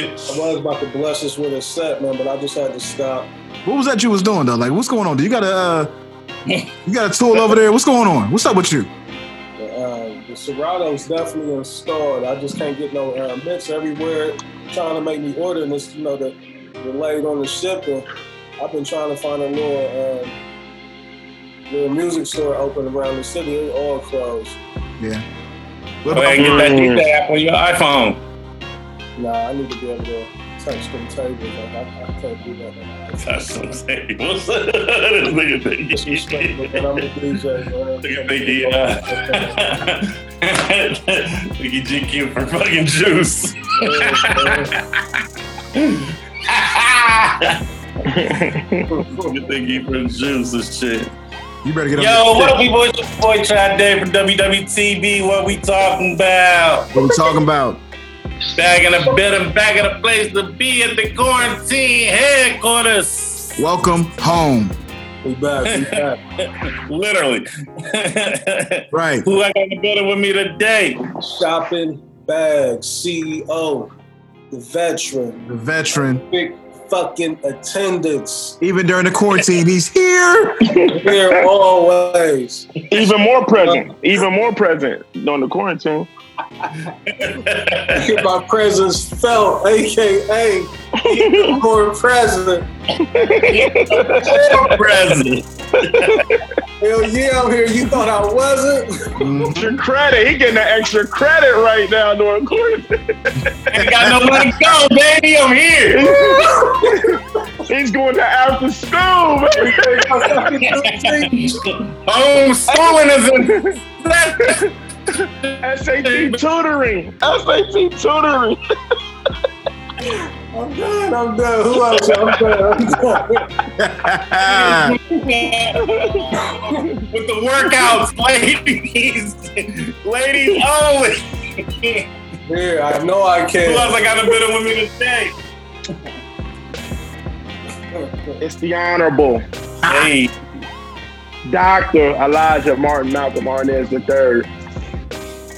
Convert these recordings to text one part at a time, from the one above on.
I was about to bless us with a set, man, but I just had to stop. What was that you was doing though? Like, what's going on? Do you got a uh, you got a tool over there? What's going on? What's up with you? Uh, the Serato's definitely installed. I just can't get no uh, mix everywhere. Trying to make me order and this, you know, the delayed on the shipping. I've been trying to find a little um, little music store open around the city. They all closed. Yeah. Go ahead get that, get that app on your iPhone. Nah, I need to be able to touch them tables. Like, I, I can't do that. Man. Touch some tables. this nigga think Disrespectful, but I'm a DJ, man. Nigga think he, uh, Nigga GQ for fucking juice. You think he for juice and shit. You better get on. Yo, what up, people? It's your boy Chad Day from WWTV. What we talking about? What we talking about? Back in the bed and back in the place to be at the quarantine headquarters. Welcome home. We back. We back. Literally. Right. Who I got in the building with me today? Shopping bags, CEO, the veteran, The veteran. big fucking attendance. Even during the quarantine, he's here. Here always. Even more present. Even more present during the quarantine. Get my presence felt, aka even more present. President. Hell yeah, I'm here. You thought I wasn't? Extra credit. He getting that extra credit right now during quarantine. Ain't got nowhere to go, baby. I'm here. He's going to after school, man. Homeschooling is in. SAT tutoring. SAT tutoring. I'm done. I'm done. Who else? I'm done. I'm done. With the workouts, ladies. Ladies only. Here, I know I can. Who can. else I got a the building with me today? It's the honorable Hey, Dr. Elijah Martin Malcolm Arnez III.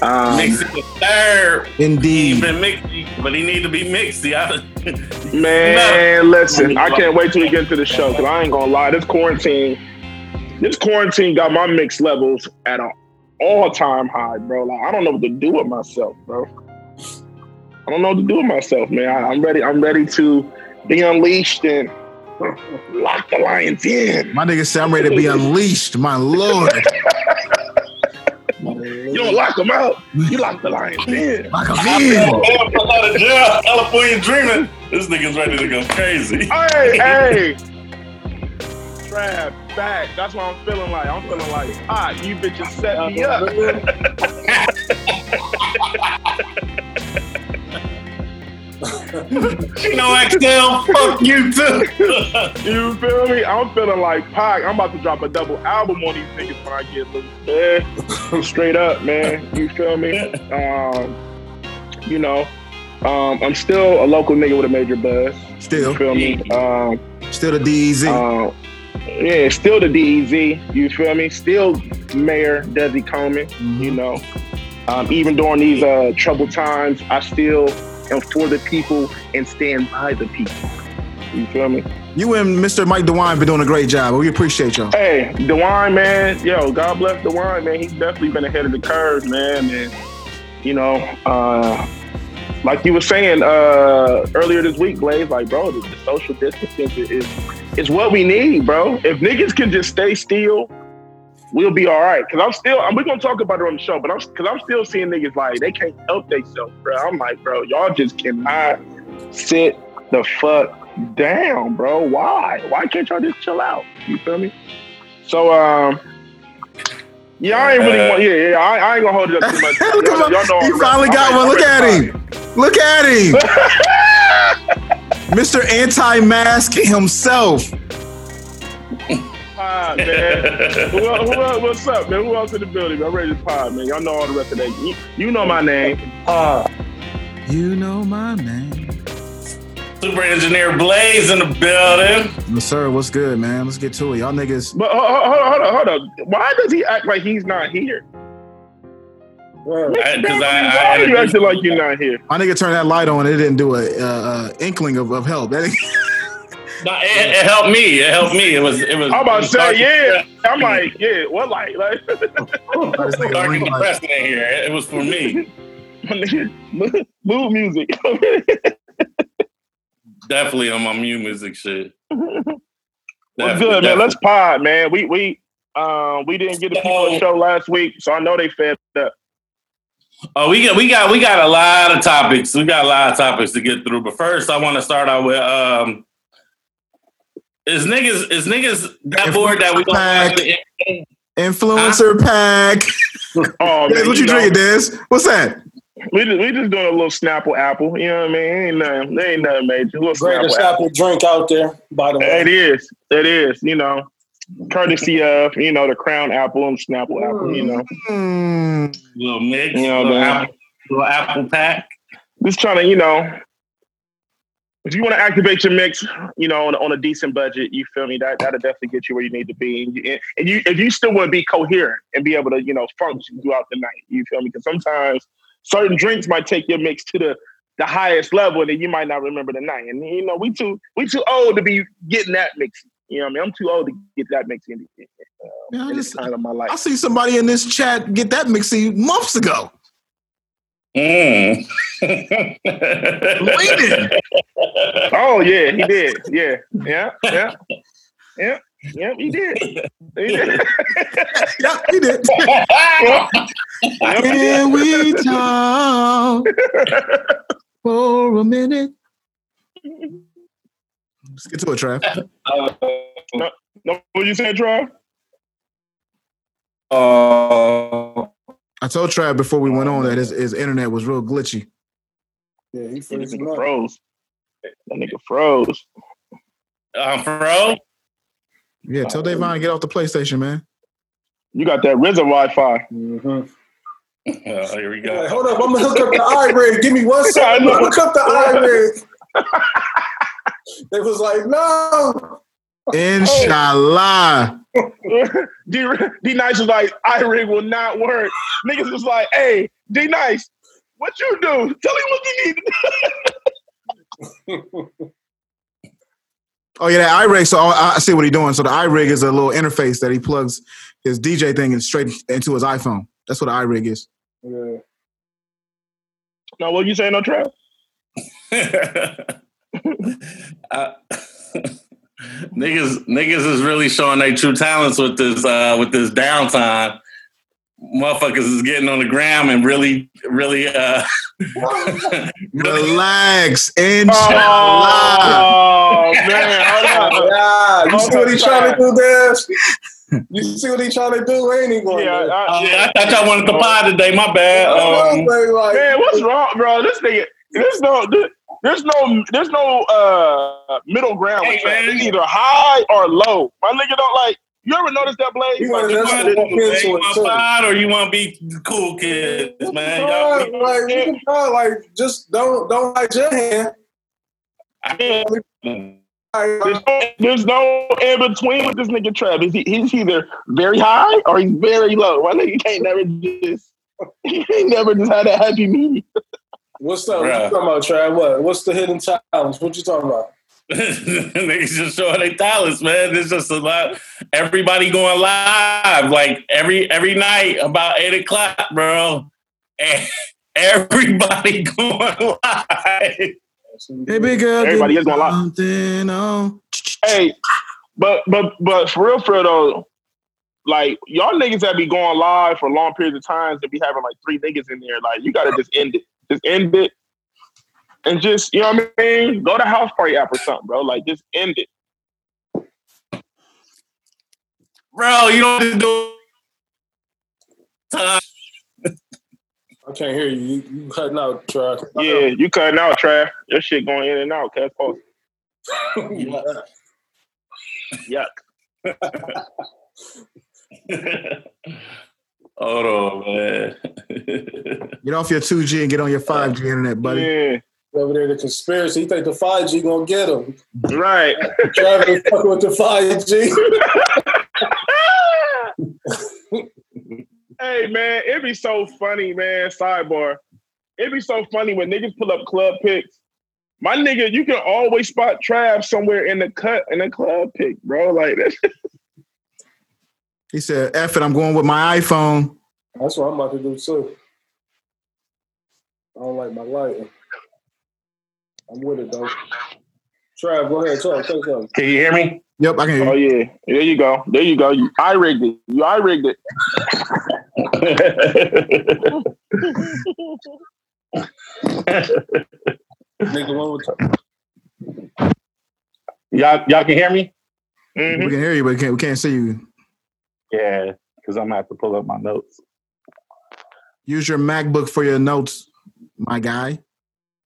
Um, Mixie the third. He Indeed. been mixy, but he need to be mixy. I- Man, listen, I can't wait till we get to the show because I ain't gonna lie. This quarantine, this quarantine got my mix levels at an all-time high, bro. Like I don't know what to do with myself, bro. I don't know what to do with myself, man. I, I'm ready. I'm ready to be unleashed and lock the lions in. My nigga said I'm ready to be unleashed. My lord. You don't lock them out. You lock the lions in. Like a I man. feel bad for out of jail, California dreaming. This nigga's ready to go crazy. Hey, hey. Trap back. That's what I'm feeling like. I'm feeling like, ah, you bitches set me up. You know, XL, fuck you too. You feel me? I'm feeling like Pac. I'm about to drop a double album on these niggas when I get loose, man. Straight up, man. You feel me? Um, you know, um, I'm still a local nigga with a major buzz. Still. You feel me? Um, Still the DEZ. uh, yeah, still the DEZ. You feel me? Still Mayor Desi Coleman. You know, um, even during these uh, troubled times, I still am for the people and stand by the people. You feel me? You and Mr. Mike DeWine been doing a great job. We appreciate y'all. Hey, DeWine, man, yo, God bless DeWine, man. He's definitely been ahead of the curve, man. And you know, uh, like you were saying uh, earlier this week, Blaze, like, bro, the, the social distancing is is what we need, bro. If niggas can just stay still, we'll be all right. Cause I'm still, I'm, we're gonna talk about it on the show, but I'm, cause I'm still seeing niggas like they can't help themselves, bro. I'm like, bro, y'all just cannot sit the fuck down, bro. Why? Why can't y'all just chill out? You feel me? So, um, yeah, I ain't really want. Yeah, yeah, I, I ain't gonna hold it up too much. Look Y'all, y'all know. He I'm finally got I'm one. Look at him. Look at him. Mr. Anti-Mask himself. Pod, man. who, el- who else, what's up, man? Who else in the building? I'm ready to pod, man. Y'all know all the rest of that. You, you know my name. Ah, You know my name. Super engineer Blaze in the building. Yes, sir. What's good, man? Let's get to it. Y'all niggas. But hold, hold, hold on, hold on. Why does he act like he's not here? Well, Because I, I, Why you introduced- acting like you're not here? My nigga turned that light on. It didn't do a uh, uh, inkling of, of help. That No, it, it helped me. It helped me. It was. It was. I'm about to it was dark- say, yeah. I'm like, yeah, what like? Like, this nigga Dark ring and light. depressing in here. It was for me. my mood- mood music. Definitely on my new music shit. Well, Definitely, good, man. Let's pod, man. We we um we didn't get the people a show last week, so I know they fed up. Oh, we got we got we got a lot of topics. We got a lot of topics to get through. But first, I want to start out with um, is niggas is niggas that bored that we don't Pack. watch Influencer pack. Oh Des, man, what you know, drinking, Des? What's that? We just, we just doing a little Snapple apple. You know what I mean? Ain't nothing, there ain't nothing major. A little greatest Snapple apple. apple drink out there, by the way. It is. It is. You know, courtesy of you know the Crown Apple and Snapple Apple. You know, Mm. little mix, You know, little, man. apple, little apple pack. just trying to you know. If you want to activate your mix, you know, on, a- on a decent budget, you feel me? That that'll definitely get you where you need to be. And you, and you if you still want to be coherent and be able to, you know, function throughout the night, you feel me? Because sometimes certain drinks might take your mix to the the highest level, and then you might not remember the night. And you know, we too we too old to be getting that mix. You know what I mean? I'm too old to get that mix in, uh, Man, I, in this time of my life. I see somebody in this chat get that mixy months ago. Mm. Oh yeah, he did. Yeah, yeah, yeah, yeah, yeah. He did. He did. yeah, he did. Yep, he did. Can we talk for a minute? Let's get to it, Trav. No, no, what you saying, Troy? Uh, I told Trav before we went on that his, his internet was real glitchy. Yeah, he That nigga froze. That nigga froze. um, bro. Yeah, tell Davon to get off the PlayStation, man. You got that RZA Wi-Fi. Mhm. Oh, here we Like, go. hold up, I'm gonna hook up the iRig. Give me one second. I'm gonna hook up the iRig. they was like, no. Inshallah. D, D Nice was like, iRig will not work. Niggas was like, hey, D Nice, what you do? Tell him what you need to do. Oh yeah, that rig. So I, I see what he's doing. So the iRig is a little interface that he plugs his DJ thing in straight into his iPhone. That's what the iRig is. Yeah. No, what you saying, no trap? Uh, niggas, niggas is really showing their true talents with this uh, with this downtime. Motherfuckers is getting on the gram and really, really, uh, really Relax. Inshallah. Oh, man. Hold on. Yeah, you see what he Okay, trying to do, Des? You see what he trying to do? Ain't he going Yeah. I- Oh, yeah, I thought y'all wanted to pod today. My bad. Um, Man, what's wrong, bro? This nigga, there's no, there's no, there's no uh middle ground with Hey, trap. It's either high or low. My nigga don't like. You ever notice that, Blaze? You Like, wanna- you that's want what I'm into to it, too. pod or you want to be cool kids, man? Y'all, like, you can try, like, just don't don't hide your hand. Like, There's no, there's no in between with this nigga Trav. He's, he's either very high or he's very low. My nigga can't never just he ain't never just had a happy medium. What's up? What you talking about, Trav? What? What's the hidden talents? What you talking about? Niggas just showing their talents, man. There's just a lot. Everybody going live, like every every night about eight o'clock, bro. And everybody going live. Hey, big girl. Everybody is gonna lie. Something on. Hey, but but but for real, for real though, like y'all niggas that be going live for long periods of times and be having like three niggas in there, like you gotta just end it. Just end it. And just, you know what I mean? Go to house party app or something, bro. Like just end it. Bro, you don't have to do time. I can't hear you. You, you cutting out, Trav. Yeah, you cutting out, Trav. Your shit going in and out, cuz. Pause. Yuck. Hold on, um, man. Get off your 2G and get on your 5G internet, buddy. Yeah. Over there, the conspiracy. He think the 5G gonna get him. Right. Trav ain't fucking with the 5G. hey, Hey man, it'd be so funny, man. Sidebar. It'd be so funny when niggas pull up club pics. My nigga, you can always spot Trav somewhere in the cut in the club pic, bro. Like that's He said, "F it, I'm going with my iPhone." That's what I'm about to do too. I don't like my lighting. I'm with it though. Trav, go ahead, talk, say something. Can you hear me? Yep, I can hear Oh yeah. There you go. There you go. You, I rigged it. You I rigged it. Nigga, one with y'all, y'all can hear me? Mhm. We can hear you, but we can't, we can't see you. Yeah, because I'm gonna have to pull up my notes. Use your MacBook for your notes, my guy.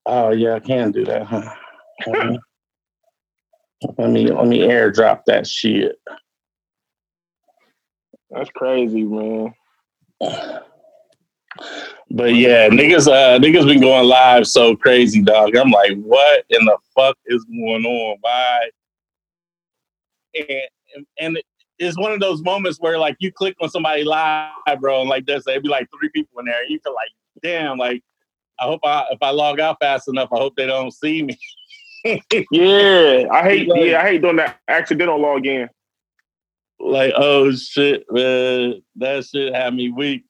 Oh yeah, I can do that, huh? Let me let me airdrop that shit. That's crazy, man. But yeah, niggas, uh, niggas been going live so crazy, dog. I'm like, what in the fuck is going on? Why? And and, and it's one of those moments where like you click on somebody live, bro, and like there's there'd be like three people in there. And you feel like, damn, like I hope I if I log out fast enough, I hope they don't see me. Yeah, I hate. Yeah, I hate doing that accidental login. like, oh shit, man, that shit had me weak.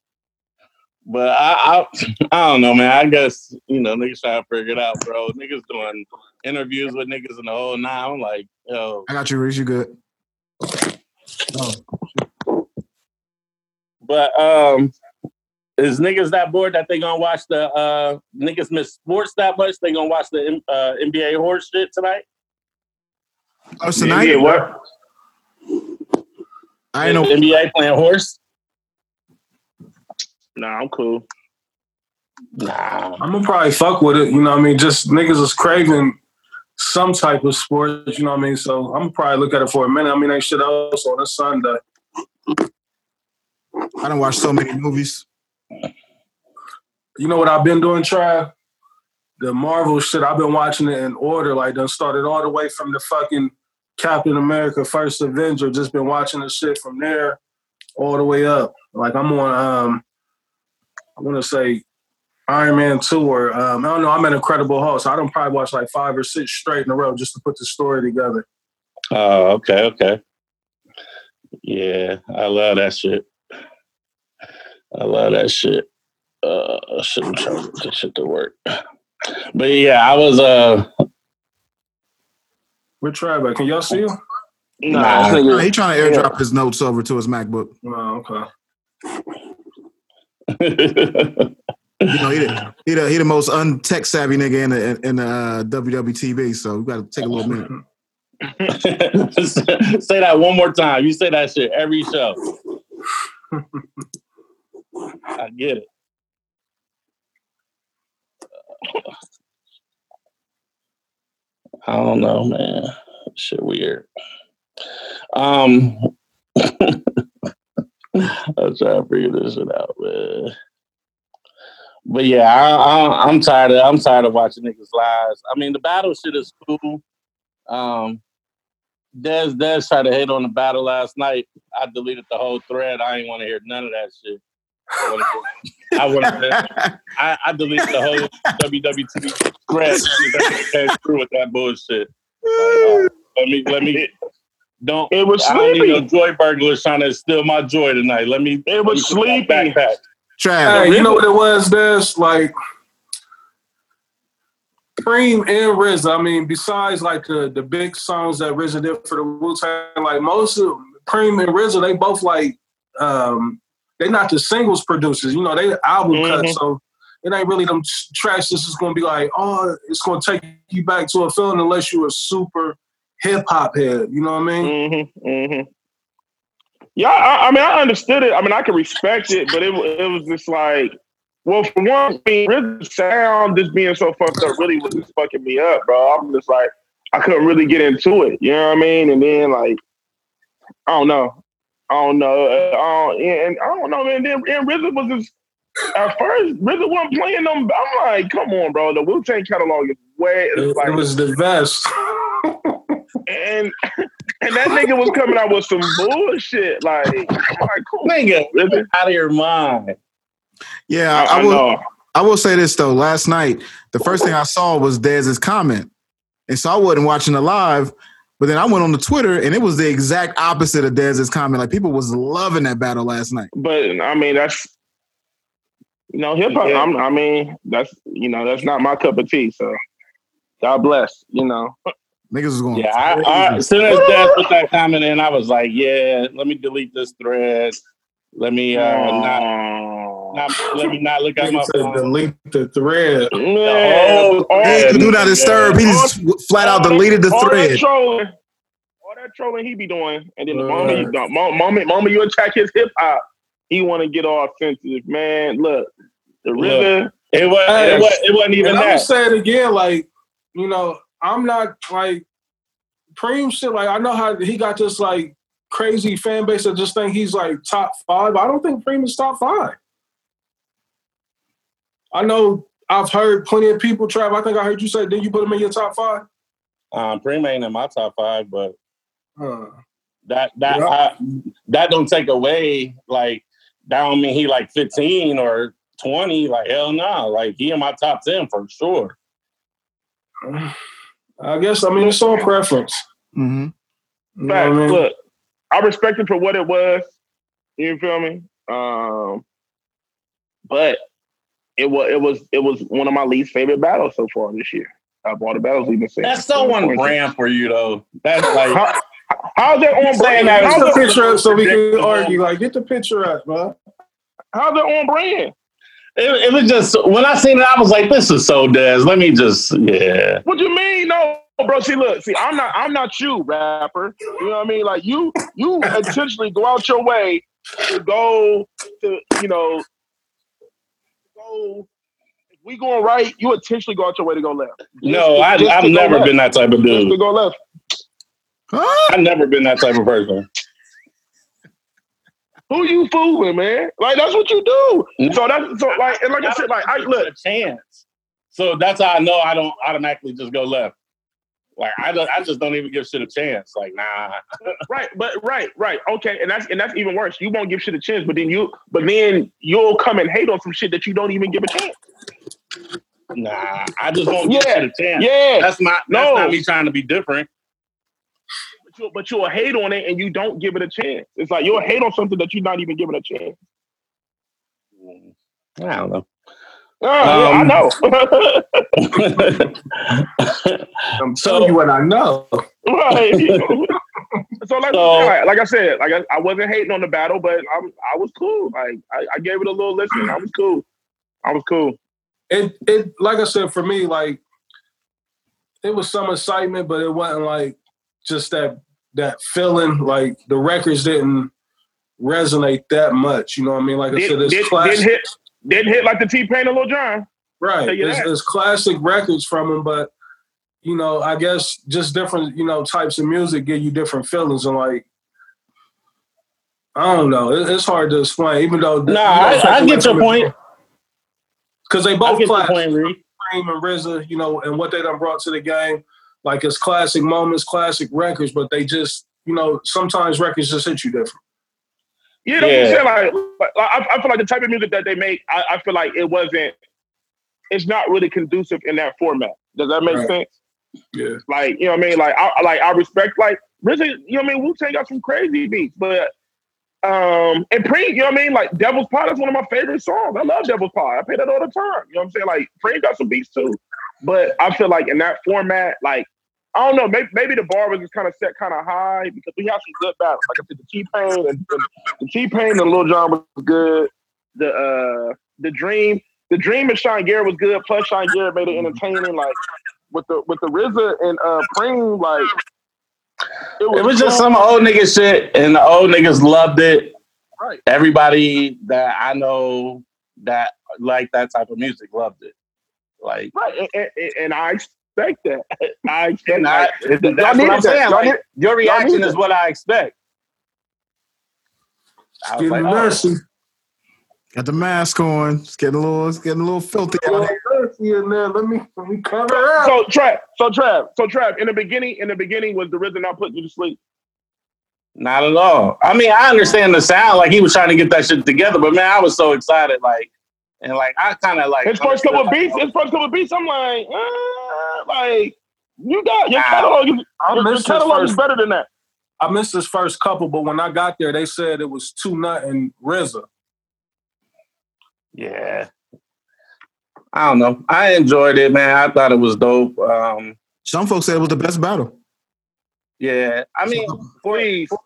But I, I, I don't know, man. I guess you know niggas trying to figure it out, bro. Niggas doing interviews with niggas in the whole nine. I'm like, yo, I got you, Reese. You good? Oh, but um, is niggas that bored that they gonna watch the uh niggas miss sports that much? They gonna watch the uh, NBA horse shit tonight? oh it's tonight. Yeah, what? I ain't know. NBA playing horse. Nah, I'm cool. Nah, I'm gonna probably fuck with it. You know what I mean? Just niggas is craving some type of sport. You know what I mean? So I'm probably look at it for a minute. I mean, ain't shit else on a Sunday. I don't watch so many movies. You know what I've been doing, Trav? The Marvel shit. I've been watching it in order. Like, done started all the way from the fucking Captain America First Avenger. Just been watching the shit from there all the way up. Like, I'm on. um I want to say Iron Man two or um, I don't know. I'm an Incredible Hulk. So I don't probably watch like five or six straight in a row just to put the story together. Oh, okay, okay. Yeah, I love that shit. I love that shit. Uh, shit, I'm trying to get this shit to work. But yeah, I was uh, Where Trav at? Can y'all see him? Nah. this He trying to airdrop his notes over to his MacBook. Oh, okay. You know, he the, he the, he the most untech savvy nigga in the in the uh, WWTV. So we got to take a little minute. say that one more time. You say that shit every show. I get it. I don't know, man. Shit weird. Um I'm trying to figure this shit out, man. But yeah, I, I, I'm tired of I'm tired of watching niggas lives. I mean, the battle shit is cool. Um, Des Des tried to hate on the battle last night. I deleted the whole thread. I ain't want to hear none of that shit. I want to. I, I deleted the whole WWT thread. Came through with that bullshit. Like, uh, let me let me don't. It was I don't need no joy burglars trying to steal my joy tonight. Let me. It was let me put my sleepy. Backpack. Trav, Hey, you know what it was? This like Preem and RZA. I mean, besides like the the big songs that RZA did for the Wu Tang, like most of Preem and RZA, they both like um they not the singles producers. You know, they album Mhm. cuts. So it ain't really them tracks. This is gonna be like, oh, it's gonna take you back to a feeling unless you're a super hip hop head. You know what I mean? Mm-hmm. Mm-hmm. Yeah, I, I mean, I understood it. I mean, I can respect it, but it it was just like, well, for one thing, really sound just being so fucked up really was just fucking me up, bro. I'm just like, I couldn't really get into it. You know what I mean? And then like, I don't know, I don't know, uh, I don't, and I don't know, man. Then and RZA was just at first RZA wasn't playing them. I'm like, come on, bro. The Wu Tang catalog is way It, like it was the best. and and and that nigga was coming out with some bullshit. Like, I'm like cool. Nigga, Really? out of your mind. Yeah, I, I, I will. know. I will say this though. Last night, the first thing I saw was Dez's comment, and so I wasn't watching the live. But then I went on the Twitter, and it was the exact opposite of Dez's comment. Like people was loving that battle last night. But I mean, that's you know, hip hop. Yeah. I mean, that's you know, that's not my cup of tea. So, God bless. You know, Niggas was going. Yeah, I, I, as soon as Dad put that comment in, I was like, yeah, let me delete this thread. Let me uh, not, not, let me not look at my Nigga phone. delete the thread. Man, whole thread. do not disturb. He just flat out deleted the all thread. That trolling, all that trolling he be doing, and then the moment you don't, mo- moment, moment you attack his hip hop, he want to get all sensitive. Man, look, the Look. river. It was, it was, it wasn't even and I'm that. say it again, like you know, I'm not like Preem shit. Like I know how he got this like crazy fan base that just think he's like top five. I don't think Preem is top five. I know I've heard plenty of people. Trav, I think I heard you say, did you put him in your top five? Um, Preem ain't in my top five, but that that Yeah. I, that don't take away like that don't mean he like 15 or 20. Like hell no, like he in my top 10 for sure. I guess I mean it's all preference. hmm You know Facts. I mean? Look, I respect it for what it was. You feel me? Um, but it was it was it was one of my least favorite battles so far this year. Of all the battles we've been seeing. That's so on brand for you though. That's like How, how's that on brand? that How's Get the picture up so we can argue. Like, get the picture up, man. how's that on brand? It, it was just when I seen it, I was like, this is so Des. Let me just yeah. What you mean? No, bro. See, look, see, I'm not I'm not you, rapper. You know what I mean? Like you you intentionally go out your way to go to, you know, go if we going right, you intentionally go out your way to go left. Just No, I, I've never left. been that type of Just to go left. Huh? I've never been that type of person. Who you fooling, man? Like that's what you do. So that's so like and like I said, like I look, a chance. So that's how I know I don't automatically just go left. Like I, don't, I just don't even give shit a chance. Like nah, right, but right, right, okay, and that's and that's even worse. You won't give shit a chance, but then you, but then you'll come and hate on some shit that you don't even give a chance. nah. I just won't give Yeah, shit a chance. Yeah, That's not that's No. not me trying to be different. But you'll, but you'll hate on it and you don't give it a chance. It's like you'll hate on something that you're not even giving a chance. I don't know. Oh, yeah, I Um, know. I'm So- telling you what I know. right. so like, So- like, like I said, like I, I wasn't hating on the battle, but I'm, I was cool. Like I, I gave it a little listen. I was cool. I was cool. It it like I said for me, like it was some excitement, but it wasn't like just that that feeling. Like the records didn't resonate that much. You know what I mean? Like I Did, said, it's did, classic. didn't hit didn't hit like the T Pain and Lil Jon. Right. Tell you It's, it's classic records from him, but you know, I guess just different, you know, types of music give you different feelings and like I don't know. It, it's hard to explain, even though Nah, I, I get your point. Because they both get your point, Reed. Preem and RZA, you know, and what they done brought to the game. Like it's classic moments, classic records, but they just, you know, sometimes records just hit you different. You know Yeah. what I'm saying? Like, like, I, I feel like the type of music that they make, I, I feel like it wasn't. It's not really conducive in that format. Does that make Right. sense? Yeah. Like you know what I mean? Like I I- like I respect like RZA. You know what I mean? Wu Tang got some crazy beats, but um and Pre, you know what I mean? Like Devil's Pie is one of my favorite songs. I love Devil's Pie. I play that all the time. You know what I'm saying? Like Pre got some beats too, but I feel like in that format, like I don't know, maybe, maybe the bar was just kind of set kind of high because we have some good battles. Like I said, the T Pain and, and the T Pain and Lil Jon was good. The uh the Dream, the Dream and Sean Garrett was good. Plus Sean Garrett made it entertaining. Like with the with the RZA and uh Preem, like It was just some old nigga shit, and the old niggas loved it. Right. Everybody that I know that like that type of music loved it. Like, right, and, and, and I expect that. I expect and I, that. that's Y'all what I'm that. saying. Like, need- your reaction is what I expect. I Getting like, oh. Got the mask on. It's getting a little. It's getting a little filthy out Getting here. in there. Let me let me cover up. So Trav, so Trav, so Trav, in the beginning, in the beginning was the RZA not putting you to sleep. Not at all. I mean, I understand the sound, like he was trying to get that shit together, but man, I was so excited, like, and like I kind of like His first couple of beats, his first couple of beats, I'm like, uh, like you got your Nah. catalog. Is, I your, your missed his catalog is better than that. I missed his first couple, but when I got there, they said it was Two Nut and RZA. Yeah. I don't know. I enjoyed it, man. I thought it was dope. Um, Some folks said it was the best battle. yeah. I mean, for, Please, for,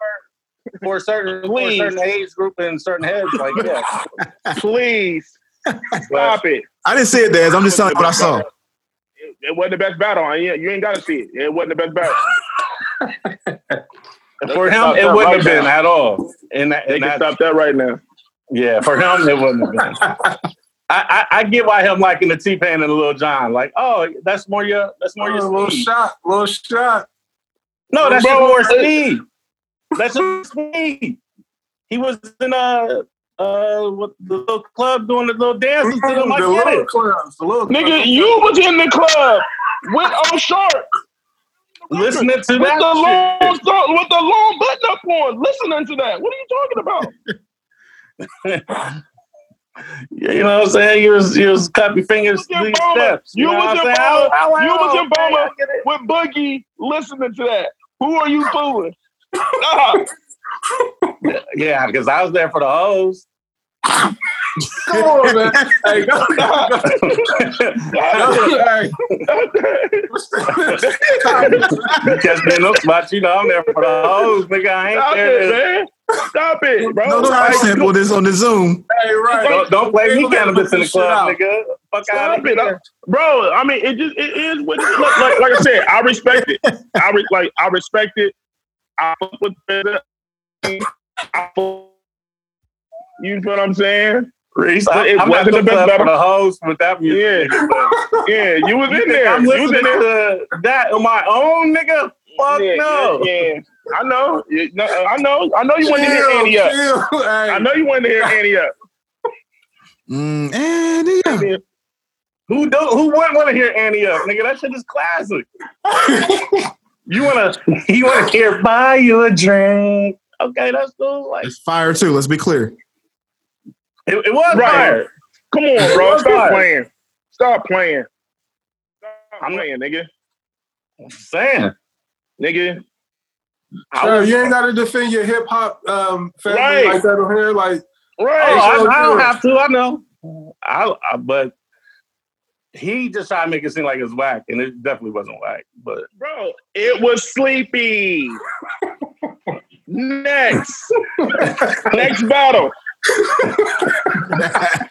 for a certain for Please. certain age group and certain heads, like yeah. please stop it. I didn't see it, Daz. I'm just telling you what I saw. It, it wasn't the best battle. and yeah, you ain't got to see it. It wasn't the best battle. For him, it wouldn't right have been now. at all. And that, They can that stop that right now. yeah, for him, it wouldn't have been. I, I, I get why him liking the T Pain and the Lil Jon. Like, oh, that's more your that's more oh, your little speed. shot, little shot. No, that's Bro, just more speed. That's just speed. He was in a uh what the little club doing the little dances to them. I the get little it. clubs, the Nigga, clubs. you was in the club with on short Listening to with the that long shit. song, with the long button up on, listening to that. What are you talking about? You know what I'm saying? You was you was your fingers You steps. You know was in? Bama. I- I- You was in Bama. I get it. With Boogie listening to that. Who are you fooling? Yeah, because I was there for the hoes. Come on, man. hey, go, go, go. hey. you catch me in those spots, you know I'm there for the hoes, nigga. I ain't Stop there. it, man. Stop it, bro. No time Like, sample this on the Zoom. hey, right. Don't, don't play me People cannabis in the put this shit club, out. nigga. Fuck out Stop of it, here. bro. I mean, it just it is what it is. Like, like, like I said, I respect it. I re- like I respect it. I fuck with it. I fuck- You know what I'm saying? Reese, I, it I'm not wasn't the best club for battle. the hoes with that music. Yeah. Yeah, you was You in there. I'm You was listening in there. to that on my own, nigga. Fuck yeah, no. yeah, yeah. I know. No, I know. I know you wanted to hear Ante Up. chill. Hey. I know you wanted to hear Ante Up. Mm, and yeah. Who don't? Who wouldn't want to hear Ante Up, nigga? That shit is classic. you wanna? You wanna hear buy you a drink? Okay, that's cool. Like It's fire too. Let's be clear. it, it was Right. fire. Come on, bro. Stop that? playing. Stop playing. Stop I'm- playing, nigga. I'm saying. Nigga. I Sure, was- you ain't got to defend your hip hop um, family Right. like that on here. Like, Oh, Right. I, I don't have to. I know. I, I but he just tried to make it seem like it's whack, and it definitely wasn't whack. But Bro, it was sleepy. Next. Next battle.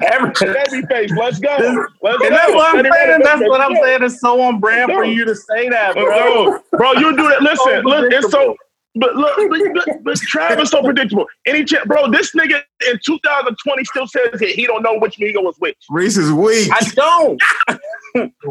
every, Babyface, let's go. Let's and go. that's what I'm Steady saying. That's what I'm go. saying. It's so on brand for you to say that, bro. Bro, you do that. Listen, look, it's so. But look, but, but, but Trav so predictable. Any ch- bro, this nigga in 2020 still says that he don't know which Migo was which. Reese is weak. I don't.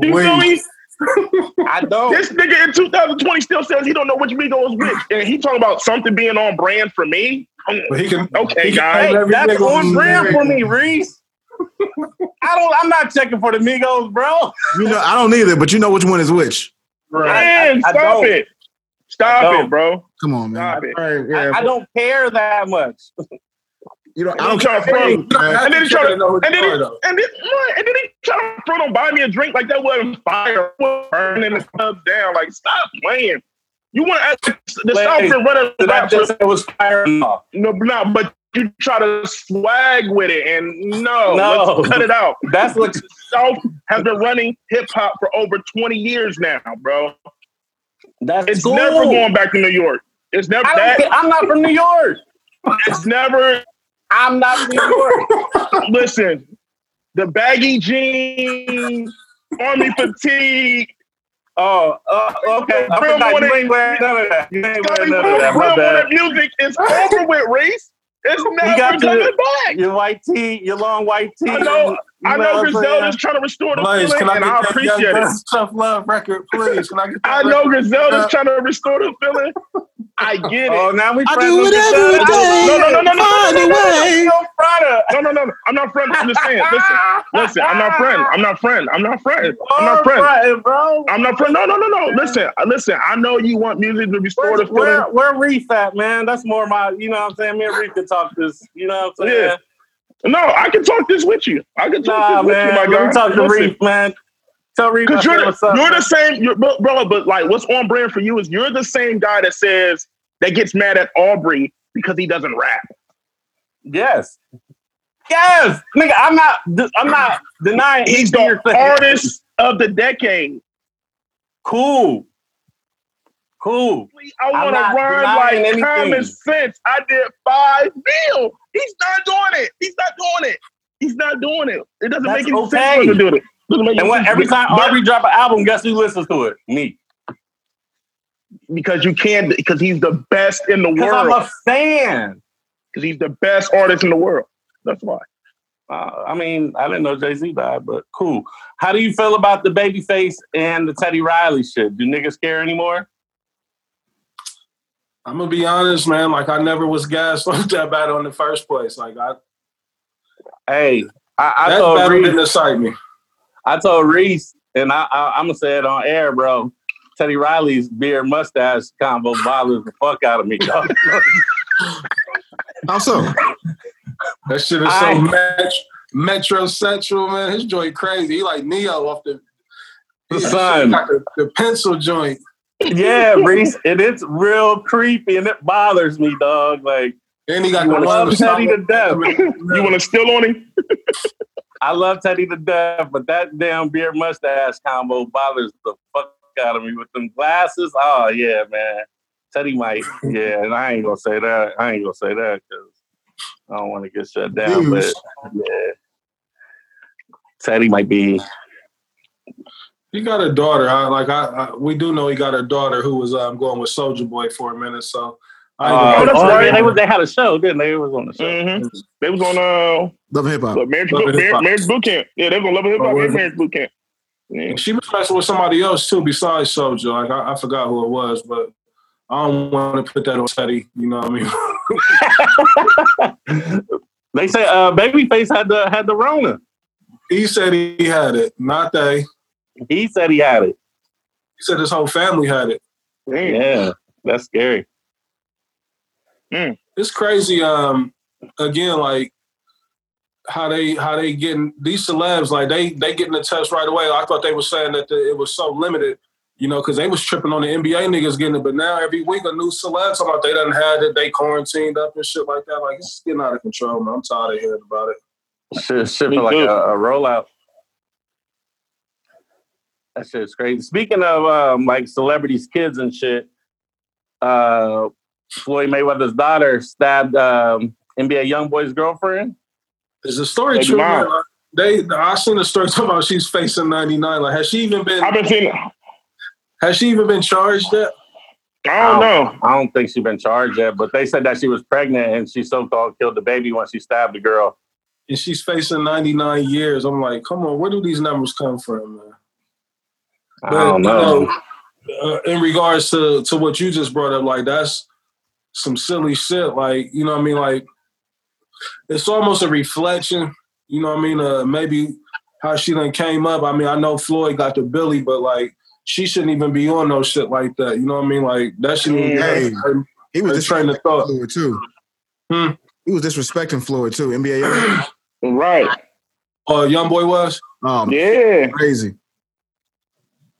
You feel me? I don't. This nigga in 2020 still says he don't know which Migo was which, and he talking about something being on brand for me. Um, but he can. Okay, he guys. Hey, that's nigga on brand married. for me, Reese. I don't. I'm not checking for the Migos, bro. You know, I don't either, but you know which one is which. Man, I stop don't. it. Stop it, bro. Come on, man. Stop it. Right, yeah. I, I don't care that much. You know, I And don't he trying to care. front. Don't And then he try to- know And then he, are, though. and then, and then he trying to front on buy me a drink like that wasn't fire, burning the club down. Like, stop playing. You want to the Wait, South to run a Did just it was fire no, no, but you try to swag with it, and no, No. let's cut it out. That's what. The South has been running hip hop for over twenty years now, bro. That's It's cool. never going back to New York. It's never that. I'm not from New York. It's never. I'm not from New York. Listen, the baggy jeans, army fatigue. Oh, uh, okay. I Real forgot. morning- You ain't wearing none of that. You ain't Scotty wearing none of that. My Brown bad. music is over with, Reese. It's never got to- coming back. Your white tee, your long white tee. I know- you I know what I'm Griselda's saying? trying to restore the Blaze, feeling, can I and I appreciate Young it. Guns Tough Love record, please? Can I get I know record? Griselda's Uh, trying to restore the feeling, I get Oh, it. now we I do with it show. takes. No, no, no, no, no, Find no, no, no. No. No, no, no, no. I'm not friend. Saying. Listen, listen. I'm not friend. I'm not friend. I'm not friend. I'm not friend. Bro. I'm not friend. No, no, no, no. Listen, uh, listen. I know you want music to restore Where, the feeling. where, Reef at, man? That's more my, you know what I'm saying? Me and Reef can talk this, you know what I'm saying? Yeah. No, I can talk this with you. I can talk Nah, this with man. you, my Let me talk to Reef, man. Tell Reef I Because you're, what's up. you're the same, you're, bro, bro, but like what's on brand for you is you're the same guy that says that gets mad at Aubrey because he doesn't rap. Yes. Yes, nigga. I'm not. I'm not denying. He's the you're artist of the decade. Cool. Cool. I want to not rhyme like anything. common sense. I did five mil. He's not doing it. He's not doing it. He's not doing it. It doesn't That's make any okay. sense for him to do it. Doesn't And any when, every to do it. time But- Aubrey drop an album, guess who listens to it? Me. because you can't because he's the best in the world. Because I'm a fan. Because he's the best artist in the world. That's why. Uh, I mean, I didn't know Jay Z died, but cool. How do you feel about the Babyface and the Teddy Riley shit? Do niggas care anymore? I'm gonna be honest, man. Like I never was gassed on that battle in the first place. Like I, Hey, I, I that told battle Reese, didn't excite me. I told Reese, and I, I, I'm gonna say it on air, bro. Teddy Riley's beard mustache combo bothers the fuck out of me, dog. How so? That shit is I- so met- metrosexual, man. His joint crazy. He like Neo off the, The he sun. the, the pencil joint. yeah, Reese, and it's real creepy, and it bothers me, dog. Like Then he got I the love Teddy to death. You want to steal on him? I love Teddy to death, but that damn beard mustache combo bothers the fuck out of me with them glasses. Oh yeah, man. Teddy might, yeah, and I ain't gonna say that. I ain't gonna say that because I don't want to get shut down. But yeah, Teddy might be. He got a daughter. I, like I, I, we do know he got a daughter who was um, going with Soulja Boy for a minute. So I ain't Uh, Oh, that's oh, right. yeah, they was they had a show, didn't they? It was on the show. Mm-hmm. They was on uh Love hip hop. marriage, Love boot, Hip Hop. marriage boot camp. Yeah, they was on Love Hip Oh, Hop was and marriage boot camp. Yeah. she was messing with somebody else too besides Soulja. Like I, I forgot who it was, but I don't want to put that on Teddy. You know what I mean? They say uh, Babyface had the had the Rona. he said he had it, not they. He said he had it. He said his whole family had it. Damn. Yeah, that's scary. It's crazy. Um, again, like how they how they getting these celebs like they they getting the test right away. I thought they were saying that the, it was so limited, you know, because they was tripping on the NBA niggas getting it, but now every week a new celeb talking about they done had it, they quarantined up and shit like that. Like it's getting out of control, man. I'm tired of hearing about it. Shit, shit Me like a, a rollout. That shit's crazy. Speaking of um, like celebrities, kids and shit, uh, Floyd Mayweather's daughter stabbed um, NBA YoungBoy's girlfriend. Is the story true? They I seen the story talking about she's facing 99. Like has she even been I've been seeing. has she even been charged yet? I don't know. I don't think she's been charged yet, but they said that she was pregnant and she so-called killed the baby when she stabbed the girl. And she's facing 99 years. I'm like, come on, where do these numbers come from, man? I don't you know. uh, in regards to to what you just brought up, like that's some silly shit. Like you know, what I mean, like it's almost a reflection. You know, what I mean, uh, maybe how she then came up. I mean, I know Floyd got the Billy, but like she shouldn't even be on no shit like that. You know what I mean? Like that shouldn't even Hey. her, He was her train of disrespecting thought. Floyd too. Hmm. He was disrespecting Floyd too. NBA. Young- Right. Uh, young boy was. Um, Yeah. crazy.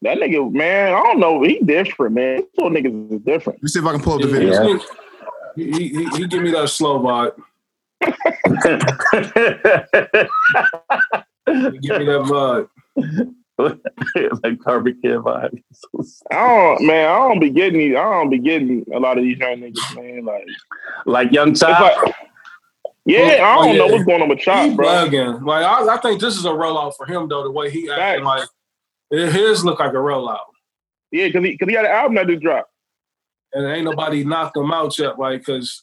That nigga, man, I don't know. He different, man. These little niggas is different. Let me see if I can pull up the video. He, he, he, he give me that slow vibe. Give me that vibe. like Carpet Kid vibes. I don't, man. I don't be getting these. I don't be getting a lot of these young niggas, man. Like, like Young it's Child. like, yeah, oh, I Oh, don't know yeah. what's going on with Chop, he bro. bugging. Like I, I think this is a rollout for him though. The way he acting, like it- his look like a rollout, Yeah, because he, cause he had an album that just dropped. And ain't nobody knocked him out yet. Like because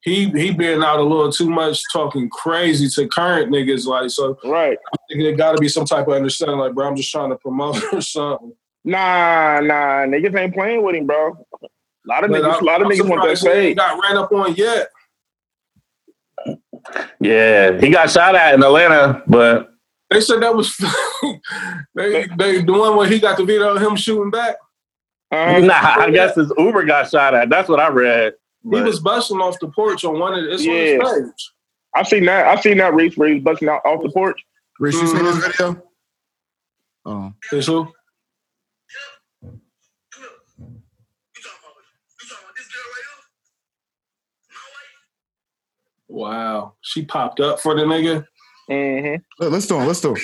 he he being out a little too much, talking crazy to current niggas. Like so, Right. I think there got to be some type of understanding. Like bro, I'm just trying to promote or something. Nah, nah, niggas ain't playing with him, bro. A lot of But niggas, I- a lot of I'm niggas want that surprised he got ran up on yet. Yeah, he got shot at in Atlanta, but They said that was they, they the one where he got the video of him shooting back. Nah, I guess his Uber got shot at. That's what I read. He was busting off the porch on one of the, it's Yeah. on his page. I seen that. I seen that Reese where he was busting out off the porch. Rich, you seen this Mhm. video? Oh, Is who? Wow, she popped up for the nigga. Mm-hmm. Let- let's do it. Let's do it.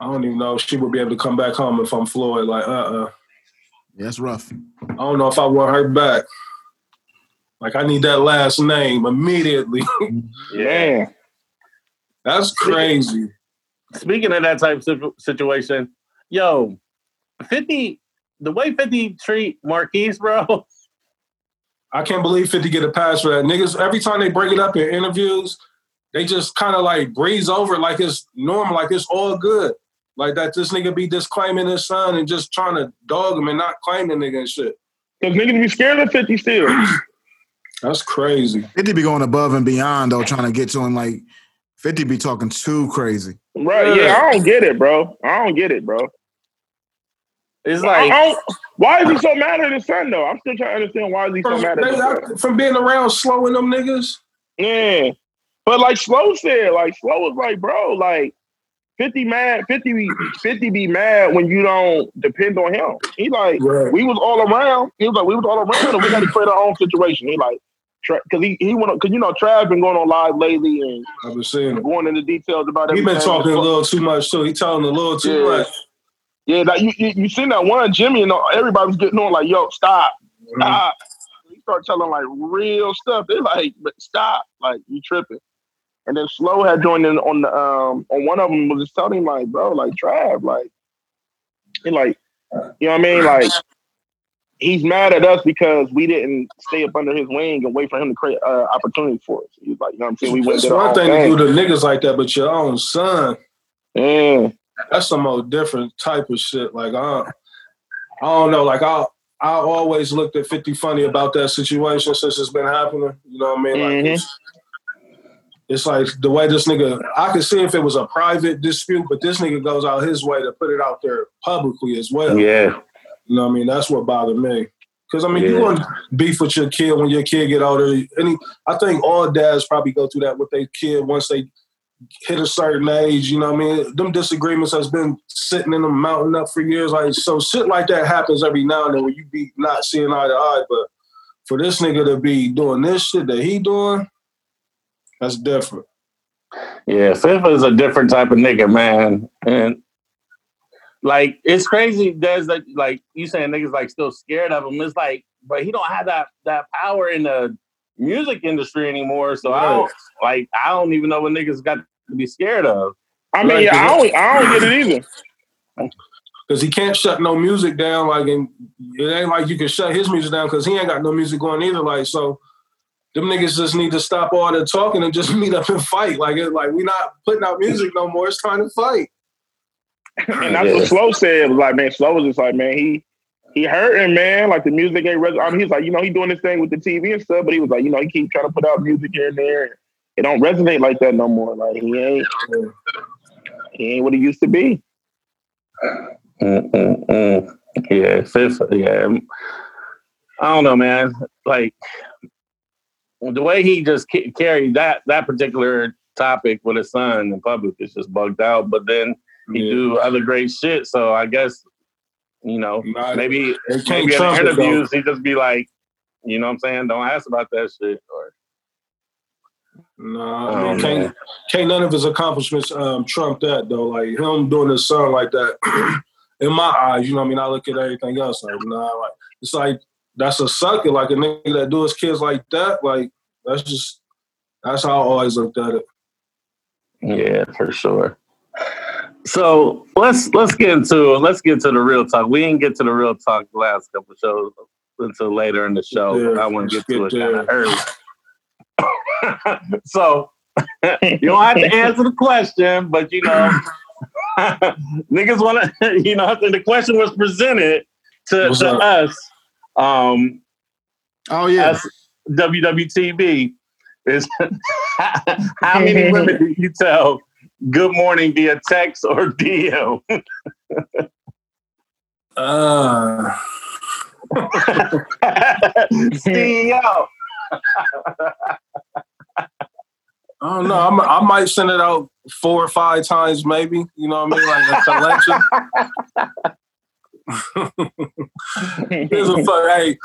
I don't even know if she would be able to come back home if I'm Floyd. Like, uh, uh Yeah, that's rough. I don't know if I want her back. Like, I need that last name immediately. yeah. That's crazy. Speaking of that type of situation, yo, 50, the way 50 treat Marquise, bro, I can't believe 50 get a pass for that. Niggas, every time they bring it up in interviews, they just kind of like breeze over it like it's normal, like it's all good. Like that this nigga be disclaiming his son and just trying to dog him and not claim the nigga and shit. Because niggas be scared of 50 still. That's crazy. 50 be going above and beyond though, trying to get to him. Like 50 be talking too crazy. Right. Yeah, I don't get it, bro. I don't get it, bro. it's like, don't- why is he so mad at his son, though? I'm still trying to understand why is he so From, mad at his son. from being around slowing them niggas. Yeah. But like Slow said, like Slow was like, bro, like 50 mad, 50 be, 50 be mad when you don't depend on him. He like, Right. we was all around. He was like, we was all around and we got to create our own situation. He like, because he, he went, because you know, Trav been going on live lately and I've been him. going into details about everything. He been talking a little too much too. He telling a little too Yeah. much. Yeah, like you, you, you seen that one Jimmy and everybody was getting on like, yo, stop, Mm-hmm. stop. He started telling like real stuff. They like, but stop, like you tripping. And then Slow had joined in on the um on one of them was just telling him like, bro, like Trav, like he like, you know what I mean? Like he's mad at us because we didn't stay up under his wing and wait for him to create uh, opportunities for us. He's like, you know what I'm saying? We went It's to the one thing to do to niggas like that, but your own son, Yeah. that's some old different type of shit. Like I, I don't know. Like I, I always looked at Fifty Funny about that situation since it's been happening. You know what I mean? Like Mhm. It's, like the way this nigga. I could see if it was a private dispute, but this nigga goes out his way to put it out there publicly as well. yeah, You know what I mean? That's what bothered me. Because I mean, you want beef with your kid when your kid get older. Any, I think all dads probably go through that with their kid once they hit a certain age. You know what I mean? Them disagreements has been sitting in them mounting up for years. Like so, shit like that happens every now and then where you be not seeing eye to eye. But for this nigga to be doing this shit that he doing, that's different. yeah. Fif is a different type of nigga, man. And like, it's crazy. There's like, like you saying niggas like still scared of him. It's like, but he don't have that that power in the music industry anymore. So I don't like. I don't even know what niggas got to be scared of. I mean, Right, yeah, I 'cause don't I don't get it either. Because he can't shut no music down. Like, and it ain't like you can shut his music down because he ain't got no music going either. Like, so them niggas just need to stop all the talking and just meet up and fight. Like, it, like we not putting out music no more. It's time to fight. And that's Yeah. what Slow said. Was like, man, Slow was just like, man, he he hurting, man. Like the music ain't. Res- I mean, he's like, you know, he doing this thing with the TV and stuff, but he was like, you know, he keep trying to put out music here and there. It don't resonate like that no more. Like he ain't, he ain't what he used to be. Mm-mm-mm. Yeah, fifth. Yeah, I don't know, man. Like the way he just ca- carried that that particular topic with his son in public is just bugged out. But then he Yeah. do other great shit. So I guess you know Nah, maybe they can't maybe in the it, interviews he just be like, you know what I'm saying? Don't ask about that shit. Or Nah, Oh, I mean, man. can't, can't none of his accomplishments um, trump that though. Like him doing his son like that. in my eyes, you know what I mean? I look at everything else like, nah, like it's like that's a sucker, like a nigga that do his kids like that. Like that's just that's how I always looked at it. Yeah, for sure. So let's let's get into let's get to the real talk. We didn't get to the real talk the last couple of shows until later in the show. Yeah, I want to get to it kind of early. so you don't have to answer the question, but you know, niggas want to, you know, the question was presented to, to us. Um, oh yeah, as WWTB is how many women do you tell good morning via text or DM? uh. CEO. I don't know. I'm, i might send it out four or five times, maybe. You know what I mean? Like a collection. Here's a fuck.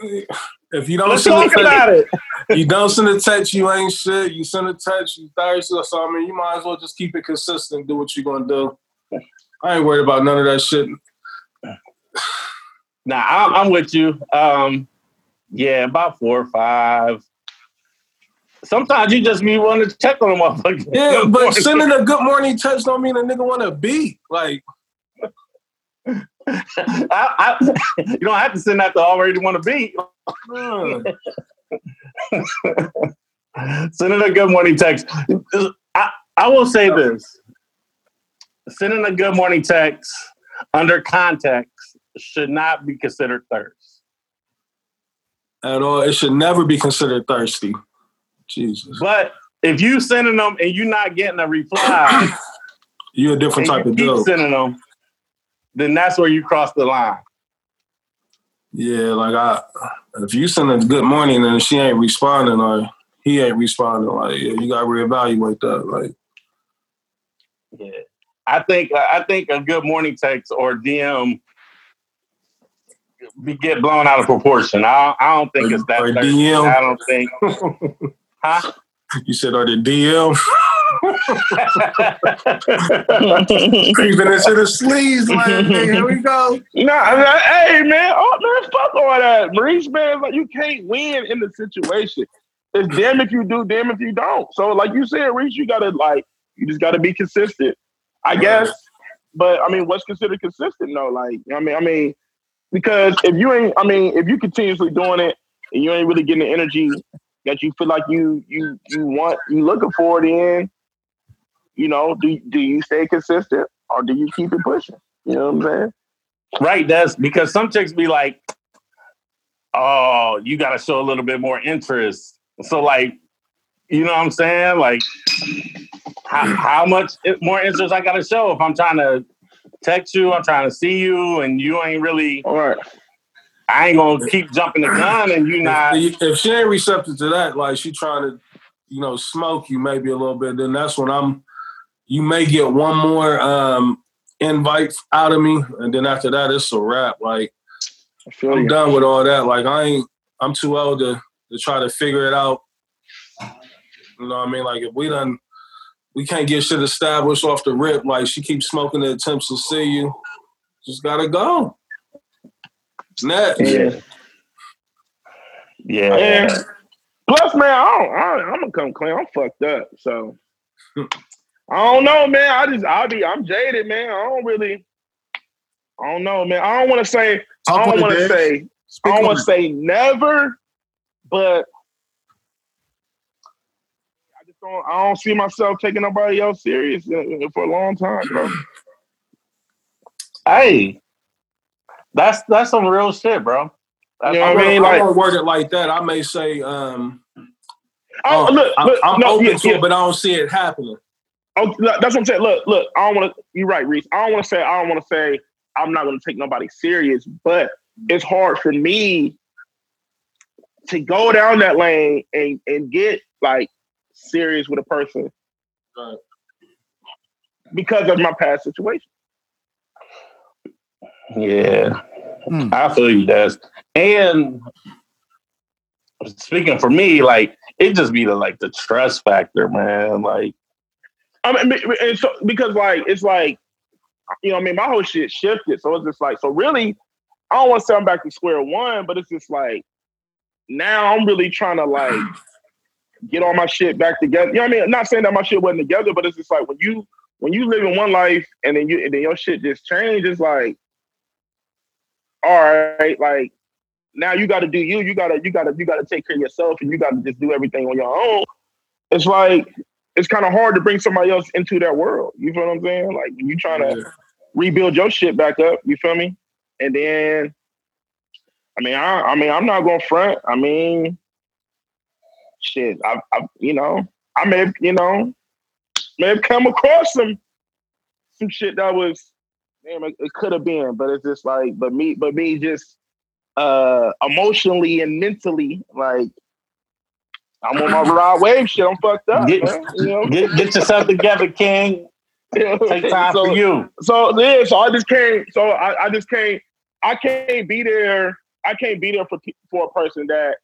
Hey, if you don't Let's send talk a about text, it. you don't send a text, you ain't shit. You send a text, you thirsty. So I mean, you might as well just keep it consistent. Do what you're gonna do. I ain't worried about none of that shit. Nah, I'm, I'm with you. Um, yeah, about four or five. Sometimes you just be wanting to check on a motherfucker. Yeah, but sending a good morning text don't mean a nigga want to be like. I, I, you don't have to send that to already want to be. sending a good morning text. I, I will say this: sending a good morning text under context should not be considered thirst at all. It should never be considered thirsty. Jesus. But if you sending them and you're not getting a reply, you're a different type of dude. sending them, then that's where you cross the line. Yeah, like I, if you send a good morning and she ain't responding or he ain't responding, like yeah, you gotta reevaluate that. Like, yeah, I think I think a good morning text or DM be get blown out of proportion. I, I don't think or, it's that. or. DM. I don't think. huh? You said or the DM. Creeping into the sleeves, like hey, here we go. Nah, nah, hey man, oh man, fuck all that. Maurice, man, like you can't win in the situation. It's damn if you do, damn if you don't. So, like you said, Reese, you gotta like, you just gotta be consistent, I guess. But I mean, what's considered consistent though? Like, I mean, I mean, because if you ain't, I mean, if you continuously doing it and you ain't really getting the energy that you feel like you you you want, you looking for it in, you know, do do you stay consistent or do you keep it pushing? You know what I'm saying? Right, that's because some chicks be like, "Oh, you got to show a little bit more interest." So, like, you know what I'm saying? Like, how, how much more interest I got to show if I'm trying to text you, I'm trying to see you, and you ain't really. All right. I ain't gonna keep jumping the gun, and you not. If, if she ain't receptive to that, like she trying to, you know, smoke you maybe a little bit, then that's when I'm. You may get one more um invite out of me, and then after that, it's a wrap. Like I'm you. done with all that. Like I ain't. I'm too old to to try to figure it out. You know what I mean? Like if we done, we can't get shit established off the rip. Like she keeps smoking the attempts to see you. Just gotta go. Next. Yeah. Yeah. And plus, man, I don't, I, I'm gonna come clean. I'm fucked up, so I don't know, man. I just, I'll be, I'm jaded, man. I don't really, I don't know, man. I don't want to say, Talk I don't want to Dez. say, Speak I don't on want it. to say never, but I just don't, I don't see myself taking nobody else serious for a long time, bro. Hey, that's that's some real shit, bro. That's You know I what I mean? I Like- won't word it like that. I may say, um, Oh, oh, look, I, look, I'm no, open yeah, to yeah. it, but I don't see it happening. Oh, that's what I'm saying. Look, look, I don't want to. You're right, Reese. I don't want to say. I don't want to say. I'm not going to take nobody serious, but it's hard for me to go down that lane and and get like serious with a person Right. because of my past situation. Yeah, Hmm. I feel you, Des. And speaking for me, like it just be the like the stress factor, man. Like, I mean, and so because like it's like you know, I mean, my whole shit shifted, so it's just like so really. I don't want to say I'm back to square one, but it's just like now I'm really trying to like get all my shit back together. You know what I mean? Not saying that my shit wasn't together, but it's just like when you when you live in one life and then you and then your shit just changed, it's like, all right, like now you got to do you. You gotta you gotta you gotta take care of yourself, and you got to just do everything on your own. it's like it's kind of hard to bring somebody else into that world. You feel what I'm saying? Like you trying to Yeah. rebuild your shit back up. You feel me? And then, I mean, I, I mean, I'm not going front. I mean, shit, I, I, you know, I may have, you know, may have come across some, some shit that was, damn, it, it could have been, but it's just like, but me, but me, just uh emotionally and mentally, like, I'm on my ride wave shit. I'm fucked up. Get- you know? Get, get yourself together, King. Take time So- for you. so yeah, so I just can't. So I, I just can't. I can't be there. I can't be there for for a person that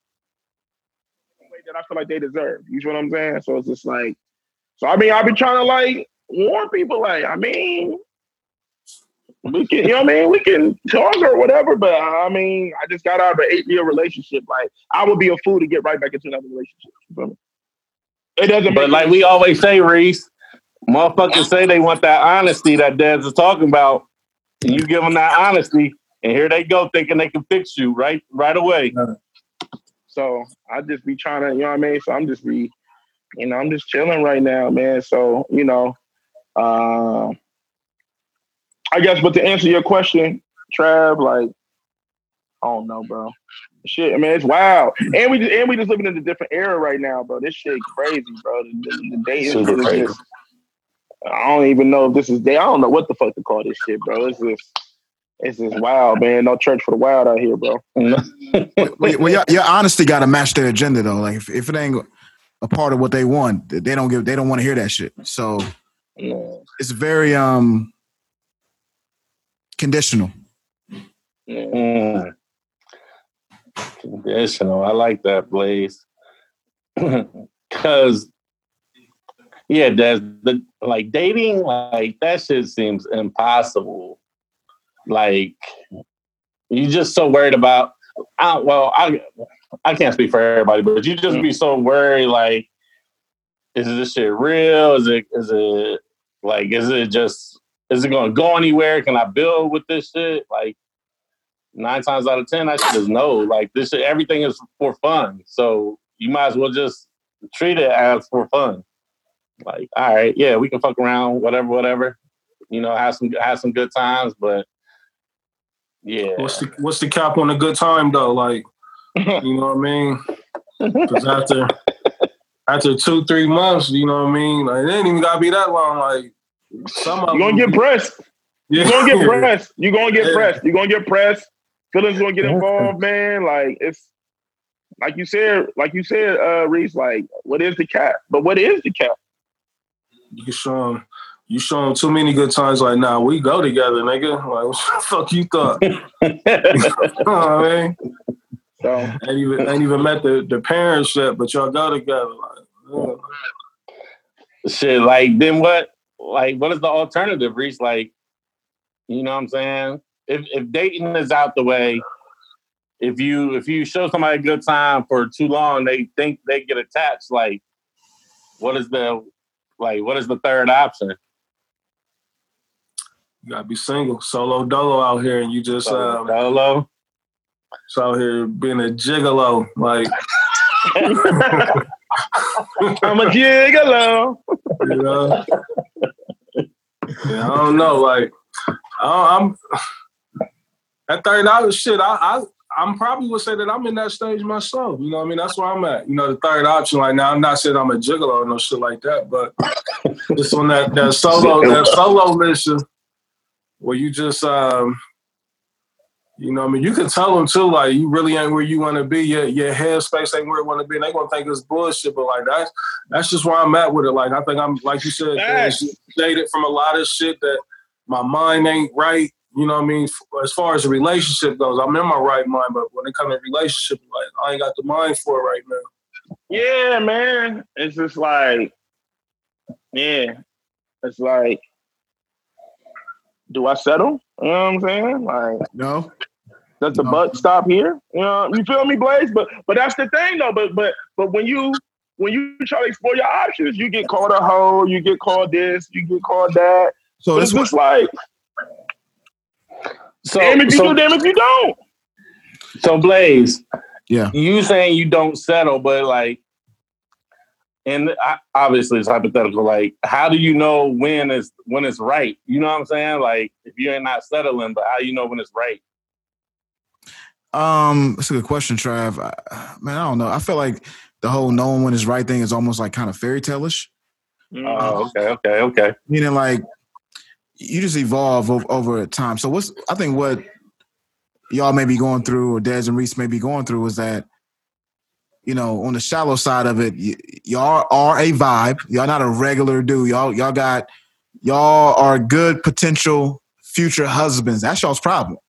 that I feel like they deserve. You know what I'm saying? So it's just like. So I mean, I've been trying to like warn people. Like, I mean, we can, you know what I mean? We can talk or whatever. But I mean, I just got out of an eight year relationship. Like, I would be a fool to get right back into another relationship. You? It doesn't. But like we always say, Reese, motherfuckers say they want that honesty that Dez is talking about. And you give them that honesty, and here they go thinking they can fix you right right away. So I just be trying to, you know what I mean? So I'm just be, you know, I'm just chilling right now, man. So, you know, uh, I guess, but to answer your question, Trav, like, I don't know, bro. Shit, I mean, it's wild. And we just, and we just living in a different era right now, bro. This shit crazy, bro. The, the, the dating Super is crazy. just, I don't even know if this is day. I don't know what the fuck to call this shit, bro. It's just, it's just wild, man. No church for the wild out here, bro. Well, well your, your honesty got to match their agenda though. Like if, if it ain't a part of what they want, they don't give. They don't want to hear that shit. So Yeah, it's very um conditional. Mm. Conditional. I like that, Blaze. Cause yeah, that's the like dating, like that shit seems impossible. Like you just so worried about I well, I I can't speak for everybody, but you just be so worried like is this shit real? Is it is it like is it just is it gonna go anywhere? Can I build with this shit? Like nine times out of ten, I should just know. Like this, shit, everything is for fun. So you might as well just treat it as for fun. Like, all right, yeah, we can fuck around, whatever, whatever. You know, have some have some good times, but yeah, What's the what's the cap on a good time though? Like, you know what I mean? Because after after two three months, you know what I mean? Like, it ain't even gotta be that long. Like, some of You gonna them- get pressed. yeah. You gonna get pressed. You're gonna get Yeah. pressed. You're gonna get pressed. Feelings gonna get involved, man. Like it's like you said, like you said, uh, Reese. Like, what is the cap? But what is the cap? You show them, you show them too many good times. Like, nah, we go together, nigga. Like, what the fuck you thought? you know what I mean? So Ain't even ain't even met the, the parents yet, but y'all go together. Like, yeah. shit. Like then what? Like what is the alternative? Reach like, you know what I'm saying? If if dating is out the way, if you if you show somebody a good time for too long, they think they get attached. Like, what is the like? What is the third option? You gotta be single, solo dolo out here, and you just um, Solo. It's out here being a gigolo. Like, I'm a gigolo. you know, yeah, I don't know. Like, I, I'm at third dollar shit. I, I I'm probably would say that I'm in that stage myself. You know, what I mean, that's where I'm at. You know, the third option. right now, I'm not saying I'm a gigolo or no shit like that, but just on that that solo that solo mission where you just um. You know, what I mean, you can tell them too, like you really ain't where you want to be. Your your headspace ain't where it want to be. And they gonna think it's bullshit, but like that's that's just where I'm at with it. Like I think I'm, like you said, dated from a lot of shit that my mind ain't right. You know what I mean? As far as the relationship goes, I'm in my right mind, but when it comes to relationship, like I ain't got the mind for it right now. Yeah, man. It's just like, yeah. It's like, do I settle? You know what I'm saying? Like, No, Does the No. butt stop here? You know, you feel me, Blaze? But but that's the thing though. But but but when you when you try to explore your options, you get called a hoe, you get called this, you get called that. so But this it's what just like, So, damn if you so, do, damn if you don't. so Blaze, Yeah. you saying you don't settle, but like, and I, obviously it's hypothetical. Like, how do you know when is when it's right? You know what I'm saying? Like, if you ain't not settling, but how you know when it's right? Um, that's a good question, Trav. I, man, I don't know. I feel like the whole knowing when is right thing is almost like kind of fairy tale-ish. Oh, okay, okay, okay. Meaning like you just evolve over, over time. So what's I think what y'all may be going through or Dez and Reese may be going through is that you know, on the shallow side of it, y- y'all are a vibe. Y'all not a regular dude. Y'all y'all got y'all are good potential future husbands. That's y'all's problem.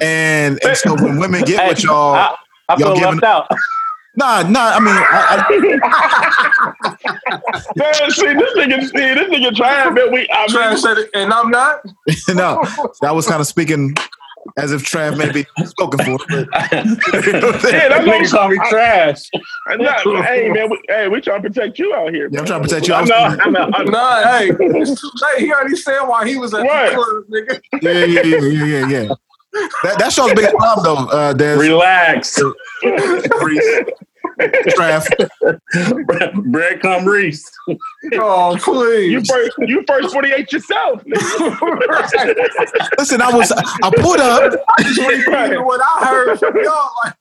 And, and so when women get with y'all, I, I y'all feel giving- left out. nah, nah. I mean, I, Man, see, this nigga, see, this nigga trying, man. We, I Trav mean, said it, and I'm not. No, that was kind of speaking as if Trav may be spoken for. But, yeah, that's Niggas call me what trash. I'm not. Hey, man, we, hey, we trying to protect you out here. Yeah, I'm trying to protect you. I I was- know, I know. I know. Nah, hey, it's too late. He already said why he was at Right. the club, nigga. Yeah, yeah, yeah, yeah, yeah, yeah. That, that's y'all's biggest problem, though. Uh, Des, Relax. Reese, Bread come Reese. Oh, please. You first, you first forty eight yourself. nigga. Listen, I was, I put up. I what I heard from y'all. Like,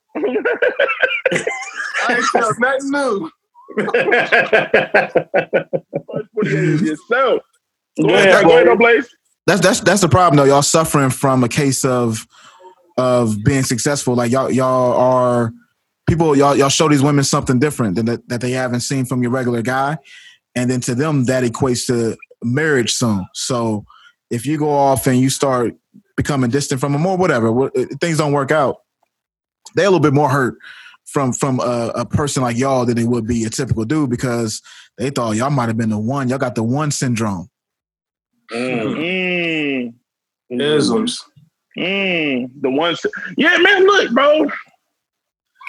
I ain't nothing new. First forty eight yourself. Go Go ahead, ahead, go ahead, no Blaze. That's that's that's the problem, though. Y'all suffering from a case of of being successful. Like y'all, y'all are people. Y'all, y'all show these women something different than that, that they haven't seen from your regular guy, and then to them that equates to marriage soon. So if you go off and you start becoming distant from them or whatever, what, things don't work out. They're a little bit more hurt from from a, a person like y'all than they would be a typical dude because they thought y'all might have been the one. Y'all got the one syndrome. Mm. Mm, Isms. mm, the ones. Yeah, man. Look, bro.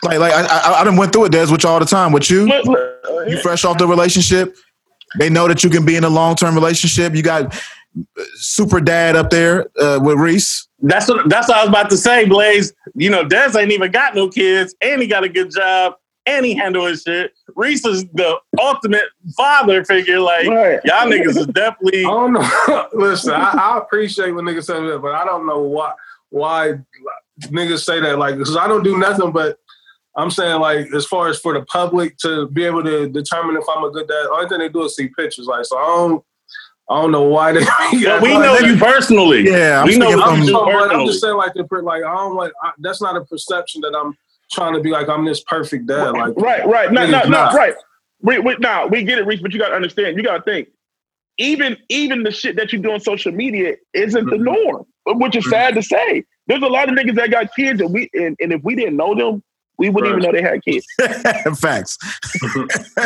Like, like I, I, I done went through it, Des, with you all the time. With you, Look, look, you fresh off the relationship. They know that you can be in a long term relationship. You got uh, super dad up there uh, with Reese. That's what that's what I was about to say, Blaze. You know, Des ain't even got no kids, and he got a good job, and he handle his shit. Reese is the ultimate father figure. Like Right. y'all niggas is definitely I don't know. Listen, I, I appreciate when niggas say that, but I don't know why why niggas say that. Like, because I don't do nothing but I'm saying like as far as for the public to be able to determine if I'm a good dad. Only thing they do is see pictures. Like, so I don't I don't know why they. But we know you personally. Yeah, I'm we know speaking what from- you do I'm just saying, like, the, per- like I don't like. I, that's not a perception that I'm trying to be like I'm this perfect dad. Like, Right, right. No, no, no, right. We, we, nah, we get it, Reese, but you got to understand. You got to think. Even even the shit that you do on social media isn't the Mhm. norm, which is sad to say. There's a lot of niggas that got kids, and we and, and if we didn't know them, we wouldn't even know they had kids. Facts.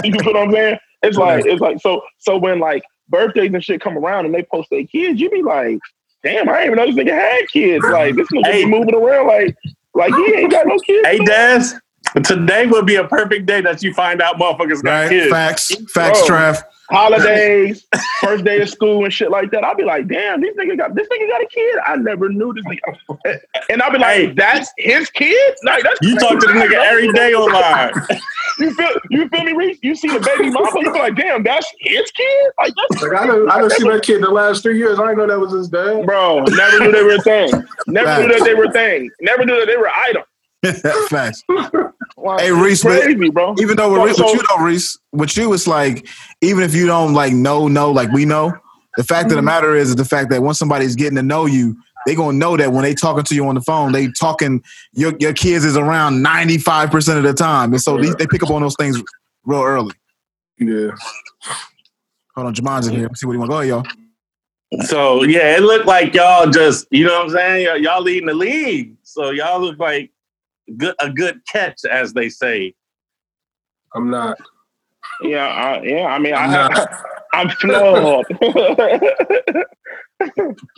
You know what I'm saying? It's like it's like so so when like birthdays and shit come around and they post their kids, you be like, damn, I didn't even know this nigga had kids. Like this nigga Hey. be moving around like like he ain't got no kids. Hey Des, today would be a perfect day that you find out motherfuckers got Right? kids. Facts. Facts, Bro. Trav. Holidays, first day of school and shit like that. I'll be like, damn, this nigga got this nigga got a kid. I never knew this nigga. And I'll be like, Hey. that's his kid? Like that's You talk to the nigga every day online. You feel you feel me, Reese? You see the baby mama, you be like, damn, that's his kid? Like that's like I don't, I don't see that kid the last three years. I didn't know that was his dad. bro, never knew they were a thing. Never knew that they were a thing. Never knew that they were item. Facts. Like, Hey, it's Reese, but- crazy, bro. Even though So- with, so- with you though, Reese, with you, it's like even if you don't like know, know like we know, the fact of the mm-hmm. matter is, is the fact that once somebody's getting to know you, they gonna know that when they talking to you on the phone, they talking your your kids is around ninety five percent of the time, and so these, they pick up on those things real early. Yeah. Hold on, Jamon's in here. Let's see what you want. Go ahead, y'all. So yeah, it looked like y'all just, you know what I'm saying? Y'all, y'all leading the league. So y'all look like good a good catch, as they say. I'm not. Yeah, I, yeah. I mean, I'm I, not. I'm flawed.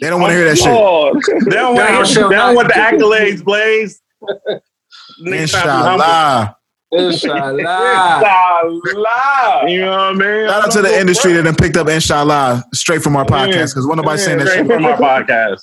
They don't want to hear that shit. They don't Thou want shalt they don't want the accolades, Blaze. To. Inshallah. Inshallah. Inshallah. You know what I mean? Shout out to the industry that done picked up Inshallah straight from our podcast because one nobody saying that Straight shit. from our podcast.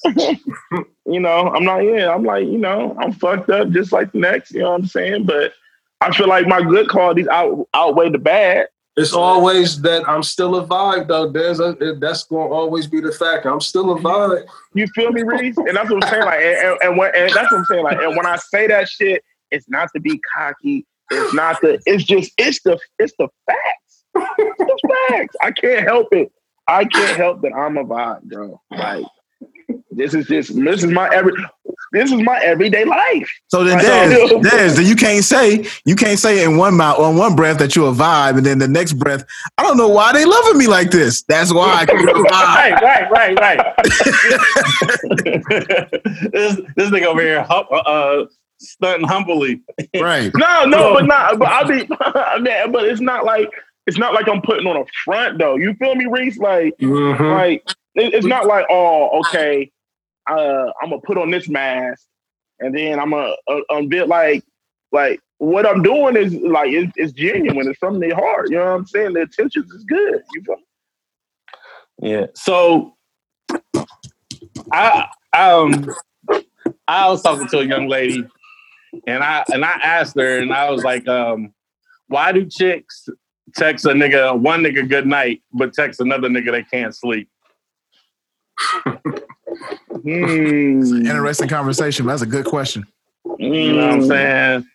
You know, I'm not. Yeah, I'm like, you know, I'm fucked up just like the next. You know what I'm saying? But I feel like my good qualities out, outweigh the bad. It's always that I'm still a vibe though. There's a, that's going to always be the fact. I'm still a vibe. You feel me, Reese? And that's what I'm saying. Like, and, and, and, when, and that's what I'm saying. Like, and when I say that shit, it's not to be cocky. It's not the. It's just. It's the. It's the facts. It's the facts. I can't help it. I can't help that I'm a vibe, bro. Like, this is just. This is my every. This is my everyday life. So then, Like, Dez, so- Dez, then you can't say you can't say in one mouth on one breath that you're a vibe, and then the next breath, I don't know why they loving me like this. That's why I can't vibe. right, right, right, right. this this nigga over here, hum- uh, stunting humbly. Right. No, no, but not. But I be. I mean, but it's not like. It's not like I'm putting on a front though. You feel me, Reese? Like. Mhm. Like it- it's not like oh okay, uh, I'm gonna put on this mask and then I'm gonna uh, unveil like like what I'm doing is like it's, it's genuine. It's from their heart. You know what I'm saying? The intentions is good. You feel? Yeah. So I um I was talking to a young lady and I and I asked her and I was like, um, why do chicks text a nigga one nigga good night, but text another nigga they can't sleep? Hmm. Interesting conversation. but That's a good question. You know what I'm saying?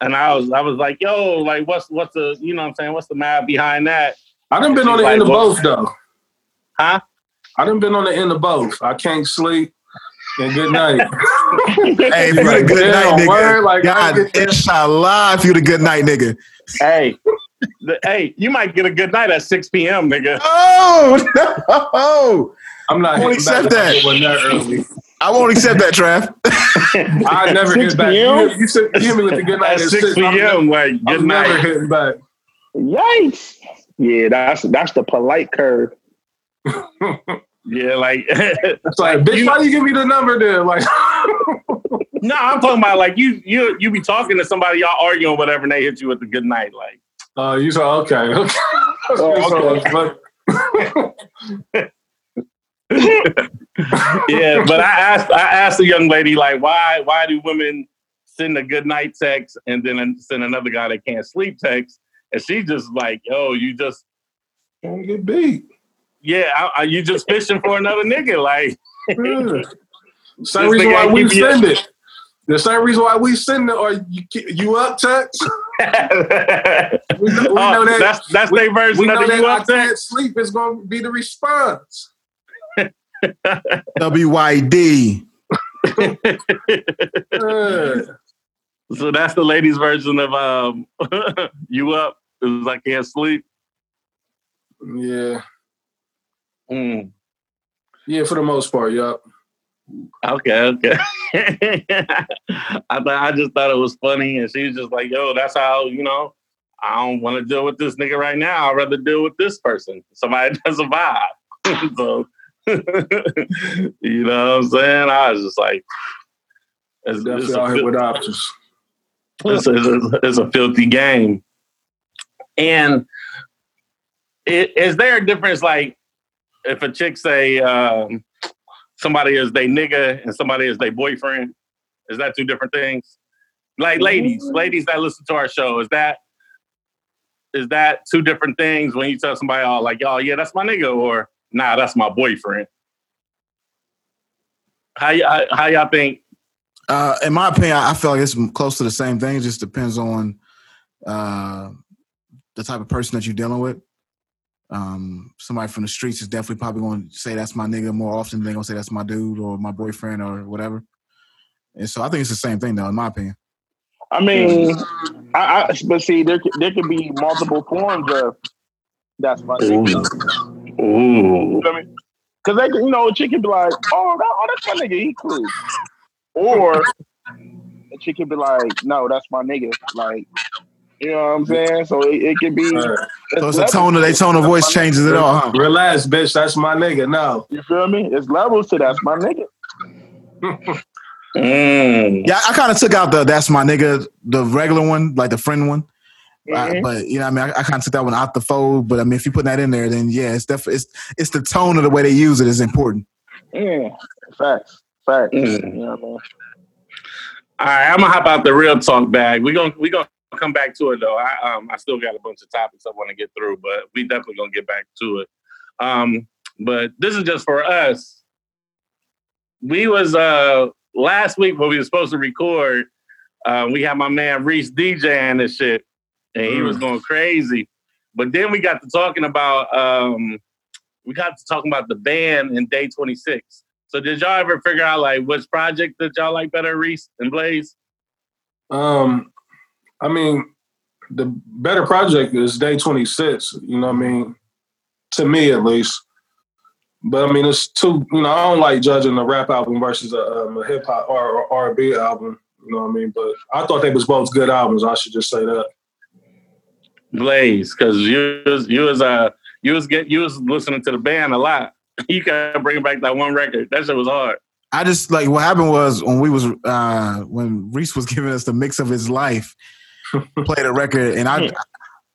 And I was I was like, yo, like what's what's the you know what I'm saying, what's the math behind that? I done been on the Like end of both though. Huh? I done been on the end of both. I can't sleep. And good night. Hey, if you're the good night nigga, word, like, God, get inshallah, if you're the good night nigga. Hey, the, hey, you might get a good night at 6 p.m., nigga. Oh no! I'm not I won't accept that. if it wasn't that early. I won't accept that, Trav. I never 6 hit back. You, you, said, you hit me with the good night At at six, 6 p.m. like, I'm good never night. hitting back. Yikes! Yeah, that's that's the polite curve. Yeah, like, It's like, Like, bitch, you- why you give me the number then? Like, no, I'm talking about like you, you, you be talking to somebody, y'all arguing, whatever, and they hit you with the good night, like. uh, you said okay, okay. Oh, okay. Yeah, but I asked I asked the young lady like why why do women send a good night text and then send another guy that can't sleep text and she just like oh you just can't get beat. yeah I, I, you just fishing for another nigga like Yeah. Same reason why we send it. The same reason why we send it, or you you up text. oh, We know, we oh, know that. that's that's we- their version we know of the that you I up text can't sleep is going to be the response. WYD. So that's the ladies version of um you up is I can't sleep yeah, Mm. yeah, for the most part, yup. Okay, okay. I thought I just thought it was funny, and she was just like, "Yo, that's how you know." I don't want to deal with this nigga right now. I'd rather deal with this person, somebody that doesn't vibe. so, you know what I'm saying? I was just like, it's, it's, Definitely a, out here fil- with options. it's, a, it's a filthy game. And is there a difference, like, if a chick say um, somebody is they nigga and somebody is they boyfriend? Is that two different things? Like ladies, ladies that listen to our show, is that is that two different things when you tell somebody, oh, like, y'all, yeah, that's my nigga, or nah, that's my boyfriend? How, y- how, how y'all think? Uh, in my opinion, I feel like it's close to the same thing. It just depends on uh, the type of person that you're dealing with. Um, somebody from the streets is definitely probably going to say that's my nigga more often than they're going to say that's my dude or my boyfriend or whatever. And so I think it's the same thing, though, in my opinion. I mean, I, I but see, there could- there could be multiple forms of that's my nigga. Ooh. You feel me? Because they, you know, a chick can be like, "Oh, that, oh, that's my nigga, he cool," or a chick can be like, "No, that's my nigga." Like, you know what I'm saying? So it, it can be. Right. So it's a tone of their tone of voice changes it all, huh? Relax, bitch. That's my nigga. No. You feel me? It's levels to that's my nigga. Mm. Yeah, I kind of took out the that's my nigga, the regular one, like the friend one. Uh, Mhm. but you know, I mean, I, I kind of took that one out the fold. But I mean, if you put that in there, then yeah, it's definitely it's it's the tone of the way they use it is important. Yeah, facts, facts. Mm. You know I mean? All right, I'm gonna hop out the real talk bag. We gonna we gonna come back to it though. I um I still got a bunch of topics I want to get through, but we definitely gonna get back to it. Um, but this is just for us. We was uh last week when we were supposed to record, uh, we had my man Reese DJing this shit, and he was going crazy. But then we got to talking about um we got to talking about Da Band in day 26. So did y'all ever figure out like which project that y'all like better, Reese and Blaze? Um, I mean, the better project is day 26. You know what I mean? To me, at least. But I mean, it's too. You know, I don't like judging a rap album versus a, um, a hip hop or R and B album. You know what I mean? But I thought they was both good albums. I should just say that. Blaze, because you was you was uh you was get you was listening to Da Band a lot. You gotta bring back that one record. That shit was hard. I just like what happened was when we was uh when Reese was giving us the mix of his life, played a record, and I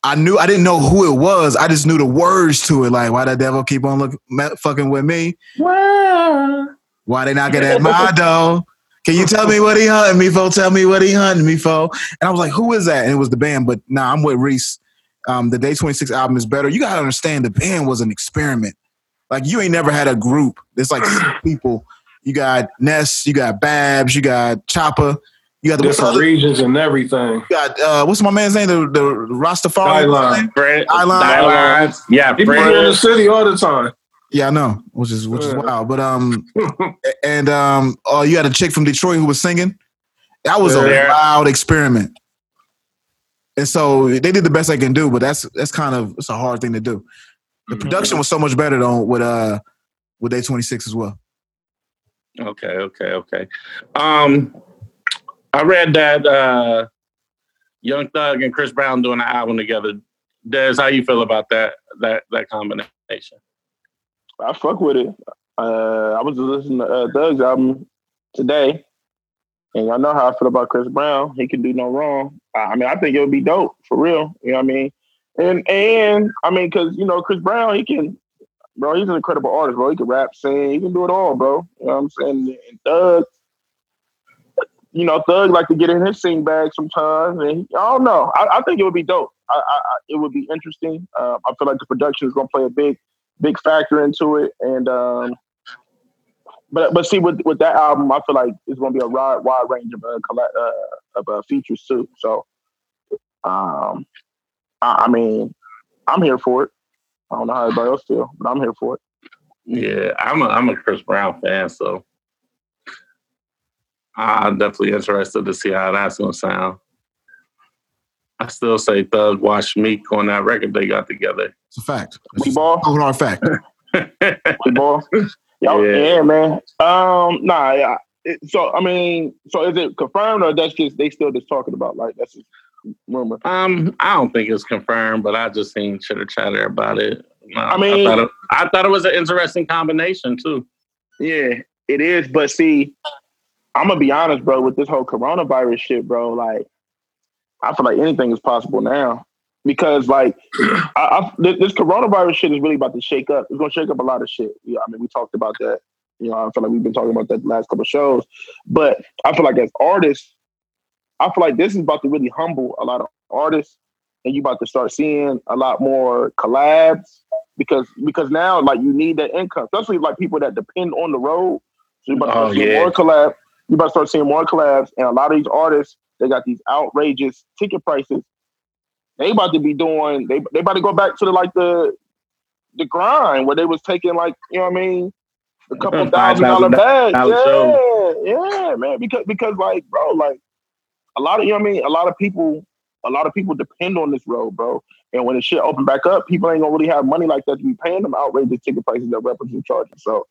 I knew I didn't know who it was. I just knew the words to it. Like, why the devil keep on look fucking with me? Why they knocking at my door? Can you tell me what he hunting me for? Tell me what he hunting me for. And I was like, who is that? And it was Da Band. But nah, I'm with Reese. Um, the Day 26 album is better. You gotta understand Da Band was an experiment. Like you ain't never had a group. There's like six people. You got Ness, you got Babs, you got Chopper, you got the Different the- regions and everything. you got uh, what's my man's name? The, the Rastafari. Fred, Skyline. Yeah, People in the city all the time. Yeah, I know, which is which is wild. But um, and um, oh, you had a chick from Detroit who was singing. That was a wild experiment. And so they did the best they can do, but that's that's kind of it's a hard thing to do. The Mhm. production was so much better though with uh with Day 26 as well. Okay, okay, okay. Um, I read that uh, Young Thug and Chris Brown doing an album together. Des, how you feel about that that that combination? I fuck with it. Uh, I was just listening to uh, Thug's album today, and y'all know how I feel about Chris Brown. He can do no wrong. I mean, I think it would be dope for real. You know what I mean? And and I mean, because you know, Chris Brown, he can, bro. He's an incredible artist, bro. He can rap, sing, he can do it all, bro. You know what I'm saying? And Thug, you know, Thug like to get in his sing bag sometimes, and he, I don't know. I, I think it would be dope. I, I, I it would be interesting. Uh, I feel like the production is gonna play a big big factor into it. And um, but but see with with that album, I feel like it's gonna be a wide wide range of uh, colla- uh of uh, features too. So um, I, I mean, I'm here for it. I don't know how everybody else feel, but I'm here for it. Yeah, I'm a I'm a Chris Brown fan, so I'm definitely interested to see how that's gonna sound. I still say Thug watch Meek on that record they got together. It's a fact. We It's ball, a cold hard fact. we ball. Yeah. yeah. man. Um, nah, yeah. It, so I mean, so is it confirmed or that's just they still just talking about like that's just rumor? Um, I don't think it's confirmed, but I just seen chitter chatter about it. No, I mean- I thought, it, I thought it was an interesting combination too. Yeah, it is. But see, I'm gonna be honest, bro. With this whole coronavirus shit, bro, like I feel like anything is possible now because, like, I, I, this coronavirus shit is really about to shake up. It's gonna shake up a lot of shit. Yeah, I mean, we talked about that. You know, I feel like we've been talking about that the last couple of shows. But I feel like as artists, I feel like this is about to really humble a lot of artists, and you about to start seeing a lot more collabs because because now like you need that income, especially like people that depend on the road. So you about to start Oh, seeing yeah. more collab. You about to start seeing more collabs, and a lot of these artists they got these outrageous ticket prices. They about to be doing. They they about to go back to the like the the grind where they was taking like you know what I mean, a couple thousand dollar thousand dollar bags. dollar Yeah, show. yeah, man. Because because like bro, like a lot of you know what I mean. A lot of people, a lot of people depend on this road, bro. And when the shit open back up, people ain't gonna really have money like that to be paying them outrageous ticket prices that rappers are charging. So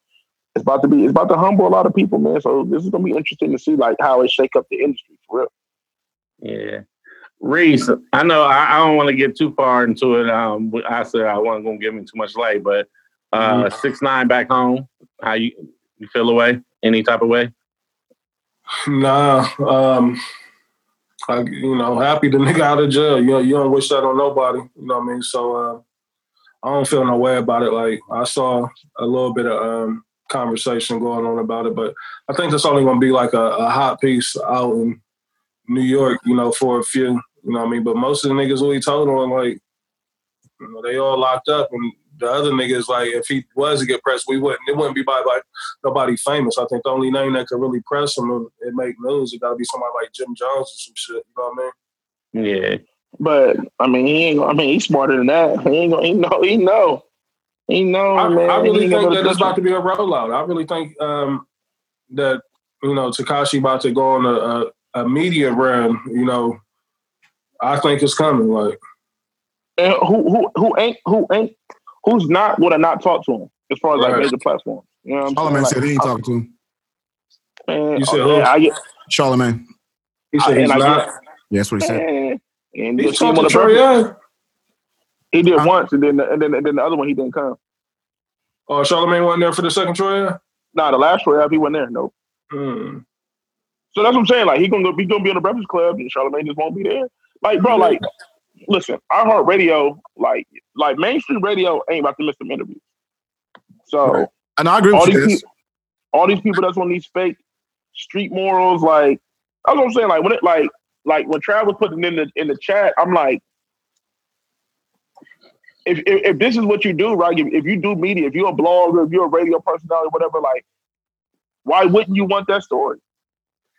it's about to be it's about to humble a lot of people, man. So this is gonna be interesting to see like how it shake up the industry for real. Yeah. Reese, I know I, I don't want to get too far into it. Um, I said I wasn't gonna give him too much light, but uh, six nine back home. How you you feel away? Any type of way? Nah, um, I, you know, happy the nigga out of jail. You know, you don't wish that on nobody. You know what I mean? So uh, I don't feel no way about it. Like I saw a little bit of um, conversation going on about it, but I think that's only going to be like a, a hot piece out in New York. You know, for a few. You know what I mean? But most of the niggas we told on, like, you know, they all locked up, and the other niggas, like, if he was to get pressed, we wouldn't. It wouldn't be by like nobody famous. I think the only name that could really press him and, and make news, it got to be somebody like Jim Jones or some shit. You know what I mean? Yeah. But I mean, he ain't. I mean, he's smarter than that. He ain't. Gonna, he know. He know. He know. I, man. I really think that it's about to be a rollout. I really think um, that you know Tekashi about to go on a, a, a media run. You know, I think it's coming. Like, And who who who ain't who ain't who's not gonna not talk to him as far as like major platforms. You know what I'm Charlamagne saying? said he ain't talking to him. man, You said oh, who? man, I get, Charlamagne. he said I- he's not. get- Yeah, that's what he said. man, and He you talked to the Young. He did Huh? once, and then the, and then and then the other one he didn't come. Oh, Charlamagne wasn't there for the second Troy Young? Nah, the last Troy he wasn't there. Nope. Hmm. So that's what I'm saying. Like he gonna go, he gonna be on the Breakfast Club, and Charlamagne just won't be there. Like, bro, like, listen, iHeartRadio, like, like mainstream radio ain't about to miss some interviews. So Right. And I agree all with you. these people, all these people that's on these fake street morals, like that's what I'm saying. Like when it, like, like when Trav was putting in the in the chat, I'm like, if if, if this is what you do, right? If, if you do media, if you're a blogger, if you're a radio personality, whatever, like, why wouldn't you want that story?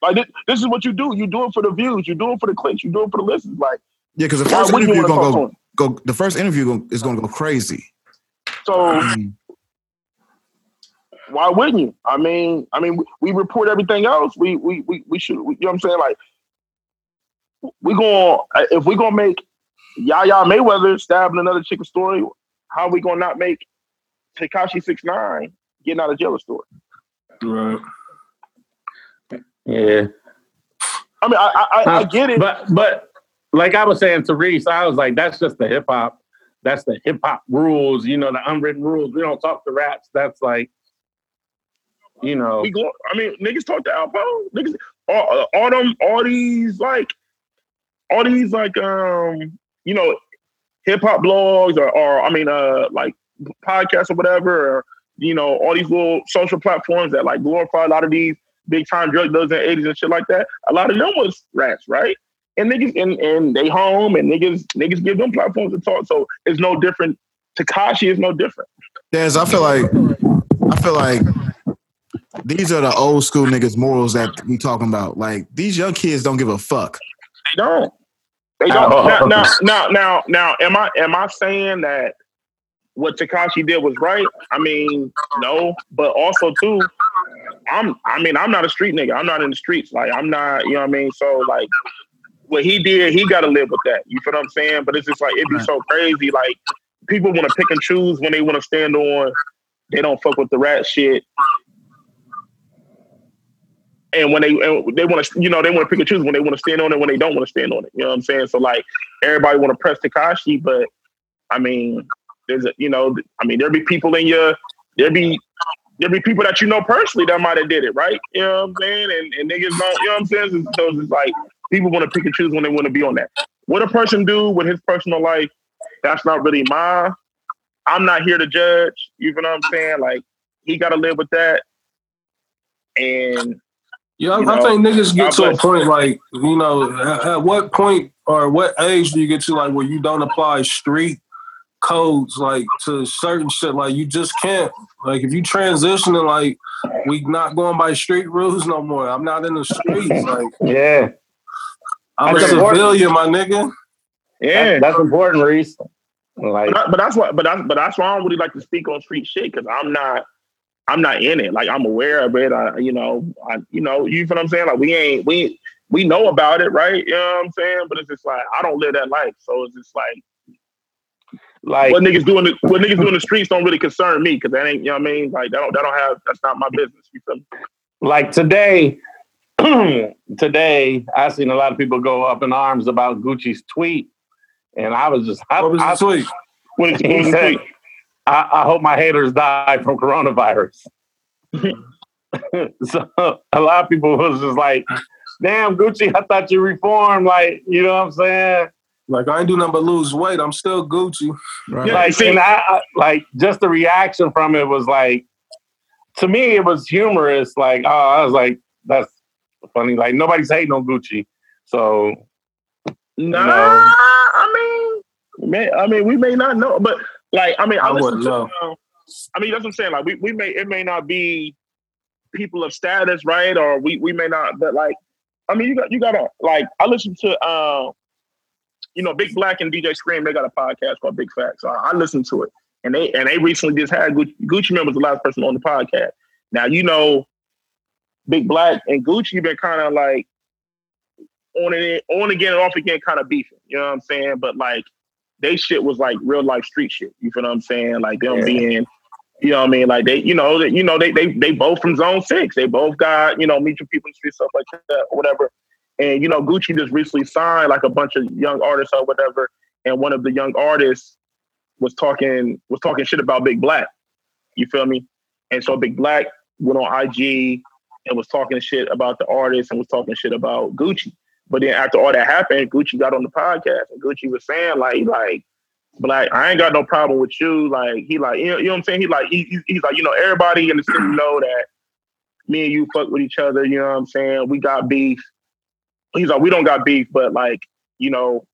Like this, this is what you do. You do it for the views. You do it for the clicks. You do it for the listens. Like, Yeah, because the first interview gonna talk go, go. The first interview is gonna go crazy. So Mm. why wouldn't you? I mean, I mean, we, we report everything else. We we we, we should. We, you know what I'm saying? Like, we going to if we gonna make Yaya Mayweather stabbing another chicken story, how are we gonna not make Tekashi Six Nine getting out of jail story? Right. Yeah. I mean, I I, I, get it. But but like I was saying to Reese, I was like, that's just the hip hop. That's the hip hop rules, you know, the unwritten rules. We don't talk to rats. That's like, you know, we go. I mean, niggas talk to Alpo. Niggas, all, all them, all these like, all these like, um, you know, hip hop blogs or, or I mean, uh, like podcasts or whatever, or you know, all these little social platforms that like glorify a lot of these big time drug dealers in the eighties and shit like that. A lot of them was rats, right? And niggas and, and they home and niggas niggas give them platforms to talk. So it's no different. Tekashi is no different. Des, I feel like I feel like these are the old school niggas morals that we talking about. Like these young kids don't give a fuck. They don't. They don't. Oh. Now, now, now, now, now, am I am I saying that what Tekashi did was right? I mean, no, but also too, I'm. I mean, I'm not a street nigga. I'm not in the streets. Like, I'm not. You know what I mean? So, like, what he did, he got to live with that. You feel what I'm saying? But it's just like it'd be so crazy. Like, people want to pick and choose when they want to stand on. They don't fuck with the rat shit. And when they and they want to, you know, they want to pick and choose when they want to stand on it, when they don't want to stand on it. You know what I'm saying? So like everybody want to press Tekashi, but I mean, there's a, you know, I mean, there be people in your, there be there be people that you know personally that might have did it, right? You know what I'm saying? And, and niggas don't, you know what I'm saying? So it's like people want to pick and choose when they want to be on that. What a person do with his personal life, that's not really my. I'm not here to judge. You know what I'm saying? Like he got to live with that. And Yeah, I, You I think niggas get to a point like, you know, at, at what point or what age do you get to like where you don't apply street codes like to certain shit? Like you just can't. Like if you transitioning, like we not going by street rules no more. I'm not in the streets. Like yeah, I'm a That's important. civilian, my nigga. yeah, that's, that's important, Reese. Like, but, I, but that's why. But that's but that's why I don't really like to speak on street shit because I'm not. I'm not in it. Like I'm aware of it. I, you know, I, you know, you feel what I'm saying? Like we ain't we we know about it, right? You know what I'm saying? But it's just like I don't live that life, so it's just like like what niggas doing. What niggas doing in the streets don't really concern me because that ain't. You know what I mean? Like that don't that don't have. That's not my business. You feel me? like today, today I seen a lot of people go up in arms about Gucci's tweet, and I was just, I, What was I, the tweet? What is, He what is the said- tweet? I, I hope my haters die from coronavirus. so a lot of people was just like, "Damn, Gucci, I thought you reformed." Like, you know what I'm saying? Like I ain't do nothing but lose weight. I'm still Gucci. Right. Yeah. like, see- and I, I- like just the reaction from it was like, to me, it was humorous. Like, oh, I was like, that's funny. Like nobody's hating on Gucci, so Nah, I mean, may, I mean, we may not know, but like, I mean, I, I listen wouldn't to, know. uh, I mean, that's what I'm saying. Like, we, we may, it may not be people of status, right? Or we, we may not, but like, I mean, you got, you gotta, like, I listen to, uh, you know, Big Black and DJ Scream, they got a podcast called Big Facts. So I, I listened to it. And they, and they recently just had Gucci, Gucci Mane was the last person on the podcast. Now, you know, Big Black and Gucci have been kind of like on and on again and off again, kind of beefing. You know what I'm saying? But like they shit was like real life street shit. You feel what I'm saying? Like them Yeah. being, you know what I mean? Like they, you know, that you know they they they both from Zone Six. They both got you know mutual people in the street stuff like that or whatever. And you know Gucci just recently signed like a bunch of young artists or whatever. And one of the young artists was talking was talking shit about Big Black. You feel me? And so Big Black went on IG and was talking shit about the artist and was talking shit about Gucci. But then after all that happened, Gucci got on the podcast and Gucci was saying like, like, Black, I ain't got no problem with you. Like, he like, you know, you know what I'm saying? He like, he, he- he's like, you know, everybody in the city know that me and you fuck with each other. You know what I'm saying? We got beef. He's like, we don't got beef, but like, you know,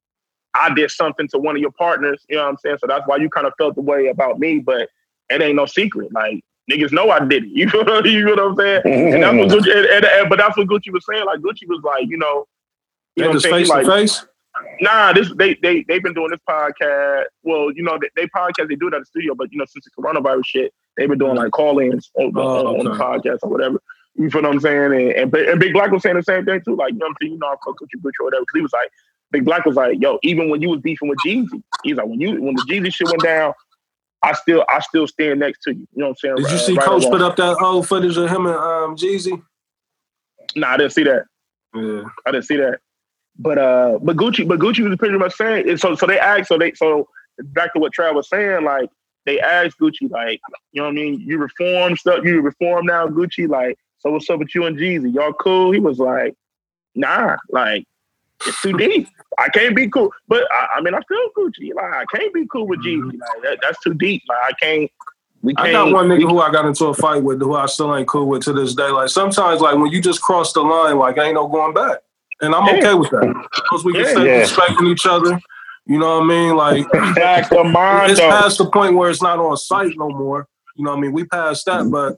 I did something to one of your partners. You know what I'm saying? So that's why you kind of felt the way about me. But it ain't no secret. Like niggas know I did it. You know, you know what I'm saying? And that's what Gucci, and, and, and- but that's what Gucci was saying. Like Gucci was like, you know, you know what I'm saying? Face like, to face. Nah, this they they they've been doing this podcast. Well, you know, they, they podcast they do it at the studio, but you know, since the coronavirus shit, they've been doing like call-ins on, Oh, on the podcast or whatever. You feel what I'm saying? And, and, Big- and Big Black was saying the same thing too. Like, you know what I'm saying? You know, I fuck with you, or whatever. Because he was like, Big Black was like, yo, even when you was beefing with Jeezy, he's like, when you when the Jeezy shit went down, I still I still stand next to you. You know what I'm saying? Did you Uh, see right Coach put up that old footage of him and um, Jeezy? Nah, I didn't see that. Yeah. I didn't see that. But uh, but Gucci, but Gucci was pretty much saying and so. So they asked. So they so back to what Trav was saying. Like they asked Gucci, like you know what I mean. You reform stuff. You reform now, Gucci. Like so, what's up with you and Jeezy? Y'all cool? He was like, Nah, like it's too deep. I can't be cool. But I, I mean, I feel Gucci. Like I can't be cool with Jeezy. Mm-hmm. Like that, that's too deep. Like I can't. We can't. I got one nigga who I got into a fight with who I still ain't cool with to this day. Like sometimes, like when you just cross the line, like ain't no going back, and I'm Yeah. okay with that because we can Yeah. stay Yeah. respecting each other. You know what I mean? Like Back to mine, it's past the point where it's not on site no more. You know what I mean? We passed that, but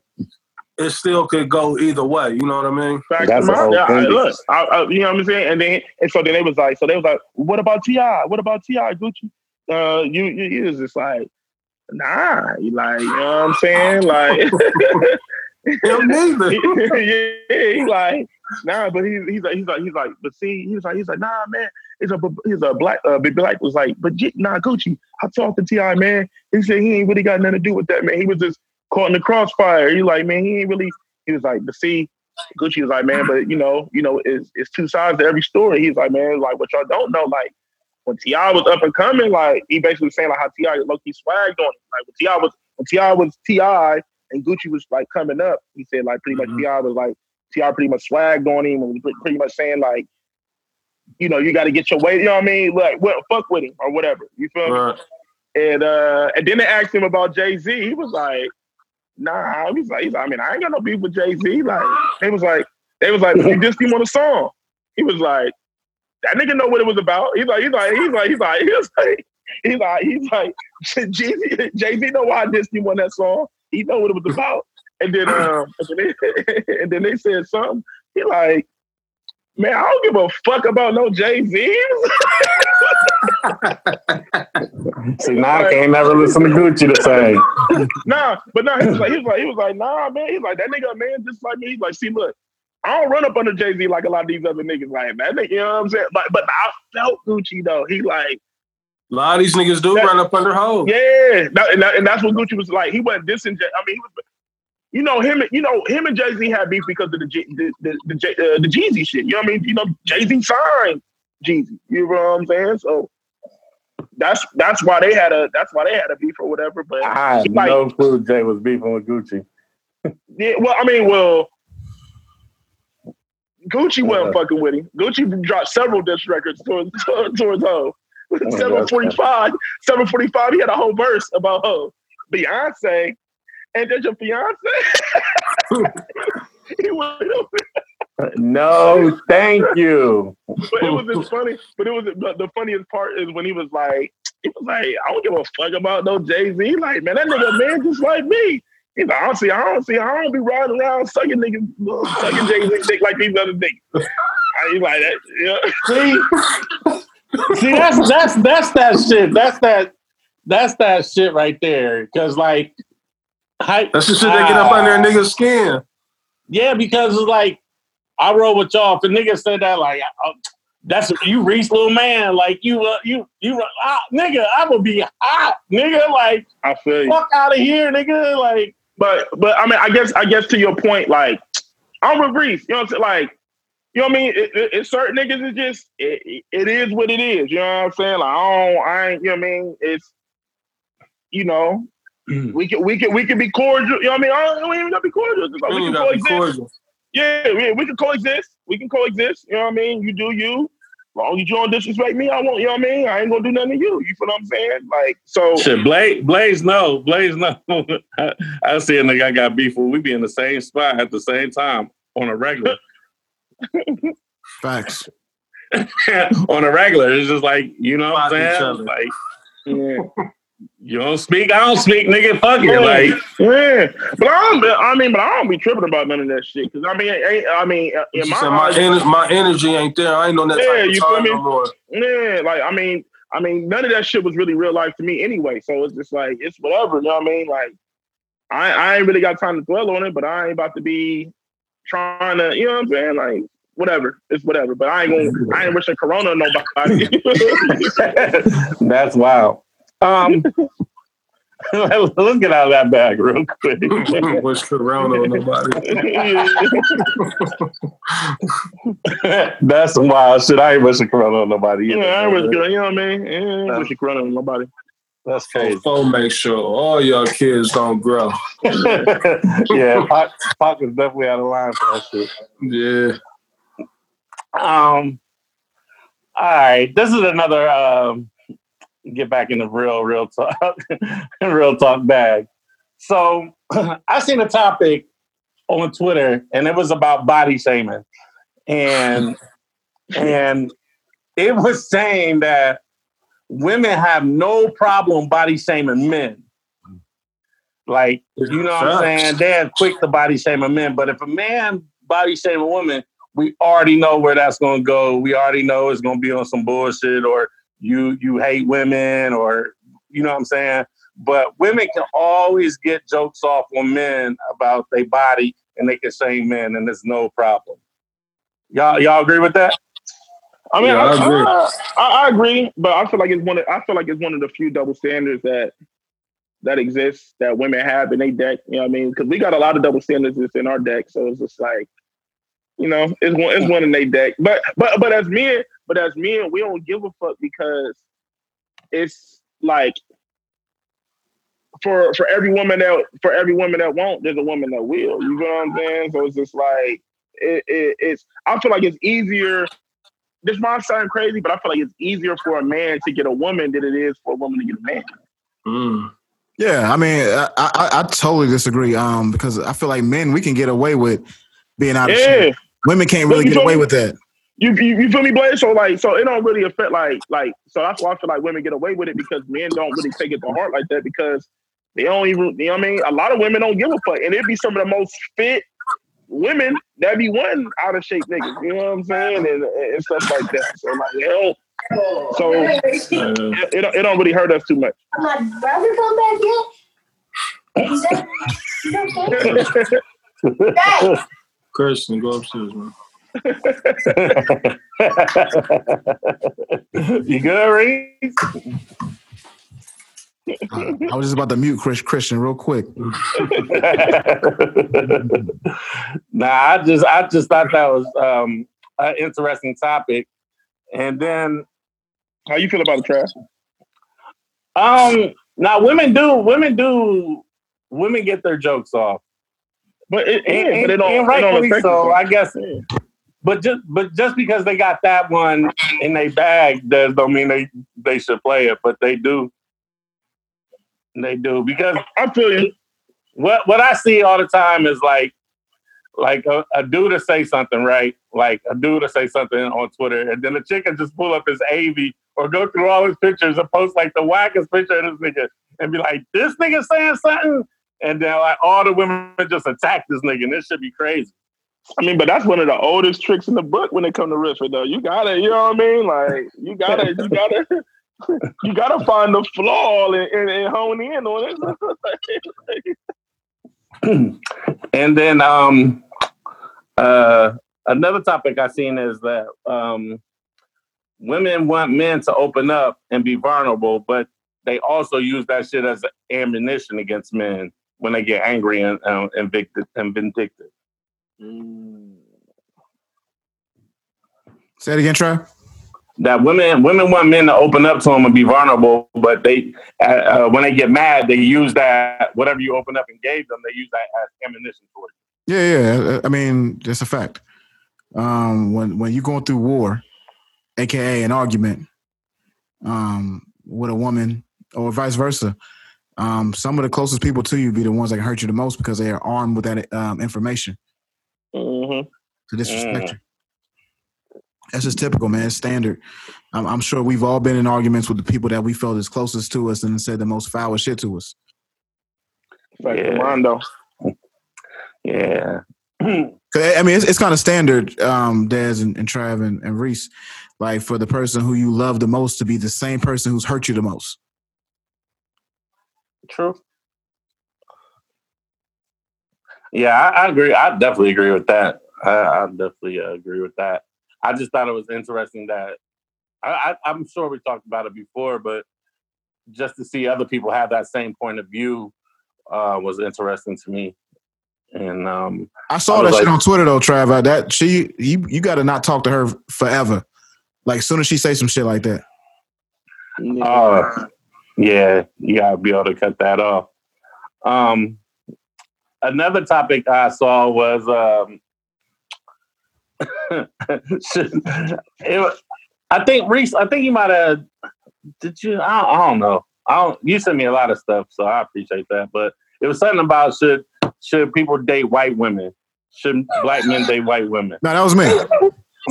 it still could go either way. You know what I mean? Back That's to the my, whole yeah, I, look, I, I, you know what I'm saying? And then, and so then they was like, so they was like, what about T.I.? What about T.I. Gucci? Uh, you, you, you was just like, nah, you like, you know what I'm saying? Like, Him neither. yeah, he like, nah, but he, he's like, he's like, he's like, but see, he's like, he's like, nah, man. He's a, he's a black, uh, big black was like, but G- nah, Gucci. I talked to T.I., man. He said he ain't really got nothing to do with that, man. He was just caught in the crossfire. He like, man, he ain't really. He was like, but see, Gucci was like, man, but you know, you know, it's, it's two sides to every story. He's like, man, like what y'all don't know, like when T.I. was up and coming, like he basically was saying like how T.I. low key swagged on him. Like when T.I. was when T.I. was T.I. and Gucci was like coming up, he said like pretty much Mhm. T.I. was like T.I. pretty much swagged on him and was pretty much saying like, you know, you got to get your way. You know what I mean? Like, what, fuck with him or whatever. You feel me? And uh, and then they asked him about Jay Z. He was like, Nah. He's like, he's like, I mean, I ain't got no beef with Jay Z. Like, they was like, they was like, you dissed him on a song. He was like, that nigga know what it was about. He's like, he's like, he's like, he's like, he's like, he's like, he's like, Jay Z, Jay Z know why I dissed him on that song. He know what it was about. And then, um, and then they, and then they said something. He like, man, I don't give a fuck about no Jay Z. See, now I can't never listen to Gucci the same. nah, but nah, he was like, he was like, he was like, nah, man. He's like, that nigga, man, just like me. He's like, see, look, I don't run up under Jay Z like a lot of these other niggas. Like that nigga, you know what I'm saying? But but I felt Gucci though. He like, A lot of these niggas do That- run up under hoes. yeah, that, and, that, and that's what Gucci was like. He wasn't dissing. Jay- I mean, he was. You know him. You know him and Jay Z had beef because of the the the the, J- uh, the Jeezy shit. You know what I mean? You know Jay Z signed Jeezy. You know what I'm saying? So that's that's why they had a that's why they had a beef or whatever. But I had Like- no clue Jay was beefing with Gucci. Yeah, well, I mean, well, Gucci wasn't fucking with him. Gucci dropped several diss records towards towards, towards Hov. that's 745, 745, he had a whole verse about Hov. Beyonce, and that's your fiance. he went, No, thank you. But it was just funny. But it was the, the funniest part is when he was like, he was like, I don't give a fuck about no Jay Z. Like, man, that nigga man just like me. He's like, I don't see, I don't see, I don't be riding around sucking niggas, sucking Jay Z dick like these other niggas. He's like that. Yeah. See, see, that's that's that's that shit. That's that that's that shit right there. Cause like, I, That's the shit that get up under a nigga's skin. Yeah, because it's like I roll with y'all. If a nigga said that, like uh, that's you reach little man, like you uh, you you uh, nigga, I would be hot, nigga. Like I feel you. fuck out of here, nigga. Like But but I mean, I guess I guess to your point, like I'm with Reese. You know what I'm saying? Like, you know what I mean? It, it, it certain niggas is just it, it is what it is. You know what I'm saying? Like I don't I ain't you know what I mean? It's you know, Mm. we can we can we can be cordial. You know what I mean? I don't, we ain't even gotta be cordial. Like, we can coexist. cordial. Yeah, we, we can coexist. We can coexist. You know what I mean? You do you. As long as you don't disrespect me, I won't. You know what I mean? I ain't gonna do nothing to you. You feel what I'm saying? Like so. shit, Blaze, Blaze, no, Blaze, no. I, I see a nigga I got beef with. We be in the same spot at the same time on a regular. Facts. on a regular, it's just like you know what I'm saying? Like Yeah. You don't speak, I don't speak, nigga. Fuck it, like. Yeah, but I don't. I mean, but I don't be tripping about none of that shit. Cause I mean, ain't, I mean, uh, in my said my, eyes, ener- my energy ain't there. I ain't on that Yeah, type of you feel me? no more. yeah, like I mean, I mean, none of that shit was really real life to me anyway. So it's just like it's whatever. You know what I mean? Like, I I ain't really got time to dwell on it, but I ain't about to be trying to. You know what I'm saying? Like. Whatever, it's whatever. But I ain't gonna, I ain't wishing Corona on nobody. That's wild. Um, let's get out of that bag real quick. Wish Corona on nobody. That's some wild shit. I ain't wishing corona on nobody. Either, yeah, I ain't man. you know what I mean? Yeah, I ain't wishing Corona on nobody. That's crazy. So make sure all your kids don't grow. yeah, Pac, Pac is definitely out of line for that shit. Yeah. Um, all right, this is another um, get back in the real, real talk, real talk bag. So I seen a topic on Twitter, and it was about body shaming, and and it was saying that women have no problem body shaming men. Like, you know what I'm saying? They're quick to body shaming men, but if a man body shame a woman, we already know where that's gonna go. We already know it's gonna be on some bullshit or you you hate women or you know what I'm saying? But women can always get jokes off on men about their body and they can shame men and there's no problem. Y'all y'all agree with that? I mean, Yeah, I, I agree. I, I, I agree, but I feel like it's one. Of, I feel like it's one of the few double standards that that exists that women have in their deck. You know what I mean? Because we got a lot of double standards that's in our deck, so it's just like, you know, it's one. It's one in their deck. But but but as men, but as men, we don't give a fuck because it's like for for every woman that for every woman that won't, there's a woman that will. You know what I'm saying? So it's just like it, it, it's. I feel like it's easier this might sound crazy, but I feel like it's easier for a man to get a woman than it is for a woman to get a man. Mm. Yeah, I mean, I, I I totally disagree. Um, because I feel like men we can get away with being out of shape. Yeah, Women can't really get away me? with that. You, you you feel me, Blaze? So like, so it don't really affect like like. So that's why I feel like women get away with it because men don't really take it to heart like that because they don't even. You know what I mean? A lot of women don't give a fuck, and it'd be some of the most fit women that be one out of shape niggas. You know what I'm saying? And, and stuff like that. So like, they don't. So Uh, it, it, don't- it don't really hurt us too much. My brother come back yet? Is that, is that okay? Dad, Christian, go upstairs, man. you good, Reed? Uh, I was just about to mute Chris Christian real quick. nah, I just I just thought that was um an interesting topic. And then How you feel about the trash? um now women do women do women get their jokes off. But it, And, yeah, but it and- don't, and it don't rightfully so, us. I guess. But just but just because they got that one in their bag does don't mean they they should play it, but they do. They do because I feel you. what what I see all the time is like like a, a dude to say something, right? Like a dude to say something on Twitter, and then the chick can just pull up his AV or go through all his pictures and post like the wackest picture of this nigga and be like, this nigga saying something. And then like all the women just attack this nigga, and this should be crazy. I mean, but that's one of the oldest tricks in the book when it comes to riffing, though. You gotta, you know what I mean? Like, you gotta, you gotta, you gotta find the flaw and, and, and hone in on it. and then um uh another topic I've seen is that um women want men to open up and be vulnerable, but they also use that shit as ammunition against men when they get angry and and, and vindictive. Say it again, Trey. That women women want men to open up to them and be vulnerable, but they uh, uh, when they get mad, they use that whatever you open up and gave them, they use that as ammunition for you. Yeah, yeah. I mean, it's a fact. Um, when when you're going through war, aka an argument, um, with a woman or vice versa, um, some of the closest people to you be the ones that can hurt you the most because they are armed with that um, information Mm-hmm. to disrespect Mm. you. That's just typical, man. It's standard. I'm, I'm sure we've all been in arguments with the people that we felt is closest to us and said the most foul shit to us. Like Yeah. Mondo. Yeah. 'Cause, I mean, it's, it's kind of standard, um, Dez and, and Trav and, and Reese, like for the person who you love the most to be the same person who's hurt you the most. True. Yeah, I, I agree. I definitely agree with that. I, I definitely uh, agree with that. I just thought it was interesting that I, I, I'm sure we talked about it before, but just to see other people have that same point of view uh, was interesting to me. And um, I saw I that was shit on Twitter though, Trav. uh, That she, you, you got to not talk to her forever. Like, soon as she say some shit like that, Uh, yeah, you gotta be able to cut that off. Um, another topic I saw was um, it, I think Reese. I think you might have. Did you? I, I don't know. I don't. You sent me a lot of stuff, so I appreciate that. But it was something about should should people date white women? Should black men date white women? no, that was me.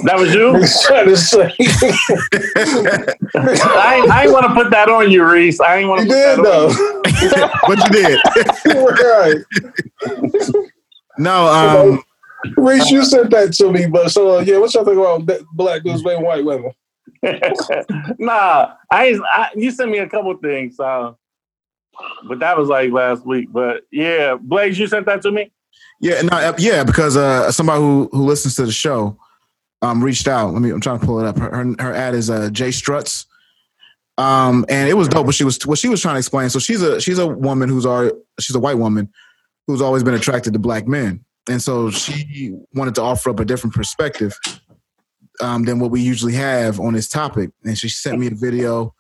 That was you. trying to say. I ain't, I ain't want to put that on you, Reese. I ain't want to. put did that on you. though. but you did. right. No, um, Reese, you sent that to me, but so uh, yeah, what y'all think about black dudes dating white women? nah, I, I you sent me a couple things, uh, but that was like last week. But yeah, Blaze, you sent that to me. yeah, no, uh, yeah, because uh, somebody who who listens to the show um reached out. Let me. I'm trying to pull it up. Her her, her ad is uh Jay Struts. Um, and it was dope. But she was what she was trying to explain. So she's a she's a woman who's already she's a white woman who's always been attracted to black men, and so she wanted to offer up a different perspective um, than what we usually have on this topic. And she sent me a video.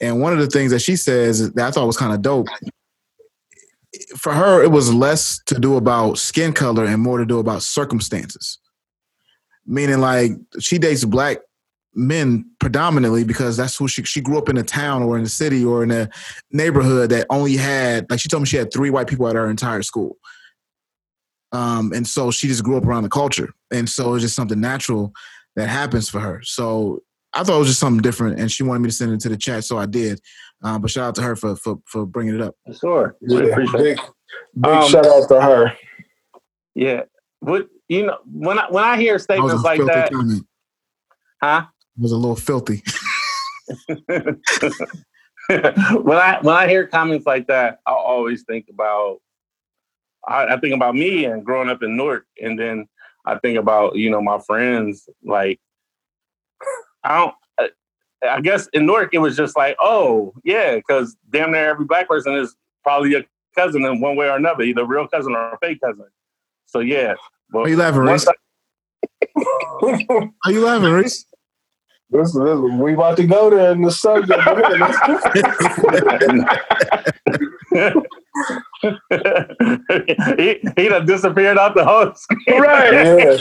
And one of the things that she says that I thought was kind of dope. For her, it was less to do about skin color and more to do about circumstances. Meaning, like she dates black men predominantly because that's who she she grew up in a town or in a city or in a neighborhood that only had like she told me she had three white people at her entire school. Um, and so she just grew up around the culture. And so it's just something natural that happens for her. So I thought it was just something different, and she wanted me to send it to the chat, so I did. Um, but shout out to her for for for bringing it up. Sure, Yeah, appreciate it. big, big Um, shout out to her. Yeah, what you know when I when I hear statements a like that, comment. huh? It was a little filthy. when I when I hear comments like that, I always think about I, I think about me and growing up in Newark, and then I think about you know my friends. Like I don't. I- I guess in Newark it was just like, oh yeah, because damn near every black person is probably a cousin in one way or another, either real cousin or a fake cousin. So yeah. But Are you laughing, once Reese? Are you laughing, Reese? This, this, we about to go there in the subject. he, he done disappeared out the whole screen. Right. Yeah.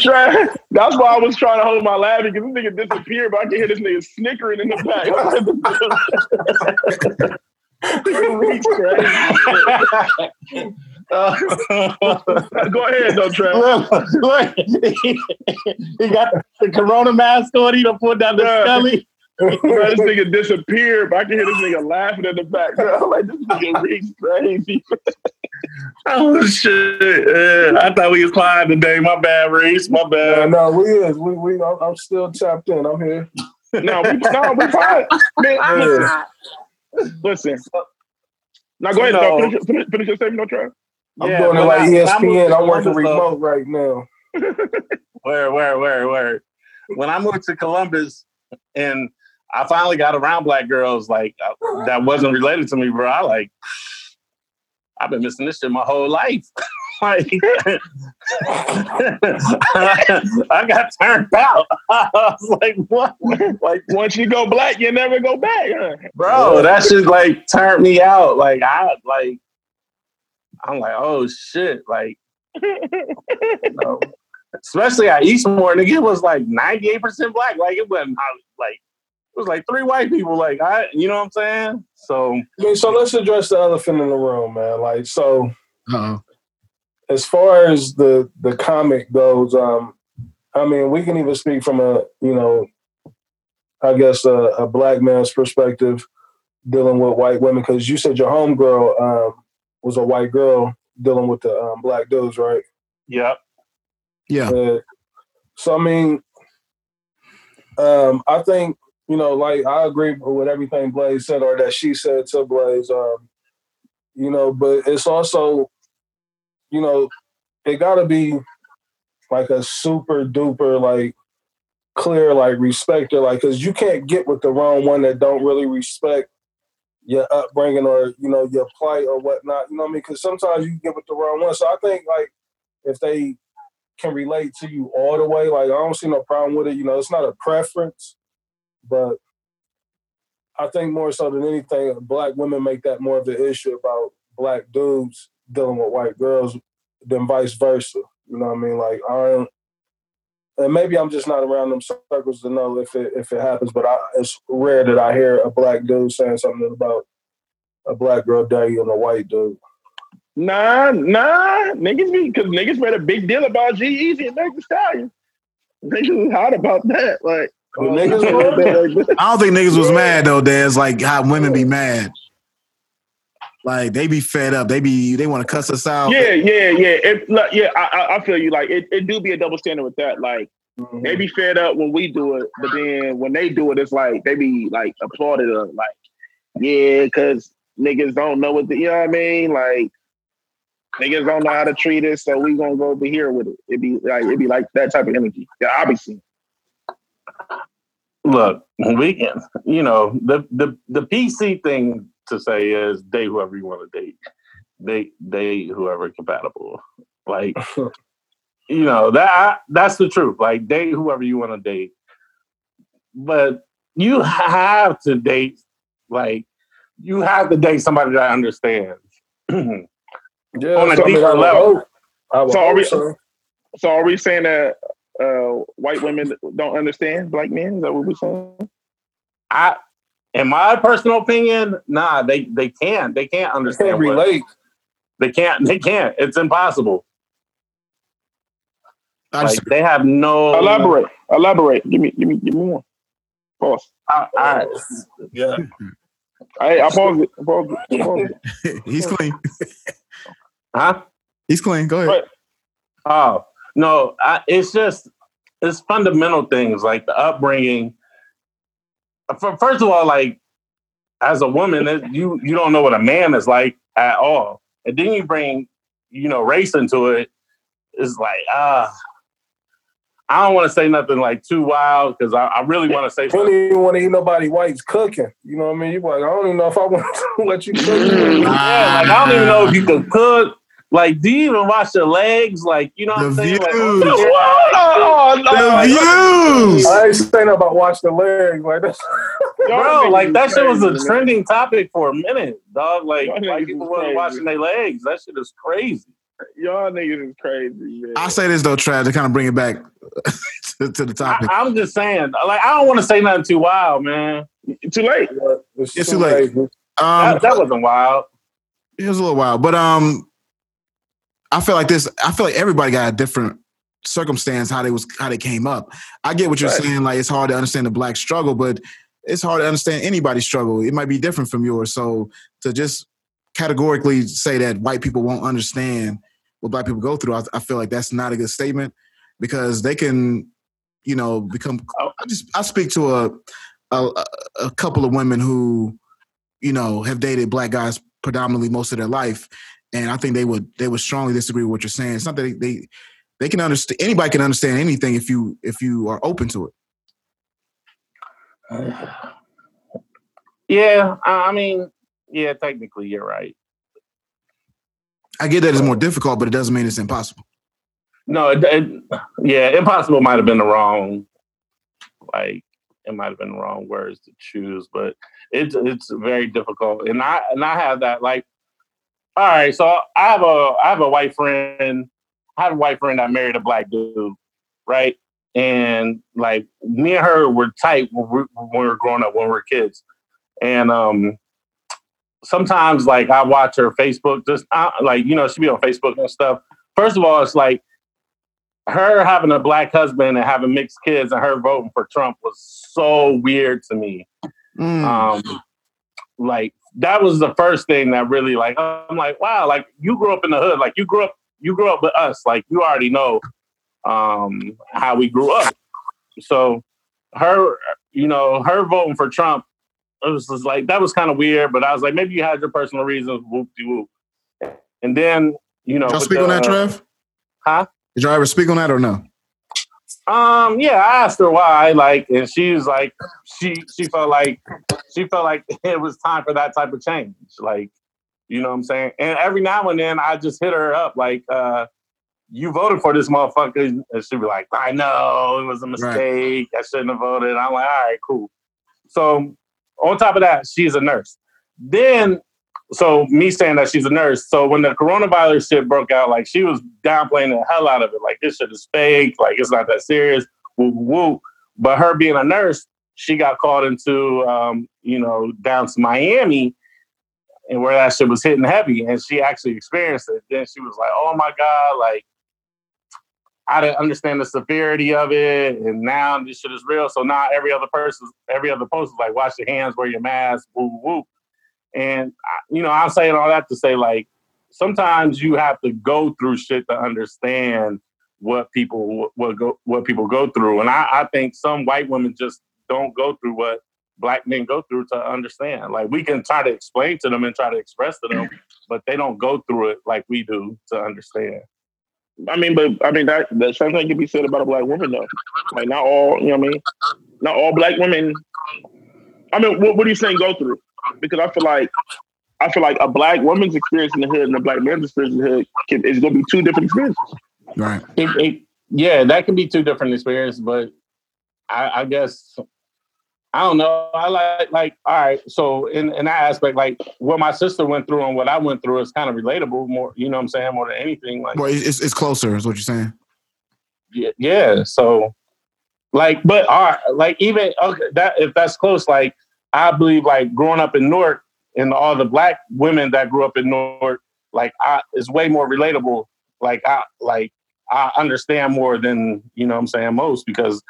That's why I was trying to hold my laugh because this nigga disappeared, but I can hear this nigga snickering in the back. Reese crazy. Uh, Go ahead, though, Trev. look, look. he got the corona mask on. He done put down the Yeah. skelly. Bro, this nigga disappeared, but I can hear this nigga laughing in the background. Like this nigga Reese crazy. Oh shit! Yeah, I thought we was quiet today. My bad, Reese. My Yeah, bad. no, we is. We we. I'm, I'm still tapped in. I'm here. No, we no, we fine. Man, Yeah. listen. Now go ahead, No. though. Finish, your- finish, finish your statement, no Trev. I'm Yeah, doing it like I- when I ESPN. I'm working Columbus, though- remote right now. Where, where, where, where? When I moved to Columbus, and I finally got around black girls like uh, that wasn't related to me, bro. I like, I've been missing this shit my whole life. like, I got turned out. I was like, what? Like, Once you go black, you never go back. Huh? bro, that shit like turned me out. Like, I like, I'm like, oh shit, like. you know, especially at Eastmoor, nigga, it was like 98% black. Like it wasn't like it was like three white people. Like I, you know what I'm saying? So I mean, so let's address the elephant in the room, man. Like, so Uh-oh. as far as the the comic goes, um, I mean, we can even speak from a you know, I guess a, a black man's perspective dealing with white women because you said your homegirl um, was a white girl dealing with the um, black dudes, right? yeah, Yeah. Uh, so I mean, um, I think you know, like I agree with everything Blaze said or that she said to Blaze. Um, you know, but it's also, you know, it got to be like a super duper like clear like respect her like because you can't get with the wrong one that don't really respect your upbringing or you know your plight or whatnot. You know what I mean? Because sometimes you get with the wrong one. So I think like if they can relate to you all the way. Like I don't see no problem with it. You know, it's not a preference, but I think more so than anything, black women make that more of an issue about black dudes dealing with white girls than vice versa. You know what I mean? Like I don't. And maybe I'm just not around them circles to know if it if it happens, but I, it's rare that I hear a black dude saying something about a black girl dating a white dude. Nah, nah, niggas be because niggas made a big deal about G-Eazy and Meg Thee Stallion. Niggas was hot about that. Like The niggas were? I don't think niggas was mad though, Daz. Like how women be mad. Like they be fed up. They be they want to cuss us out. Yeah, yeah, yeah. It, like, yeah, I, I- I feel you. Like it, it do be a double standard with that. Like Mhm. they be fed up when we do it, but then when they do it, it's like they be like applauded. Or like, yeah, because niggas don't know what the, you know what I mean. Like niggas don't know how to treat it, so we gonna go over here with it. It be like it be like that type of energy. Yeah, I be seeing. look, we can, you know, the the the PC thing to say is date whoever you want to date, date date whoever compatible. Like, you know that that's the truth. Like, date whoever you want to date, but you have to date like you have to date somebody that understands. Yeah, On a so, I mean, deeper I would level. hope- I would So are we- so. So are we saying that uh, white women don't understand black men? Is that what we're saying? I, in my personal opinion, nah, they they can't. They can't I understand. can't what- relate. They can't. They can't. It's impossible. I Like they have no. Elaborate. Elaborate. Give me. Give me. Give me more. Pause. All right. Yeah. I I pause it. I pause it. I pause it. he's clean. Huh? He's clean. Go ahead. Right. Oh no! I, it's just it's fundamental things like the upbringing. For, first of all, like as a woman, it, you you don't know what a man is like at all, and then you bring you know race into it. It's like ah. I don't want to say nothing like too wild because I, I really want to say You don't even want to eat nobody white's cooking. You know what I mean? You like, I don't even know if I want to let you cook. Yeah, like I don't even know if you can cook. Like, do you even watch the legs? Like, you know what I'm The saying? Like, views. oh, no, no, The views. I ain't saying nothing about wash the legs. Like that's Bro, like that shit was a trending topic for a minute, dog. Like, Y'all white niggas people is wasn't crazy. their legs. That shit is crazy. Y'all niggas is crazy, man. I say this though, Trav, to kind of bring it back to, to the topic. I, I'm just saying, like, I don't want to say nothing too wild, man. Too late. it's, It's too late. Um, that, that wasn't wild. it was a little wild, but um, I feel like this. I feel like everybody got a different circumstance how they was how they came up. I get what you're Right. saying. Like it's hard to understand the black struggle, but it's hard to understand anybody's struggle. It might be different from yours. So to just categorically say that white people won't understand what black people go through, I, I feel like that's not a good statement because they can, you know, become. Oh. I just I speak to a a, a couple of women who, you know, have dated black guys predominantly most of their life, and I think they would they would strongly disagree with what you're saying. It's not that they they, they can understand anybody can understand anything if you if you are open to it. Yeah, I I mean, yeah, technically you're right. I get that it's more difficult, but it doesn't mean it's impossible. No, it, it, yeah, impossible might have been the wrong, like it might have been the wrong words to choose, but it's it's very difficult. And I and I have that like, all right, so I have a I have a white friend, I have a white friend that married a black dude, right? And like me and her were tight when we, when we were growing up, when we were kids, and um. Sometimes, like I watch her Facebook, just uh, like you know, she be on Facebook and stuff. First of all, it's like her having a black husband and having mixed kids and her voting for Trump was so weird to me. Mm. Um, like that was the first thing that really like I'm like, wow, like you grew up in the hood, like you grew up, you grew up with us, like you already know um how we grew up. So her, you know, her voting for Trump, it was just like that was kind of weird, but I was like, maybe you had your personal reasons, whoop de whoop. And then, you know, Y'all with speak on that, the- Trev? Huh? Did y'all ever speak on that or no? Um, yeah, I asked her why, like, and she was like, she she felt like she felt like it was time for that type of change, like, you know what I'm saying. And every now and then, I just hit her up, like, uh, you voted for this motherfucker, and she'd be like, I know it was a mistake, I shouldn't have voted. I'm like, all right, cool. So on top of that, she's a nurse. Then, so me saying that she's a nurse. So when the coronavirus shit broke out, like she was downplaying the hell out of it. Like this shit is fake. Like it's not that serious. Woo woo. But her being a nurse, she got called into, um, you know, down to Miami, and where that shit was hitting heavy, and she actually experienced it. Then she was like, "Oh my god!" Like I didn't understand the severity of it, and now this shit is real. So now every other person, every other post is like, wash your hands, wear your mask, woo woo. And I- you know, I'm saying all that to say, like, sometimes you have to go through shit to understand what people what go what people go through. And I, I think some white women just don't go through what black men go through to understand. Like we can try to explain to them and try to express to them, but they don't go through it like we do to understand. I mean, but I mean that the same thing can be said about a black woman though. Like not all, you know what I mean? Not all black women. I mean, what, what are you saying go through? Because I feel like I feel like a black woman's experience in the hood and a black man's experience in the hood can, is going to be two different experiences. Right. It, it, yeah, that can be two different experiences, but I, I guess I don't know. I like like all right. So in in that aspect, like what my sister went through and what I went through is kind of relatable. More, you know, what I'm saying more than anything. Like Well, it's, it's closer, is what you're saying. yeah, yeah. So like, but all right, like even okay, that if that's close, like I believe like growing up in Newark and all the black women that grew up in Newark, like I is way more relatable. Like I like I understand more than you know what I'm saying most because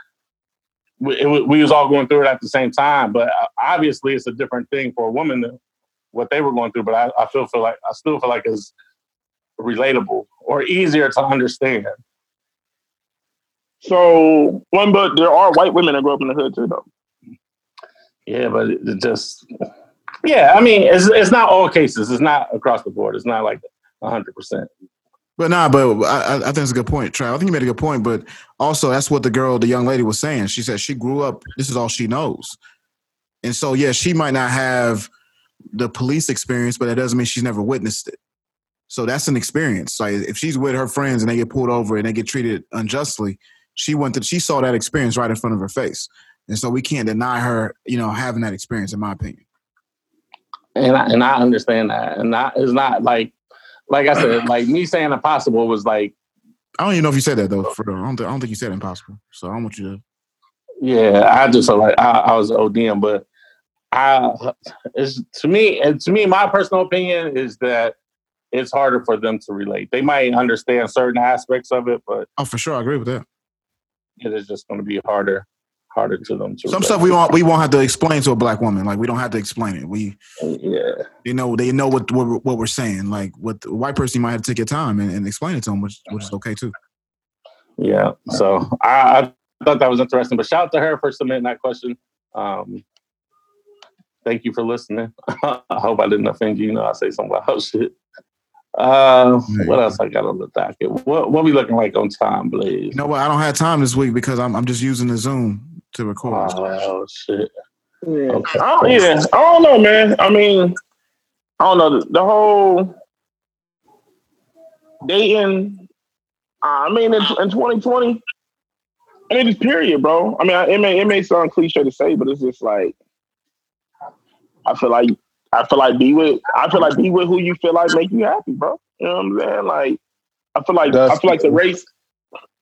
we, it, we was all going through it at the same time. But uh, obviously, it's a different thing for a woman than what they were going through. But I, I feel feel like I still feel like it's relatable or easier to understand. So one, but there are white women that grew up in the hood too, though. Yeah, but it, just yeah. I mean, it's it's not all cases. It's not across the board. It's not like hundred percent. But nah, but I I think it's a good point, Trav. I think you made a good point. But also, that's what the girl, the young lady, was saying. She said she grew up. This is all she knows, and so yeah, she might not have the police experience, but that doesn't mean she's never witnessed it. So that's an experience. Like if she's with her friends and they get pulled over and they get treated unjustly, she went to she saw that experience right in front of her face, and so we can't deny her, you know, having that experience. In my opinion. And I, and I understand that. And I, it's not like like I said, like me saying impossible was like I don't even know if you said that though. For real. I don't, think, I don't think you said impossible. So I don't want you to. yeah. I just like I, I was ODM, but I, it's, to me, and to me, my personal opinion is that it's harder for them to relate. They might understand certain aspects of it, but Oh, for sure, I agree with that. it is just going to be harder, harder to them to. Some stuff we won't we won't have to explain to a black woman. Like we don't have to explain it. We yeah, you know they know what what, we're- what we're saying. Like with a white person, you might have to take your time and, and explain it to them, which which is okay too. yeah. So I, I thought that was interesting. But shout out to her for submitting that question. Um, thank you for listening. I hope I didn't offend you. You know, I say some wild shit. Uh, what else I got on the docket? What what we looking like on time, Blaze? You know what? I don't have time this week because I'm I'm just using the Zoom to record. Oh shit. Yeah. Okay. I don't, yeah, I don't know, man. I mean, I don't know the, the whole dating. Uh, I mean, in, in 2020, I mean, it's period, bro. I mean, I- it may it may sound cliche to say, but it's just like I feel like I feel like be with I feel like be with who you feel like make you happy, bro. You know what I'm saying? Like, I feel like I feel like the race.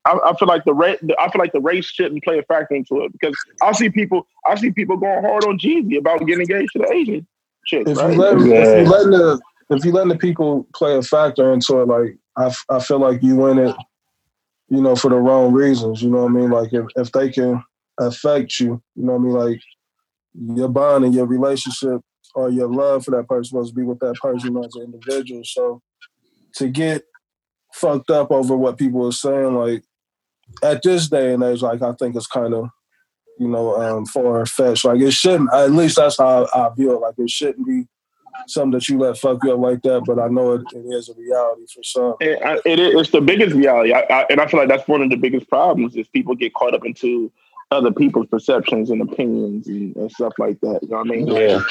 I, I feel like the race. I feel like the race shouldn't play a factor into it because I see people. I see people going hard on Jeezy about getting engaged to the Asian chick. if right? you let if you letting the if you letting the people play a factor into it, like I, f- I feel like you in it, you know, for the wrong reasons. You know what I mean? Like if, if they can affect you, you know what I mean? Like your bond and your relationship or your love for that person must be with that person as an individual. So to get fucked up over what people are saying, like at this day and age, like I think it's kind of you know, um, far fetched. Like it shouldn't. At least that's how I, I view it. Like it shouldn't be something that you let fuck you up like that. But I know it, it is a reality for some. It, I- it is it's the biggest reality, I, I, and I feel like that's one of the biggest problems is people get caught up into other people's perceptions and opinions and, and stuff like that. You know what I mean? Yeah,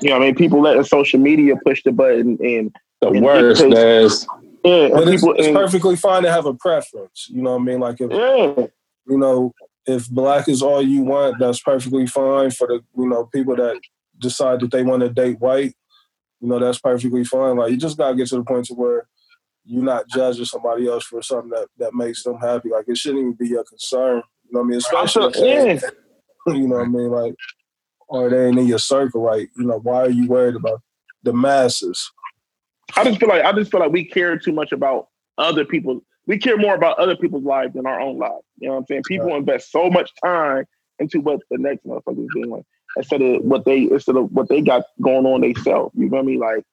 you know what I mean? People letting social media push the button and the And worst is yeah, But it's, people it's and, perfectly fine to have a preference. You know what I mean? Like if yeah. you know, if black is all you want, that's perfectly fine for the you know people that decide that they want to date white. You know, that's perfectly fine. Like you just gotta get to the point to where you're not judging somebody else for something that that makes them happy. Like it shouldn't even be your concern. You know what I mean? Especially yeah. you know what I mean? Like, or they ain't in your circle, right? You know, why are you worried about the masses? I just feel like I just feel like we care too much about other people. We care more about other people's lives than our own lives. You know what I'm saying? People invest so much time into what the next motherfucker is doing instead of what they instead of what they got going on themselves. You know what I mean? Like,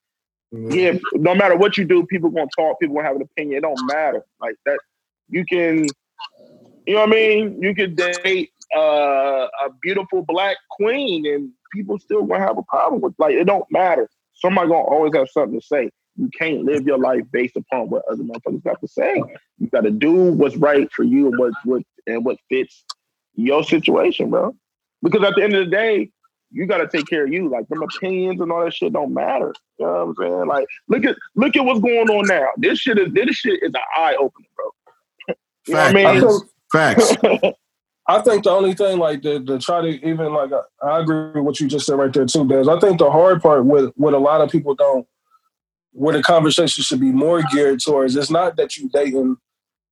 yeah, no matter what you do, people gonna talk, people gonna have an opinion. It don't matter. Like that, you can, you know what I mean? You could date uh, a beautiful black queen, and people still gonna have a problem with. Like, it don't matter. Somebody gonna always have something to say. You can't live your life based upon what other motherfuckers got to say. You got to do what's right for you and what what and what fits your situation, bro. Because at the end of the day, you got to take care of you. Like them opinions and all that shit don't matter. You know what I'm saying? Like look at look at what's going on now. This shit is this shit is an eye opener, bro. You know what I Facts. mean? Facts. I think the only thing like to, to try to even like I, I agree with what you just said right there too, Des. I think the hard part with what a lot of people don't where the conversation should be more geared towards it's not that you dating,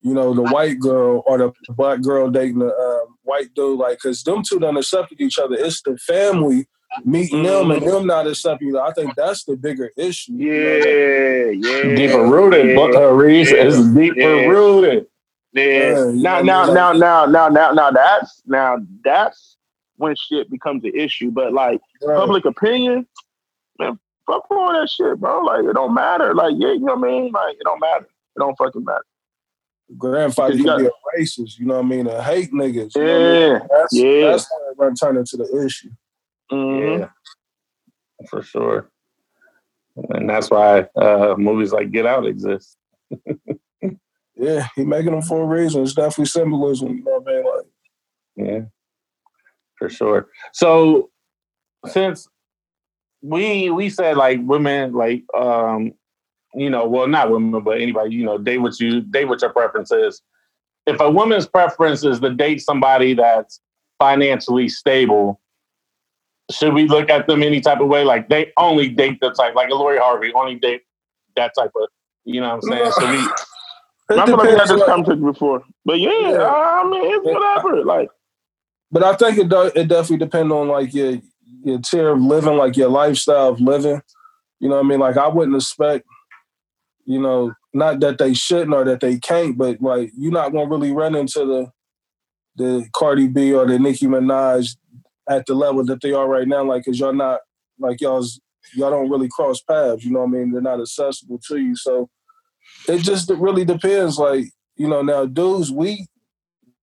you know, the white girl or the black girl dating the um, white dude, like because them two done accepted each other. It's the family meeting them and them not accepting you. I think that's the bigger issue. you know? Yeah, yeah. deeper rooted. Yeah. But uh, Reese Yeah. is deeper Yeah. rooted. Yeah. Yeah, now, now, now, now, now, now, now, that's now that's when shit becomes an issue. But like Right. public opinion, man, fuck all that shit, bro. Like it don't matter. Like yeah, you know what I mean? Like it don't matter. It don't fucking matter. grandfather You can got- be a racist, you know what I mean, and hate niggas. You know what I mean? Yeah. That's, Yeah. that's when it run turn into the issue. Mhm. Yeah, for sure. And that's why uh, movies like Get Out exist. Yeah, he making them for a reason. It's definitely symbolism, you know what I mean? Like, Yeah, for sure. So since we we said like women like um you know well not women but anybody you know date what you date what your preference is. If a woman's preference is to date somebody that's financially stable, should we look at them any type of way? Like they only date the type like a Lori Harvey only date that type of you know what I'm saying? So we it I feel like we had this like- conversation before. But yeah, Yeah. I mean it's whatever. Like but I think it does. It definitely depends on like your your tier of living, like your lifestyle of living. You know what I mean? Like I wouldn't expect, you know, not that they shouldn't or that they can't, but like you're not gonna really run into the the Cardi B or the Nicki Minaj at the level that they are right now, like cause y'all not like y'all's y'all don't really cross paths, you know what I mean? They're not accessible to you. So it just really depends. Like, you know, now dudes, we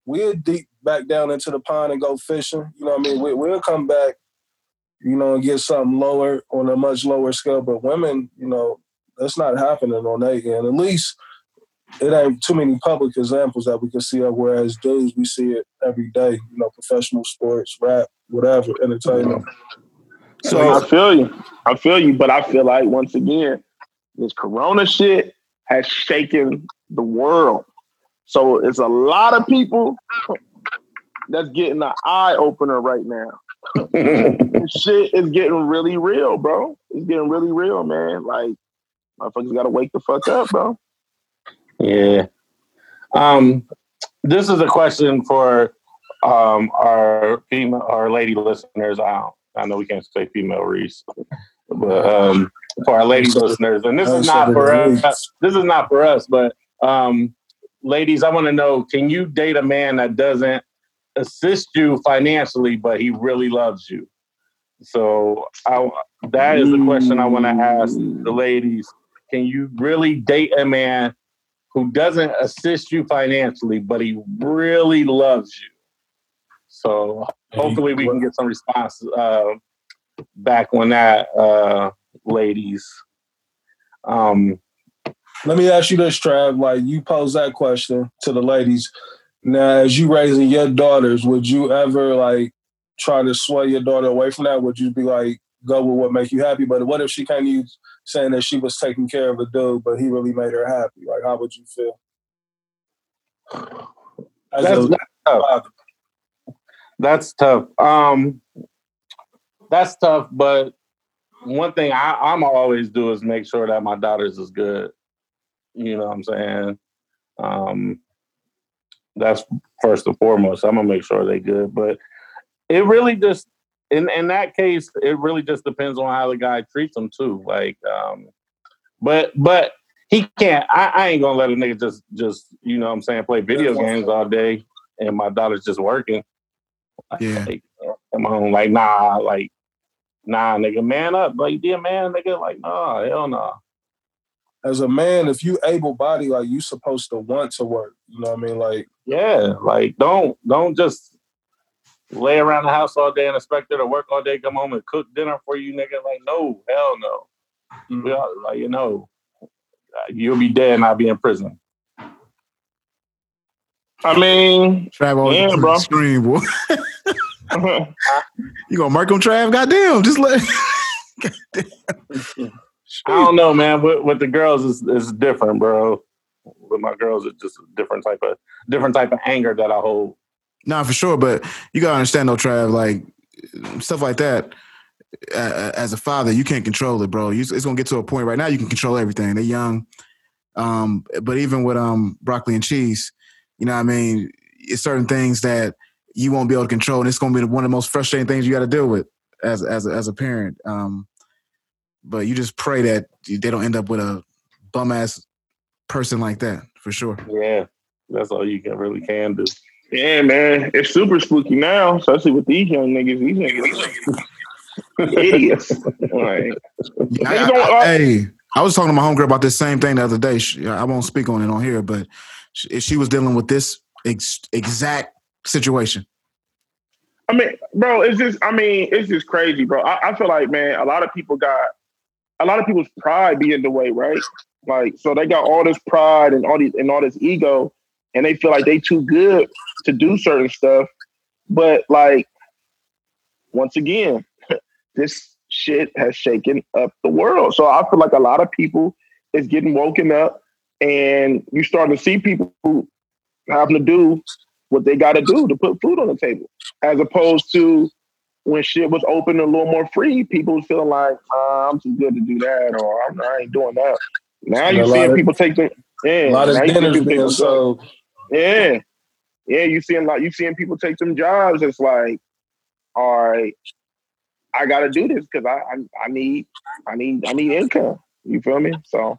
we'll deep back down into the pond and go fishing. You know what I mean? We, we'll come back, you know, get something lower on a much lower scale. But women, you know, that's not happening on that end. At least it ain't too many public examples that we can see of. Whereas dudes, we see it every day. You know, professional sports, rap, whatever, entertainment. So I feel you. I feel you, but I feel like once again, this Corona shit has shaken the world. So it's a lot of people that's getting an eye opener right now. Shit is getting really real, bro. It's getting really real, man. Like, motherfuckers gotta wake the fuck up, bro. Yeah. Um, this is a question for um our female, our lady listeners. I don't, I know we can't say female Reese, but um, for our lady listeners, and this is not for us. This is not for us, but um, ladies, I want to know: Can you date a man that doesn't assist you financially, but he really loves you? So I, that is the question I want to ask the ladies. Can you really date a man who doesn't assist you financially, but he really loves you? So hopefully we can get some response uh, back on that, uh, ladies. Um, Let me ask you this, Trav. Like you pose that question to the ladies. Now, as you raising your daughters, would you ever like try to sway your daughter away from that? Would you be like, go with what make you happy? But what if she came to you saying that she was taking care of a dude, but he really made her happy? Like, how would you feel? As that's, a that's tough. That's tough. Um, that's tough. But one thing I, I'm always do is make sure that my daughters is good. You know what I'm saying? Um, that's first and foremost. I'm gonna make sure they good. But it really just in in that case, it really just depends on how the guy treats them too. Like, um, but but he can't. I, I ain't gonna let a nigga just just you know what I'm saying play video games all day and my daughter's just working. Yeah. Like, I'm on like nah, like nah, nigga, man up. Like, yeah, man, nigga, like nah, hell no. As a man, if you able body, like you supposed to want to work. You know what I mean? Like Yeah, like don't don't just lay around the house all day and expect her to work all day, come home and cook dinner for you, nigga. Like, no, hell no. We mm-hmm. all, like, you know, you'll be dead and I'll be in prison. I mean, Trav always Yeah, bro. screen, boy. You gonna mark him, Trav? Goddamn, just let. I don't know, man. With, with the girls, is is different, bro. With my girls, it's just a different type of different type of anger that I hold. Nah, for sure. But you gotta understand though, Trav, like stuff like that. Uh, as a father, you can't control it, bro. You, it's gonna get to a point right now. You can control everything. They're young, um, but even with um broccoli and cheese, you know, what I mean, it's certain things that you won't be able to control, and it's gonna be one of the most frustrating things you got to deal with as as a, as a parent. Um, but you just pray that they don't end up with a bum ass person like that for sure. Yeah, that's all you can really can do. yeah, man, it's super spooky now, especially with these young niggas. These niggas idiots. Like, I, Niggas don't- I- hey, I was talking to my homegirl about this same thing the other day. She, I won't speak on it on here, but she, she was dealing with this ex, exact situation. I mean, bro, it's just, I mean, it's just crazy, bro. I, I feel like, man, a lot of people got, a lot of people's pride be in the way, right? Like, so they got all this pride and all these and all this ego, and they feel like they too good to do certain stuff. But like, once again, this shit has shaken up the world. So I feel like a lot of people is getting woken up, and you starting to see people having to do what they got to do to put food on the table, as opposed to when shit was open a little more free, people was feeling like I'm too good to do that, or I'm, I ain't doing that. Now you seeing of- people take them, yeah, a lot of now you see dinners being sold. yeah, yeah. You seeing like you seeing people take them jobs. It's like, all right, I got to do this because I, I I need I need I need income. You feel me? So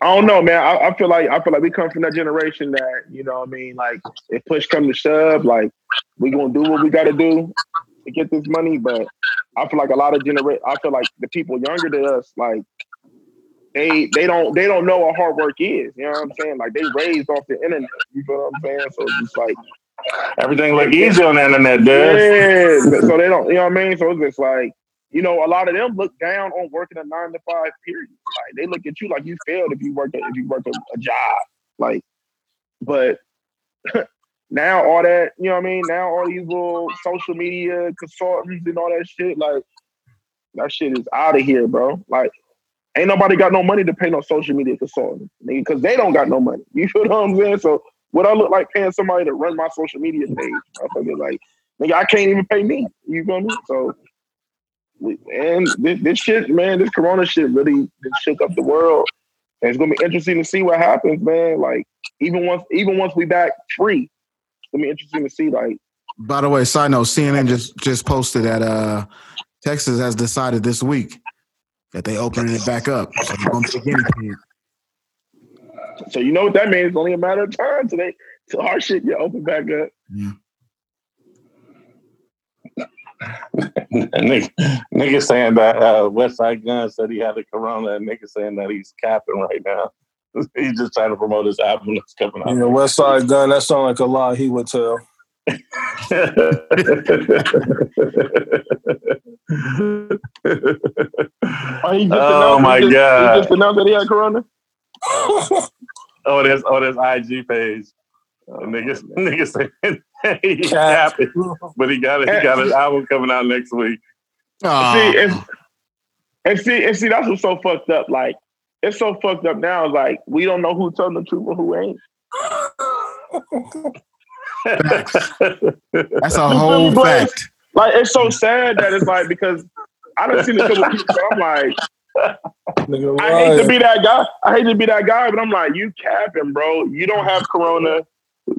I don't know, man. I, I feel like I feel like we come from that generation that you know. what I mean, like if push come to shove, like we gonna do what we got to do to get this money. But I feel like a lot of generation. I feel like the people younger than us, like they they don't they don't know what hard work is. You know what I'm saying? Like they raised off the internet. You feel what I'm saying? So it's just like Everything look easy on the internet, dude. yeah. so they don't. You know what I mean? So it's just like you know, a lot of them look down on working a nine to five period. Like they look at you like you failed if you work a, if you work a, a job. Like, but now all that, you know what I mean? Now all these little social media consultants and all that shit, like that shit is out of here, bro. Like, ain't nobody got no money to pay no social media consultant, because they don't got no money. You feel what I'm saying? So what I look like paying somebody to run my social media page? I fucking like, nigga, I can't even pay me. You feel me? So and this, this shit, man, this corona shit really shook up the world. And it's gonna be interesting to see what happens, man. Like even once even once we back free, it's gonna be interesting to see like By the way, side note, CNN just just posted that uh Texas has decided this week that they opening it back up. So they're gonna take anything. so you know what that means. It's only a matter of time today till our shit get open back up. nigga, nigga saying that uh, Westside Gunn said he had a corona, and nigga saying that he's capping right now. he's just trying to promote his album that's coming You out. know, Westside Gunn. That sound like a lie he would tell. Oh, he just Oh, my he just, God. He just announced that he had corona. oh, there's oh, there's IG page. Uh, niggas, niggas saying he Cap. capping, but he got it. He got his album coming out next week. Aw. See, and, and see, and see, that's what's so fucked up. Like, it's so fucked up now. Like, we don't know who telling the truth and who ain't. That's a whole Blaze. fact. Like, it's so sad that it's like because I done seen a couple people. but I'm like, Nigga, I hate to be that guy. I hate to be that guy, but I'm like, you capping, bro. You don't have corona.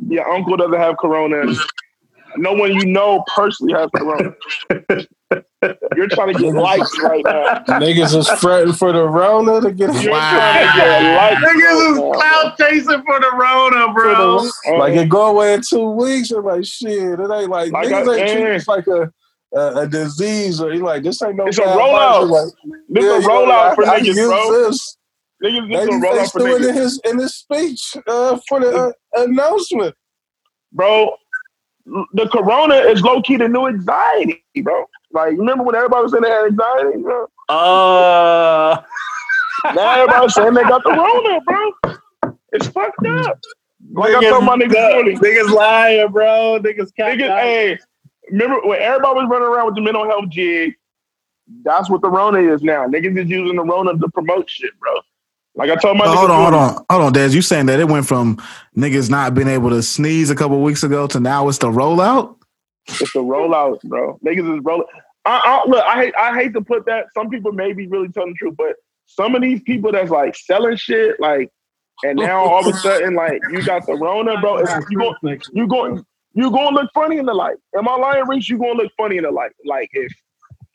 Your uncle doesn't have corona. No one you know personally has corona. You're trying to get likes right now. Niggas is fretting for the Rona to get You're Wow. trying to get likes. Niggas is cloud chasing for the Rona, bro. like it go away in two weeks. And like shit, it ain't like, Like niggas I- ain't treat yeah. it like a, a a disease or he like this ain't no. It's a bad rollout. virus. Like, This yeah, a you know, rollout for I- I niggas, use bro. This. Niggas just Maybe gonna roll out face for doing in his in his speech uh, for the uh, announcement. Bro, the corona is low key the new anxiety, bro. Like, remember when everybody was saying they had anxiety, bro? Uh, Now everybody's saying they got the Rona, bro. It's fucked up. Like I Niggas- told my niggas early. niggas lying, bro. Niggas cap. Niggas, hey, remember when everybody was running around with the mental health jig? That's what the Rona is now. Niggas is using the Rona to promote shit, bro. Like I told my So niggas. hold on, hold on, hold on, Dez. You saying that it went from niggas not being able to sneeze a couple weeks ago to now it's the rollout? It's the rollout, bro. Niggas is rolling. I, I, look, I hate, I hate to put that. Some people may be really telling the truth, but some of these people that's like selling shit, like, and now all of a sudden, like, you got the Rona, bro. It's, you go, you going, you going to look funny in the light. Am I lying, Reach? You going to look funny in the light. Like, if,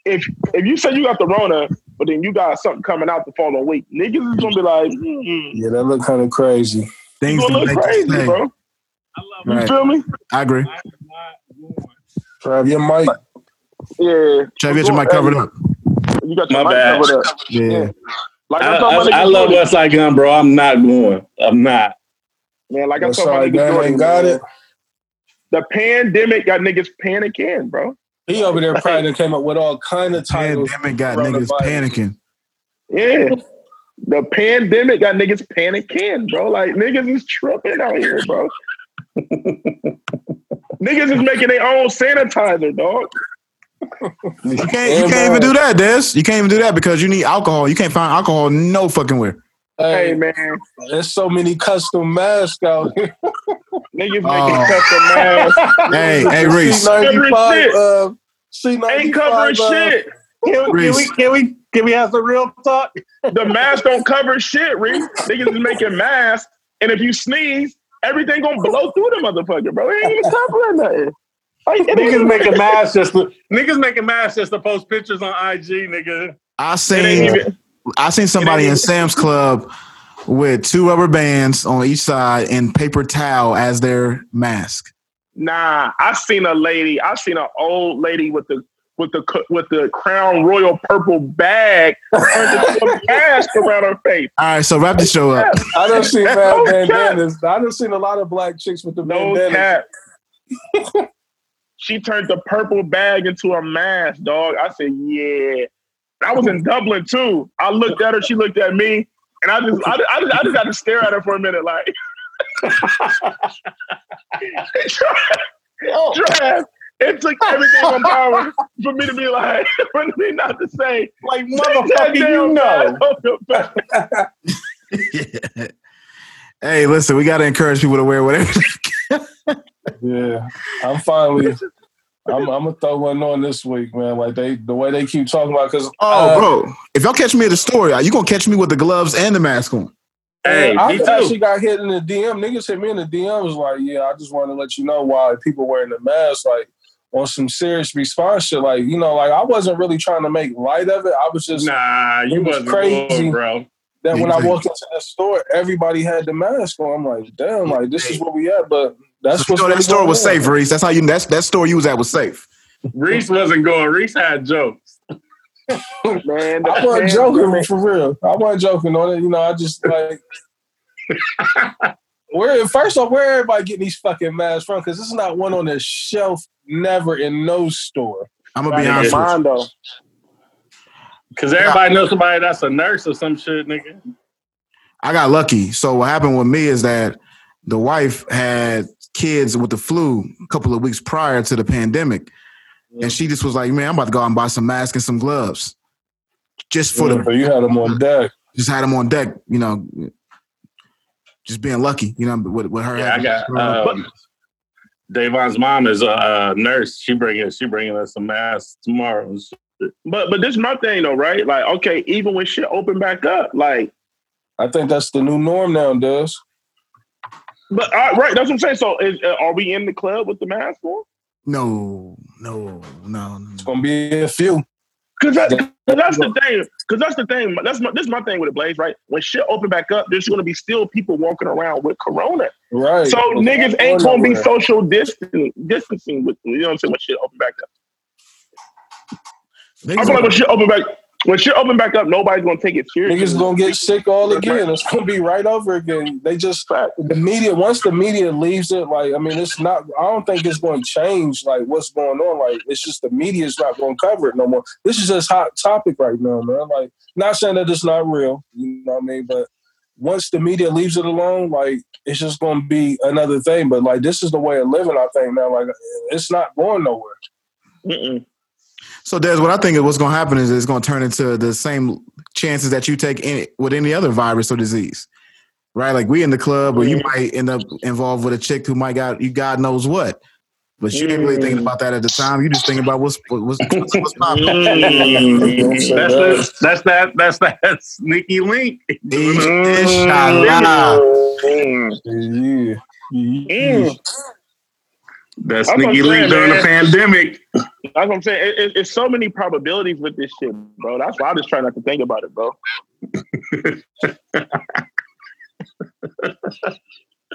if, if you say you got the Rona, but then you got something coming out the following week, niggas is gonna be like, hmm, Yeah, that look kind of crazy. you Things gonna to look make crazy, you say. bro. You Right. feel me? I agree. Trav, your mic. Yeah. Trev, get your mic covered up. You got My your mic bad. covered up. Yeah. Like I, I, I, I love Jordan, Westside Gunn, bro. I'm not going. I'm not. man. Like I West told my Side nigga Gun Jordan, ain't got it. The pandemic got niggas panicking, bro. He over there probably done came up with all kind of titles. Pandemic got niggas panicking. Yeah. The pandemic got niggas panicking, bro. Like niggas is tripping out here, bro. niggas is making their own sanitizer, dog. You can't, you can't even do that, Des. You can't even do that because you need alcohol. You can't find alcohol no fucking where. Hey Hey, man, there's so many custom masks out here. niggas making Oh. custom masks. Hey, hey, Reese. C95, shit. uh, C95. Ain't covering uh, shit. Can, can we Reese. can we can we have some real talk? The mask don't cover shit, Reese. Niggas is making masks, and if you sneeze, everything gonna blow through the motherfucker, bro. It ain't even covering nothing. Like, niggas making masks just to, niggas making masks just to post pictures on IG, nigga. I seen even- I seen somebody in Sam's Club with two rubber bands on each side and paper towel as their mask. Nah, I seen a lady. I seen an old lady with the with the with the Crown Royal purple bag turned into a mask around her face. All right, so wrap the show up. I done seen bad No cap. bandanas. I done seen a lot of black chicks with the No bandanas. cap. she turned the purple bag into a mask, dog. I said, yeah. I was in Dublin too. I looked at her. She looked at me, and I just, I, I just, I just had to stare at her for a minute, like. Trav, oh. It took everything on power for me to be like, for me not to say, Like motherfucker, you know. mask off your face." hey, listen, we got to encourage people to wear whatever. Yeah, I'm finally. I'm, I'm gonna throw one on this week, man. Like they, the way they keep talking about, because Oh, uh, bro, if y'all catch me at the store, you gonna catch me with the gloves and the mask on. Hey, I actually got hit in the DM. Niggas hit me in the DM. Was like, yeah, I just want to let you know why people wearing the mask, like on some serious response shit. Like, you know, like I wasn't really trying to make light of it. I was just Nah, you It was wasn't crazy. crazy, bro. that when I walked into the store, everybody had the mask on. I'm like, damn, like this is where we at. But that's So you know that store was on. safe, Reese. That's how you. That's that store you was at was safe. Reese wasn't going. Reese had jokes. Man, I wasn't joking for real. I wasn't joking on it. You know, I just like where first off, where everybody getting these fucking masks from? Because this is not one on the shelf, never in no store. I'm gonna be Right, honest with you. Because everybody knows somebody that's a nurse or some shit, nigga. I got lucky. So what happened with me is that the wife had kids with the flu a couple of weeks prior to the pandemic, and she just was like, "Man, I'm about to go out and buy some masks and some gloves, just for So the you had them on deck. just had them on deck." You know, just being lucky. You know, with, with her. Yeah, I got. Um, Davon's mom is a, uh nurse. She bringing she bringing us some masks tomorrow. But but this is my thing though, right? Like, okay, even when shit open back up, like, I think that's the new norm nowadays. but uh, right, that's what I'm saying. So, is, uh, are we in the club with the mask on? no, no, no. no. It's gonna be a few. Because that, 'cause that's the thing. Because that's the thing. That's my, this is my thing with the Blaze, right? When shit open back up, there's going to be still people walking around with Corona. Right. So It's niggas ain't going to be social distancing, distancing with you know what I'm saying when shit open back up. I Niggas feel like when shit open back, when shit open back up, nobody's going to take it seriously. Niggas gonna get sick all again. It's gonna be right over again. They just the media. Once the media leaves it, like I mean, it's not. I don't think it's going to change. Like what's going on? Like it's just the media is not going to cover it no more. This is just hot topic right now, man. Like not saying that it's not real. You know what I mean? But once the media leaves it alone, like it's just going to be another thing. But like this is the way of living. I think now, like it's not going nowhere. Mm-mm. So, Des, what I think is what's going to happen is it's going to turn into the same chances that you take in, with any other virus or disease, right? Like we in the club, or you might end up involved with a chick who might got you God knows what, but you ain't really thinking mm. about that at the time. You just thinking about what's what's what's, what's popping. Don't mm. That's that. that's that that's that sneaky link. Inshallah. Mm. mm. Yeah. That sneaky I'm link during the pandemic. That's what I'm saying. It, it, it's so many probabilities with this shit, bro. That's why I just try not to think about it, bro.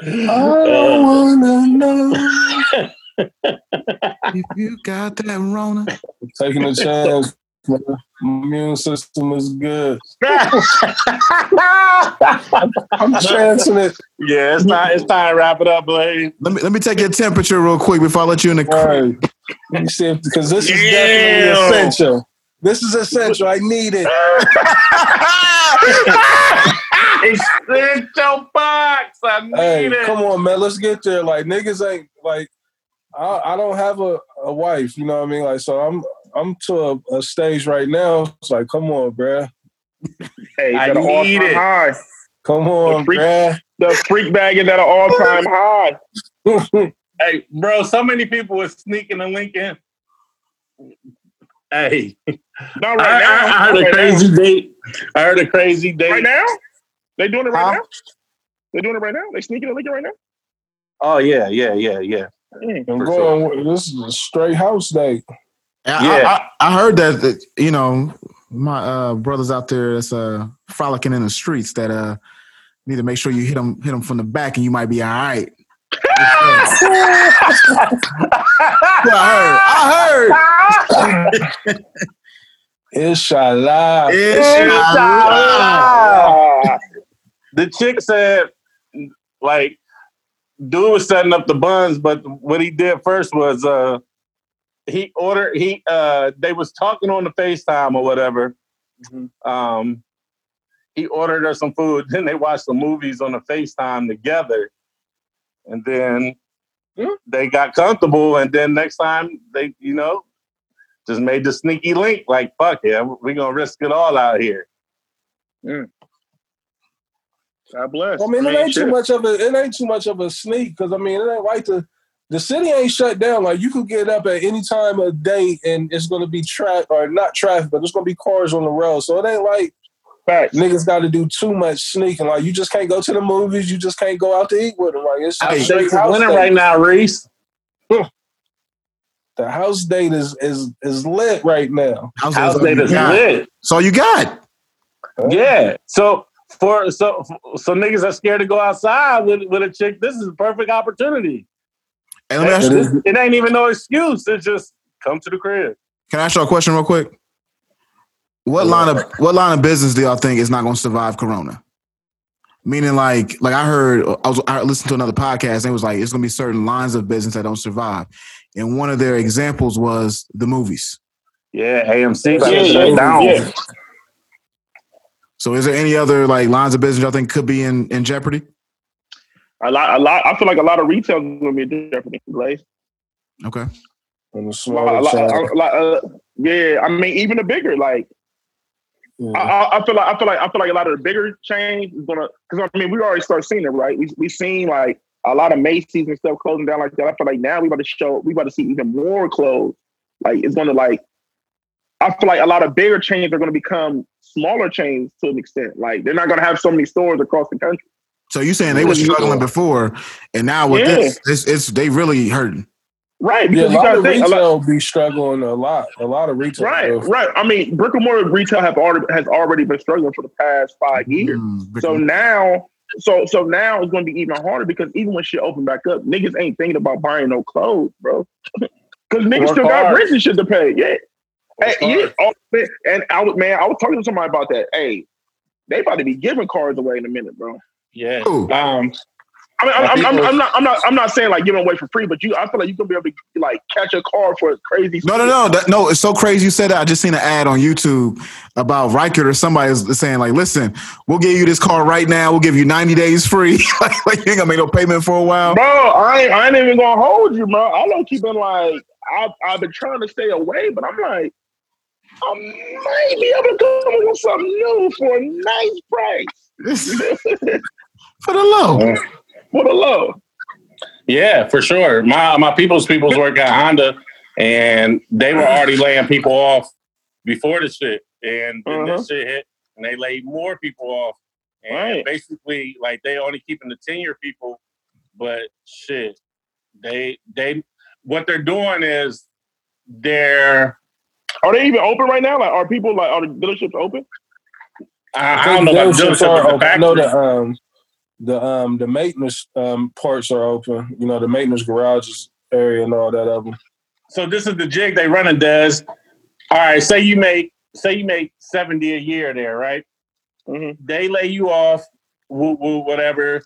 I don't wanna know. if you got that Rona, Taking a chance. Man. My immune system is good. I'm chancing it. Yeah, it's not. It's time to wrap it up, Blaze. let me let me take your temperature real quick before I let you in the All crib. right. Let me see because this is Damn. definitely essential. This is essential. I need it. Essential box. I need Hey, it. come on, man. Let's get there. Like niggas ain't like I, I don't have a, a wife, you know what I mean? Like so I'm I'm to a, a stage right now. It's like, come on, bruh. Hey, I need it. high. Come on, freak- bruh. The freak bagging is at an all-time high. Hey, bro, so many people are sneaking and linking. Hey, Not I, right now. I, I heard Not a right crazy date. I heard a crazy Now. date. Right now? They doing it right Huh? now? They doing it right now? They sneaking and leaking right now? Oh yeah, yeah, yeah, yeah. I'm For going. This is a straight house date. I, Yeah. I, I heard that, that you know my uh, brothers out there that's uh, frolicking in the streets that uh, need to make sure you hit them hit them from the back and you might be all right. I heard. I heard. Inshallah. Inshallah. the chick said, like, dude was setting up the buns, but what he did first was uh he ordered he uh they was talking on the FaceTime or whatever. Um he ordered her some food, then they watched the movies on the FaceTime together. And then they got comfortable, and then next time they, you know, just made the sneaky link, like, fuck yeah, we're gonna risk it all out here. God bless. I mean, it ain't shit. too much of a it ain't too much of a sneak because I mean it ain't like the the city ain't shut down. Like you could get up at any time of day and it's gonna be traffic or not traffic, but there's gonna be cars on the road. So it ain't like Facts. niggas got to do too much sneaking. Like you just can't go to the movies. You just can't go out to eat with them. Like it's Hey, straight house winning right now, Reese. The house date is is is lit right now. House House date is got. lit. That's all you got. Yeah. So for so so niggas are scared to go outside with, with a chick. This is a perfect opportunity. Hey, let me ask It you, It ain't even no excuse. It's just come to the crib. can I ask you a question real quick? What line of what line of business do y'all think is not going to survive Corona? Meaning, like, like I heard, I was I listened to another podcast, and it was like it's going to be certain lines of business that don't survive, and one of their examples was the movies. Yeah, AMC Yeah, shut yeah, down. yeah. So, is there any other like lines of business y'all think could be in in jeopardy? A lot, a lot. I feel like a lot of retail is gonna be in jeopardy. Like, Okay, On the a lot, smaller a lot, side. a lot, uh, yeah. I mean, even the bigger, like, Yeah. I, I, I feel like, I feel like, I feel like a lot of the bigger chains is gonna, because I mean, we already start seeing it, right? We we seen like a lot of Macy's and stuff closing down like that. I feel like now we about to show, we about to see even more close. Like, it's gonna like, I feel like a lot of bigger chains are gonna become smaller chains to an extent. Like, they're not gonna have so many stores across the country. So you saying they were struggling before, and now with Yeah. this, it's, it's they really hurting. Right? Yeah, a Because you lot of think, a lot, retail be struggling a lot. A lot of retail. Right, do. right. I mean, brick and mortar retail have already has already been struggling for the past five years. Mm, So now, so so now it's going to be even harder because even when shit open back up, niggas ain't thinking about buying no clothes, bro. Because niggas Work still got hard. rent and shit to pay. Yeah, hey, yeah. And I was man, I was talking to somebody about that. Hey, they about to be giving cards away in a minute, bro. Yeah. Ooh. Um, I mean, I'm, I'm, I'm, I'm not, I'm not, I'm not saying like giving away for free, but you, I feel like you're gonna be able to like catch a car for a crazy. No, no, no, that, no. It's so crazy you said that. I just seen an ad on YouTube about Riker or somebody is saying like, "Listen, we'll give you this car right now. We'll give you ninety days free. like, like you ain't gonna make no payment for a while." Bro, I ain't, I ain't even gonna hold you, bro. I don't keep been like, I've, I've been trying to stay away, but I'm like, I might be able to come up with something new for a nice price for the low. for the low. yeah, for sure. My my people's people's work at Honda, and they were already laying people off before the shit, and then Uh-huh. this shit hit, and they laid more people off, and Right. basically like they only keeping the tenure people, but shit, they they what they're doing is they're Are they even open right now? Like, are people like, are the dealerships open? I, I don't know about the Dealerships dealership, are the open. I know factory. the um the um the maintenance um parts are open. You know the maintenance garages area and all that of them. so this is the jig they running does. All right, say you make say you make 70 a year there, right? Mhm. They lay you off, woo woo, whatever.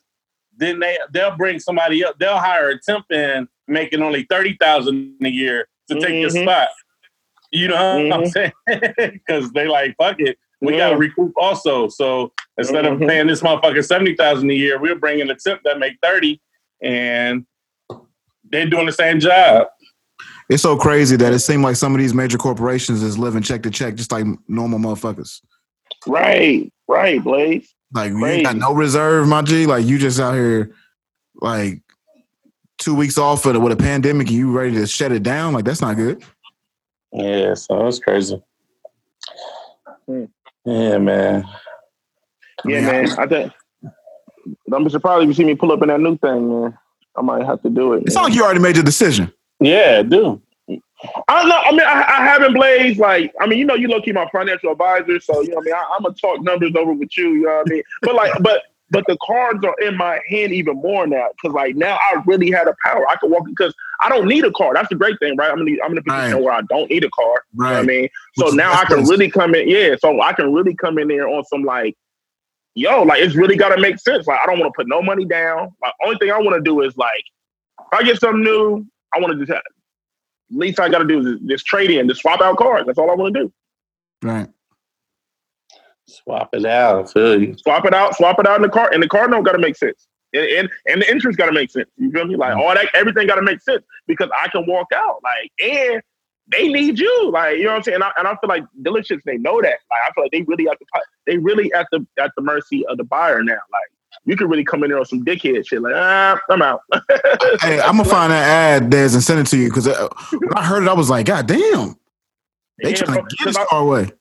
Then they they'll bring somebody up, they'll hire a temp in making only thirty thousand a year to take your Mhm. spot. You know what I'm Mhm. saying? Because they like, fuck it. We gotta Yeah. recoup also. So instead of Mhm. paying this motherfucker seventy thousand a year, we're bringing a temp that make thirty, and they're doing the same job. It's so crazy that it seems like some of these major corporations is living check to check, just like normal motherfuckers. Right, right, Blaze. Like you ain't got no reserve, my G. Like you just out here, like two weeks off with a, with a pandemic, and you ready to shut it down. Like that's not good. Yeah, so that's crazy. Hmm. Yeah, man. Yeah, mean, man. I think I'm surprised if you see me pull up in that new thing, man. I might have to do it. It's not like you already made your decision. Yeah, do. I don't know. I mean, I, I haven't blazed. Like, I mean, you know, you low key my financial advisor, so you know, what I mean, I, I'm gonna talk numbers over with you. You know what I mean? But like, but but the cards are in my hand even more now because like now I really had a power. I can walk because I don't need a car. That's the great thing, right? I'm in, I'm in a position Right. where I don't need a car. You know what I mean? So Which now I can place. really come in. Yeah, so I can really come in there on some like, yo, like it's really got to make sense. Like I don't want to put no money down. Like only thing I want to do is like, if I get something new, I want to just have, least I got to do is just trade in, just swap out cards. That's all I want to do. Right. Swap it out. Feel you. Swap it out, swap it out in the car, and the card note got to make sense. And, and and the interest got to make sense. You feel me? Like all that, everything got to make sense because I can walk out. Like and they need you. Like you know what I'm saying. And I, and I feel like dealerships they know that. Like I feel like they really at the they really at the at the mercy of the buyer now. Like you can really come in there on some dickhead shit. Like ah, I'm out. Hey, I'm gonna find that ad, Des, and send it to you because when I heard it, I was like, God damn, they Yeah, trying bro, to get us car away.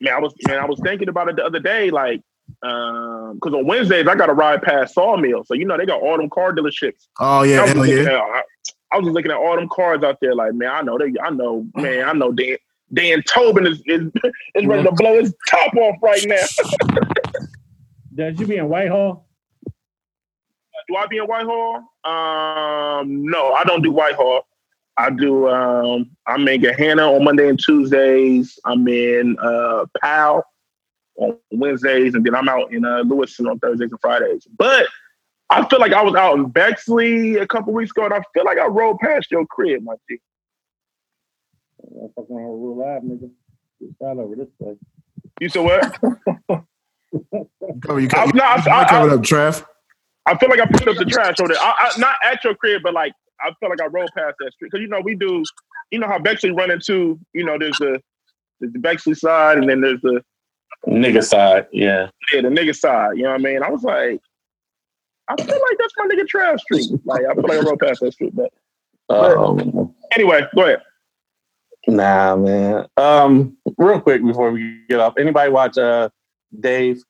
man, I was man, I was thinking about it the other day, like, um, because on Wednesdays I got to ride past Sawmill, so you know they got all them car dealerships. Oh yeah, hell yeah. at, I, I was just looking at all them cars out there, like, man, I know they, I know, man, I know Dan, Dan Tobin is is, is ready to blow his top off right now. Does you be in Whitehall? Do I be in Whitehall? Um, no, I don't do Whitehall. I do. Um, I'm in Gahanna on Monday and Tuesdays. I'm in uh, Powell on Wednesdays, and then I'm out in uh, Lewiston on Thursdays and Fridays. But I feel like I was out in Bexley a couple weeks ago, and I feel like I rolled past your crib, my G. I'm fucking around with Rule Live, nigga. Just right over this way. You said what? Cover, you, I- you, no, I- you I- covered I- up, Trev. I feel like I picked up the trash over there. I, I, not at your crib, but like I feel like I rolled past that street because you know we do. You know how Bexley run into. You know, there's the there's the Bexley side, and then there's the Nigga side. Yeah. yeah, the nigga side. You know what I mean? I was like, I feel like that's my nigga Trav Street. Like I feel like I rode past that street. But Um, anyway, go ahead. nah, man. Um, real quick before we get off, anybody watch uh Dave?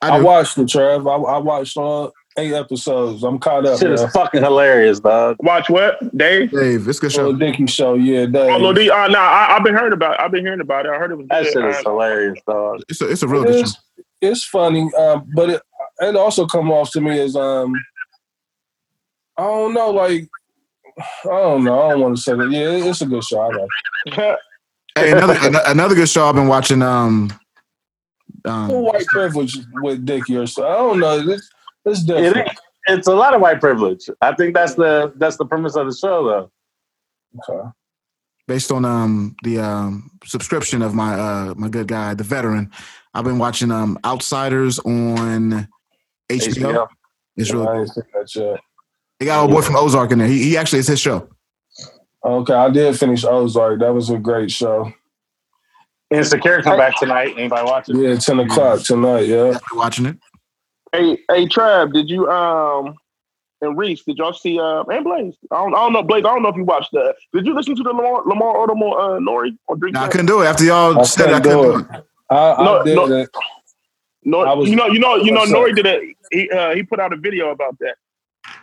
I, I watched the Trav. I, I watched uh, eight episodes. I'm caught up. Shit is fucking hilarious, dog. Watch what, Dave? Dave, it's a good show. Little Dicky show, yeah. Dave. Oh, Lil D. Uh, nah, I, I've been hearing about. It. I've been hearing about it. I heard it was That good. shit is hilarious, dog. It's a, it's a real It good is. show. It's funny, um, but it, it also come off to me as um, I don't know, like I don't know. I don't want to say that. Yeah, it's a good show. I like. Hey, another an- another good show I've been watching. Um, um Full white privilege with Dicky or so. I don't know. It's, it's different. is, it's a lot of white privilege. I think that's the that's the premise of the show, though. Okay. based on um the um subscription of my uh my good guy, the veteran. I've been watching um Outsiders on HBO. HBO. It's really I ain't seen that yet. they got a boy from Ozark in there. He, he actually it's his show. Okay, I did finish Ozark. That was a great show. Insecure come back tonight. Anybody watching? Yeah, ten o'clock tonight. Yeah. Definitely watching it. Hey, hey, Trav, did you um and Reese, did y'all see uh and Blaze? I don't, I don't know, Blaze. I don't know if you watched that. Did you listen to the Lamar Lamar Odom on uh, Nori on Drink? No, I Champs? couldn't do it after y'all I said I couldn't couldn't do do it. I, I No, did no. it. Nori, I was- you know, you know, you know? Nori did a he uh, he put out a video about that.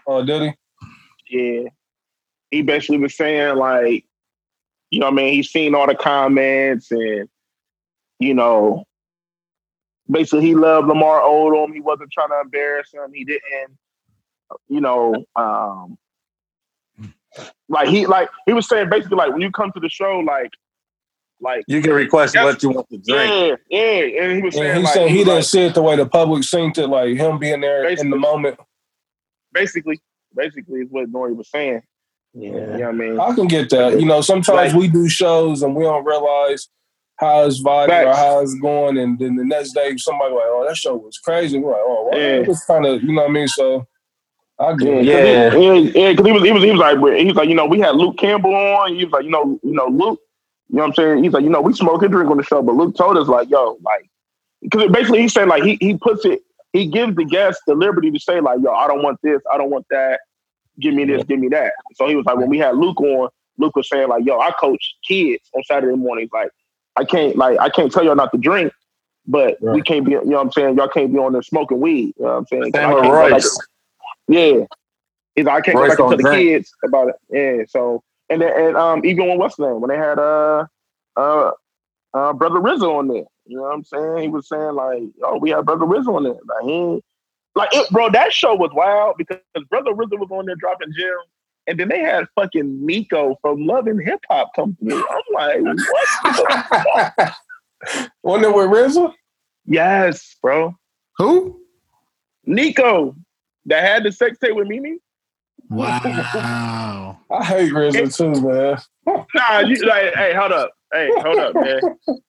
Oh, did he? Yeah, he basically was saying like, you know, what I mean, he's seen all the comments and you know, basically he loved Lamar Odom. He wasn't trying to embarrass him. He didn't, you know, um, like he like he was saying basically like when you come to the show, like, like You can request what you want to drink. yeah, yeah, and he was Yeah, saying he like said he was didn't like, see it the way the public seen it, like him being there in the moment. basically, basically is what Nori was saying. Yeah. You know what I mean? I can get that. You know, sometimes Like- we do shows and we don't realize how it's vibing or how it's going, and then the next day somebody like, "Oh, that show was crazy." We're like, "Oh, well, Yeah. it was kind of," you know what I mean? So I get it. Yeah. yeah, yeah. Because he was, he was, he was like, he was like, you know, we had Luke Campbell on. He was like, you know, you know, Luke. You know what I'm saying? He's like, you know, we smoke and drink on the show, but Luke told us like, yo, like, because basically he's saying like he he puts it, he gives the guests the liberty to say like, yo, I don't want this, I don't want that. Give me this, give me that. So he was like, when we had Luke on, Luke was saying like, yo, I coach kids on Saturday mornings. Like, I can't like I can't tell y'all not to drink, but we can't be, you know what I'm saying? Y'all can't be on there smoking weed. You know what I'm saying? Same with can't like, yeah. He's like, I can't Royce go back to the kids about it. Yeah. So and then and um even when what's the name when they had uh uh uh brother Rizzo on there. You know what I'm saying? He was saying like, oh, we had brother Rizzo on there. Like he ain't- like it, bro, that show was wild because brother Rizzo was on there dropping gems. And then they had fucking Nikko from Love and Hip Hop come through. I'm like, what? the fuck? Wasn't it with RZA? yes, bro. Who? Nico that had the sex tape with Mimi. Wow. I hate RZA too, man. Nah, you like, hey, hold up, hey, hold up, man.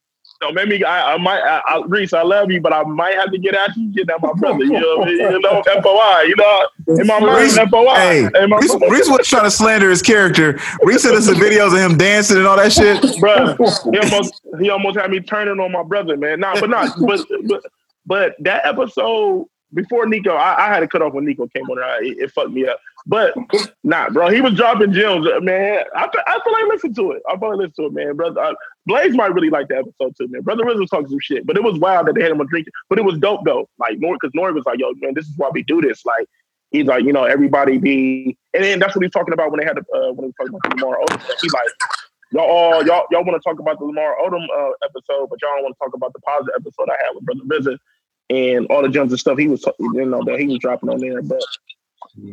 Don't make me. I, I might, I, I, Reese, I love you, but I might have to get at you, get at my brother. You know, you know, FOI. You know, in my mind, Reese- FOI. Hey, in my, Reese, Reese was trying to slander his character. Reese sent us some videos of him dancing and all that shit. Bruh, he almost, he almost had me turning on my brother, man. Nah, but not, but, but, but that episode before Nikko, I, I had to cut off when Nikko came on. there. It, it fucked me up. But nah, bro, he was dropping gems, man. I, fe- I feel like listen to it. I feel like listen to it, man. Brother, uh, Blaze might really like the episode too, man. Brother Riz was talking some shit, but it was wild that they had him on drinking. But it was dope though. Like Nori, because Nori was like, "Yo, man, this is why we do this." Like he's like, you know, everybody be, and then that's what he's talking about when they had the, uh, when he was talking about the Lamar Odom. He's like, y'all, all, y'all, y'all want to talk about the Lamar Odom uh, episode, but y'all don't want to talk about the positive episode I had with Brother Riz and all the gems and stuff he was, you know, that he was dropping on there. But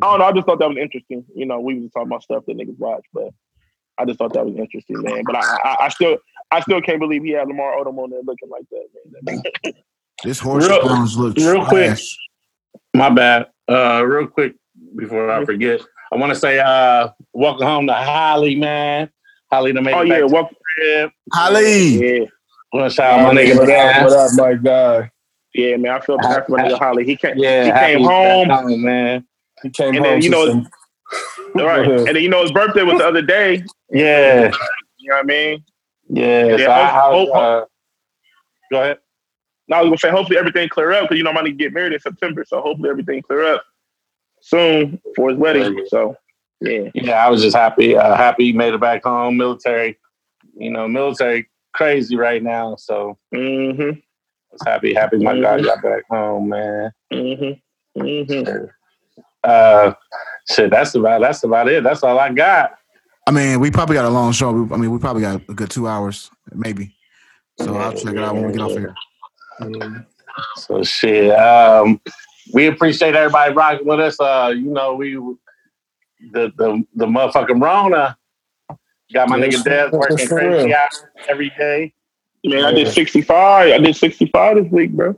I don't know. I just thought that was interesting. You know, we was talking about stuff that niggas watch, but I just thought that was interesting, man. But I, I, I still, I still can't believe he had Lamar Odom on there looking like that, man. This horse Real- bones look real quick. trash. My bad. Uh, real quick before I forget, I want to say uh, welcome home to Holly, man. Holly to make Oh yeah, back to welcome. the crib. Ali. Yeah, Want to shout out my nigga, what up, what up, my guy? yeah, man. I feel bad for my nigga Holly. He came, Yeah, he happy came home. back home, man. He came And then, you know, some- right, and then you know his birthday was the other day. Yeah, You know what I mean? yeah. Yeah, so I, I, hope- uh, go ahead. Now I was gonna say hopefully everything clear up because you know I'm gonna get married in September, so hopefully everything clear up soon for his wedding. So yeah, Yeah, I was just happy. Uh, happy he made it back home. Military, you know, military crazy right now. So mm-hmm, I was happy. Happy my guy got back home, man. mm-hmm, mm-hmm. Uh, shit, that's about that's about it. That's all I got. I mean, we probably got a long show. I mean, we probably got a good two hours, maybe. So I'll check it out when we get off here. So shit. Um, we appreciate everybody rocking with us. Uh, you know, we the the the motherfucking Rona got my Yes, nigga Dad working for crazy real. hours every day. Man, I did 65. I did 65 this week, bro.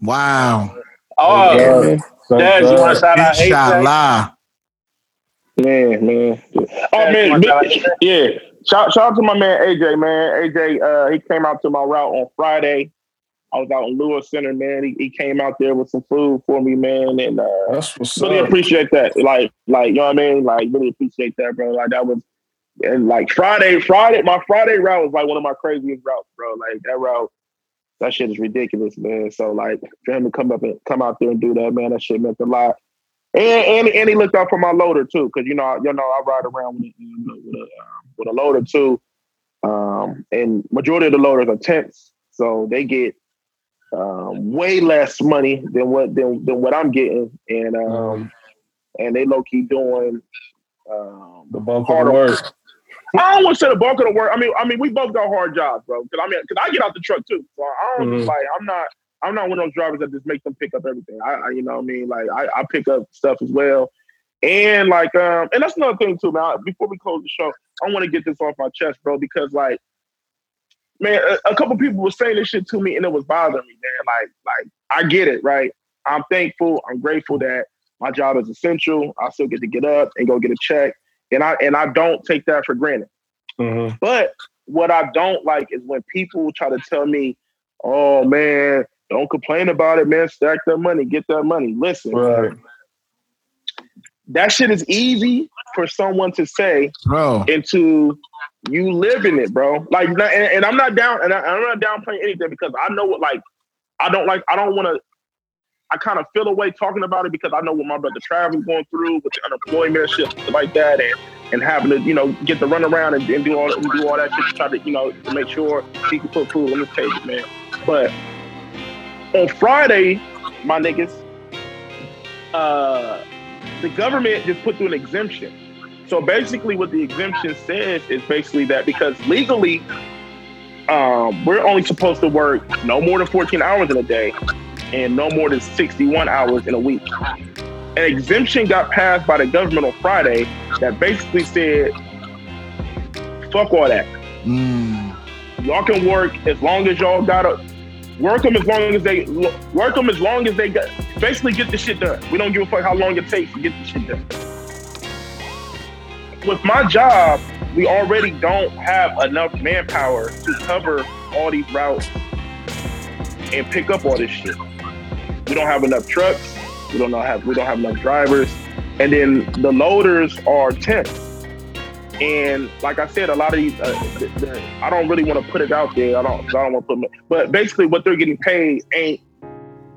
Wow. Oh, Yeah. Man, Thank Dad, you want to shout out AJ? Inshallah. man. man. Oh Yeah, man, you big- want to shout out yeah. Shout, shout out to my man AJ, man. AJ, uh, he came out to my route on Friday. I was out in Lewis Center, man. He, he came out there with some food for me, man, and uh, That's what's really up. appreciate that. Like, like you know what I mean? Like, really appreciate that, bro. Like that was, and like Friday, Friday, my Friday route was like one of my craziest routes, bro. Like that route, that shit is ridiculous, man. So like for him to come up and come out there and do that, man, that shit meant a lot. And and, and he looked out for my loader too, because you know, you know, I ride around with, a- with a um, with a loader too. Um, and majority of the loaders are tents, so they get um, way less money than what than, than what I'm getting, and um, and they low key doing um, The bulk of the work. I don't want to say the bulk of the work. I mean, I mean, we both got hard jobs, bro. Because I mean, because I get out the truck too, so I don't Mhm. like. I'm not. I'm not one of those drivers that just make them pick up everything. I, I you know, what I mean, like I, I pick up stuff as well, and like, um, and that's another thing too, man. Before we close the show, I want to get this off my chest, bro, because like, man, a, a couple people were saying this shit to me, and it was bothering me, man. Like, like I get it, right? I'm thankful. I'm grateful that my job is essential. I still get to get up and go get a check, and I and I don't take that for granted. Mhm. But what I don't like is when people try to tell me, "Oh man, don't complain about it, man. Stack that money, get that money." Listen, Right. that shit is easy for someone to say Bro. into you live in it, bro. Like, and, and I'm not down, and I, I'm not downplaying anything because I know what, like, I don't like, I don't want to. I kind of feel away talking about it because I know what my brother Travis going through with the unemployment shit like that, and and having to, you know, get the runaround and, and do all and do all that shit to try to, you know, to make sure he can put food on the table, man. But on Friday, my niggas, uh, the government just put through an exemption. So basically, what the exemption says is basically that because legally, um, we're only supposed to work no more than 14 hours in a day and no more than 61 hours in a week. An exemption got passed by the government on Friday that basically said, fuck all that. Mm. Y'all can work as long as y'all gotta work them as long as they work them as long as they got basically get the shit done. We don't give a fuck how long it takes to get the shit done. With my job, we already don't have enough manpower to cover all these routes and pick up all this shit. We don't have enough trucks. We don't have we don't have enough drivers, and then the loaders are temps. And like I said, a lot of these, uh, the, the, I don't really want to put it out there. I don't, I don't want to put, but basically, what they're getting paid ain't.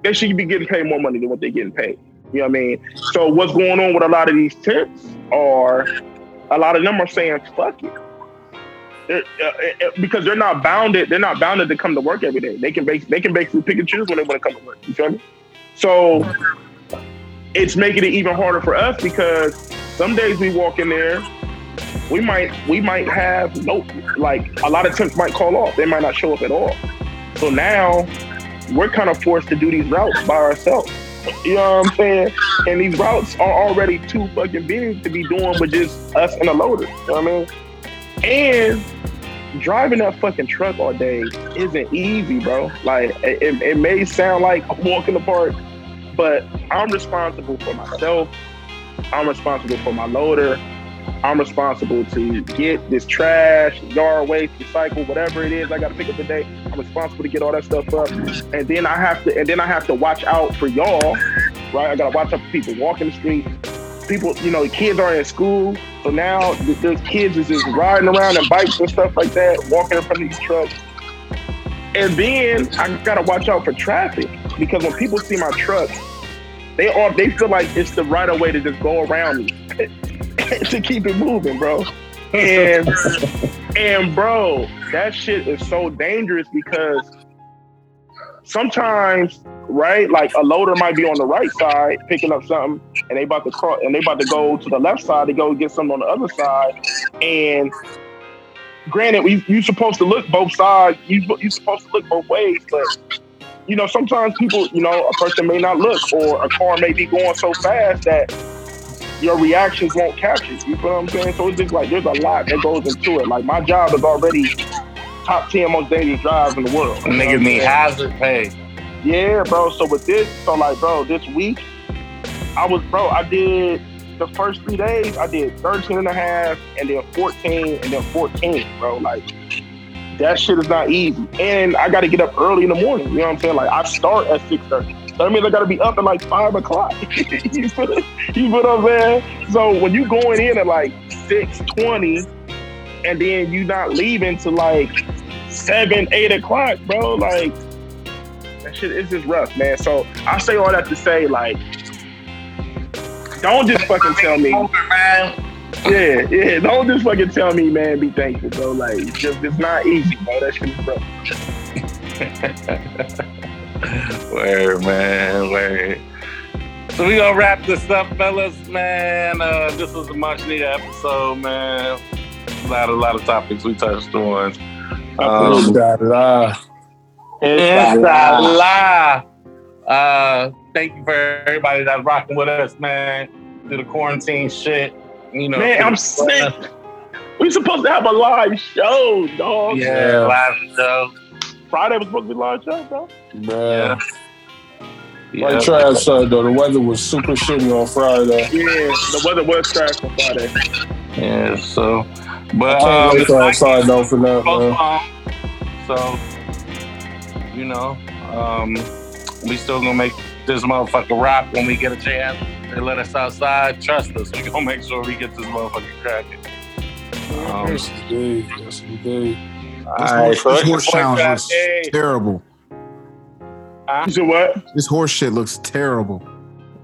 They should be getting paid more money than what they're getting paid. You know what I mean? So what's going on with a lot of these temps are, a lot of them are saying fuck it. They're, uh, uh, because they're not bounded. They're not bounded to come to work every day. They can base, they can basically pick and choose when they want to come to work. You feel me? So it's making it even harder for us because some days we walk in there, we might we might have no like a lot of temps might call off. They might not show up at all. So now we're kind of forced to do these routes by ourselves. You know what I'm saying? And these routes are already too fucking big to be doing with just us and a loader. You know what I mean? And driving that fucking truck all day isn't easy, bro. Like it, it- may sound like walking park, but I'm responsible for myself. I'm responsible for my loader. I'm responsible to get this trash, yard waste, recycle, whatever it is I got to pick up today. I'm responsible to get all that stuff up, and then I have to, and then I have to watch out for y'all, right? I got to watch out for people walking the street. People, you know, the kids are in school, so now th- those kids is just riding around on bikes and stuff like that, walking in front of these trucks. And then I gotta watch out for traffic because when people see my truck, they are they feel like it's the right way to just go around me to keep it moving, bro. And and bro, that shit is so dangerous because sometimes, right, like a loader might be on the right side picking up something, and they about to cross, and they about to go to the left side to go get something on the other side, and granted, we you're supposed to look both sides. You you're supposed to look both ways, but you know sometimes people, you know, a person may not look, or a car may be going so fast that your reactions won't catch it. You feel what I'm saying? So it's just like there's a lot that goes into it. Like my job is already top ten most dangerous drives in the world. You know what Niggas need hazard pay. Yeah, bro. So with this, so like, bro, this week, I was, bro, I did the first three days, I did 13 and a half, and then 14, and then 14, bro. Like, that shit is not easy. And I got to get up early in the morning. You know what I'm saying? Like, I start at 6.30. That means I got to be up at like 5 o'clock. you, feel, you feel what I'm saying? So when you going in at like 6.20, and then you not leaving to like 7, 8 o'clock, bro, like, that shit is just rough, man. So I say all that to say, like, don't just fucking tell me. Yeah, yeah. Don't just fucking tell me, man. Be thankful, bro. Like, it's just it's not easy, bro. That shit is rough. Word, man, word. So we gonna wrap this up, fellas, man. Uh, this was a much needed episode, man. A lot, a lot of topics we touched on. Um, Da-da-da. Inshallah. Uh, thank you for everybody that's rocking with us, man. Through the quarantine shit. You know, Man, I'm sick. We supposed to have a live show, dog. Yeah, live show. Friday was supposed to be live show, bro. Man. Yeah. Like Trav said though, the weather was super shitty on Friday. Yeah, the weather was trash on Friday. Yeah, so, I but can't um, wait to outside though for that, man. So, you know, um, we still gonna make this motherfucker rock when we get a chance. They let us outside. Trust us. We gonna make sure we get this motherfucker cracking. Um, Yes, indeed. Yes, indeed. all This horse, so this horse boy challenge Trav looks Day. terrible. You said what? This horse shit looks terrible.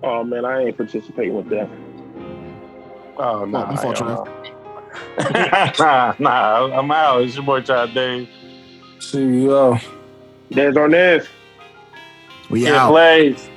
Oh man, I ain't participating with that. Oh no, my fault, Trav. nah, nah, I'm out. It's your boy Trav Dave. CEO. There's on this. We Yeah, out. plays.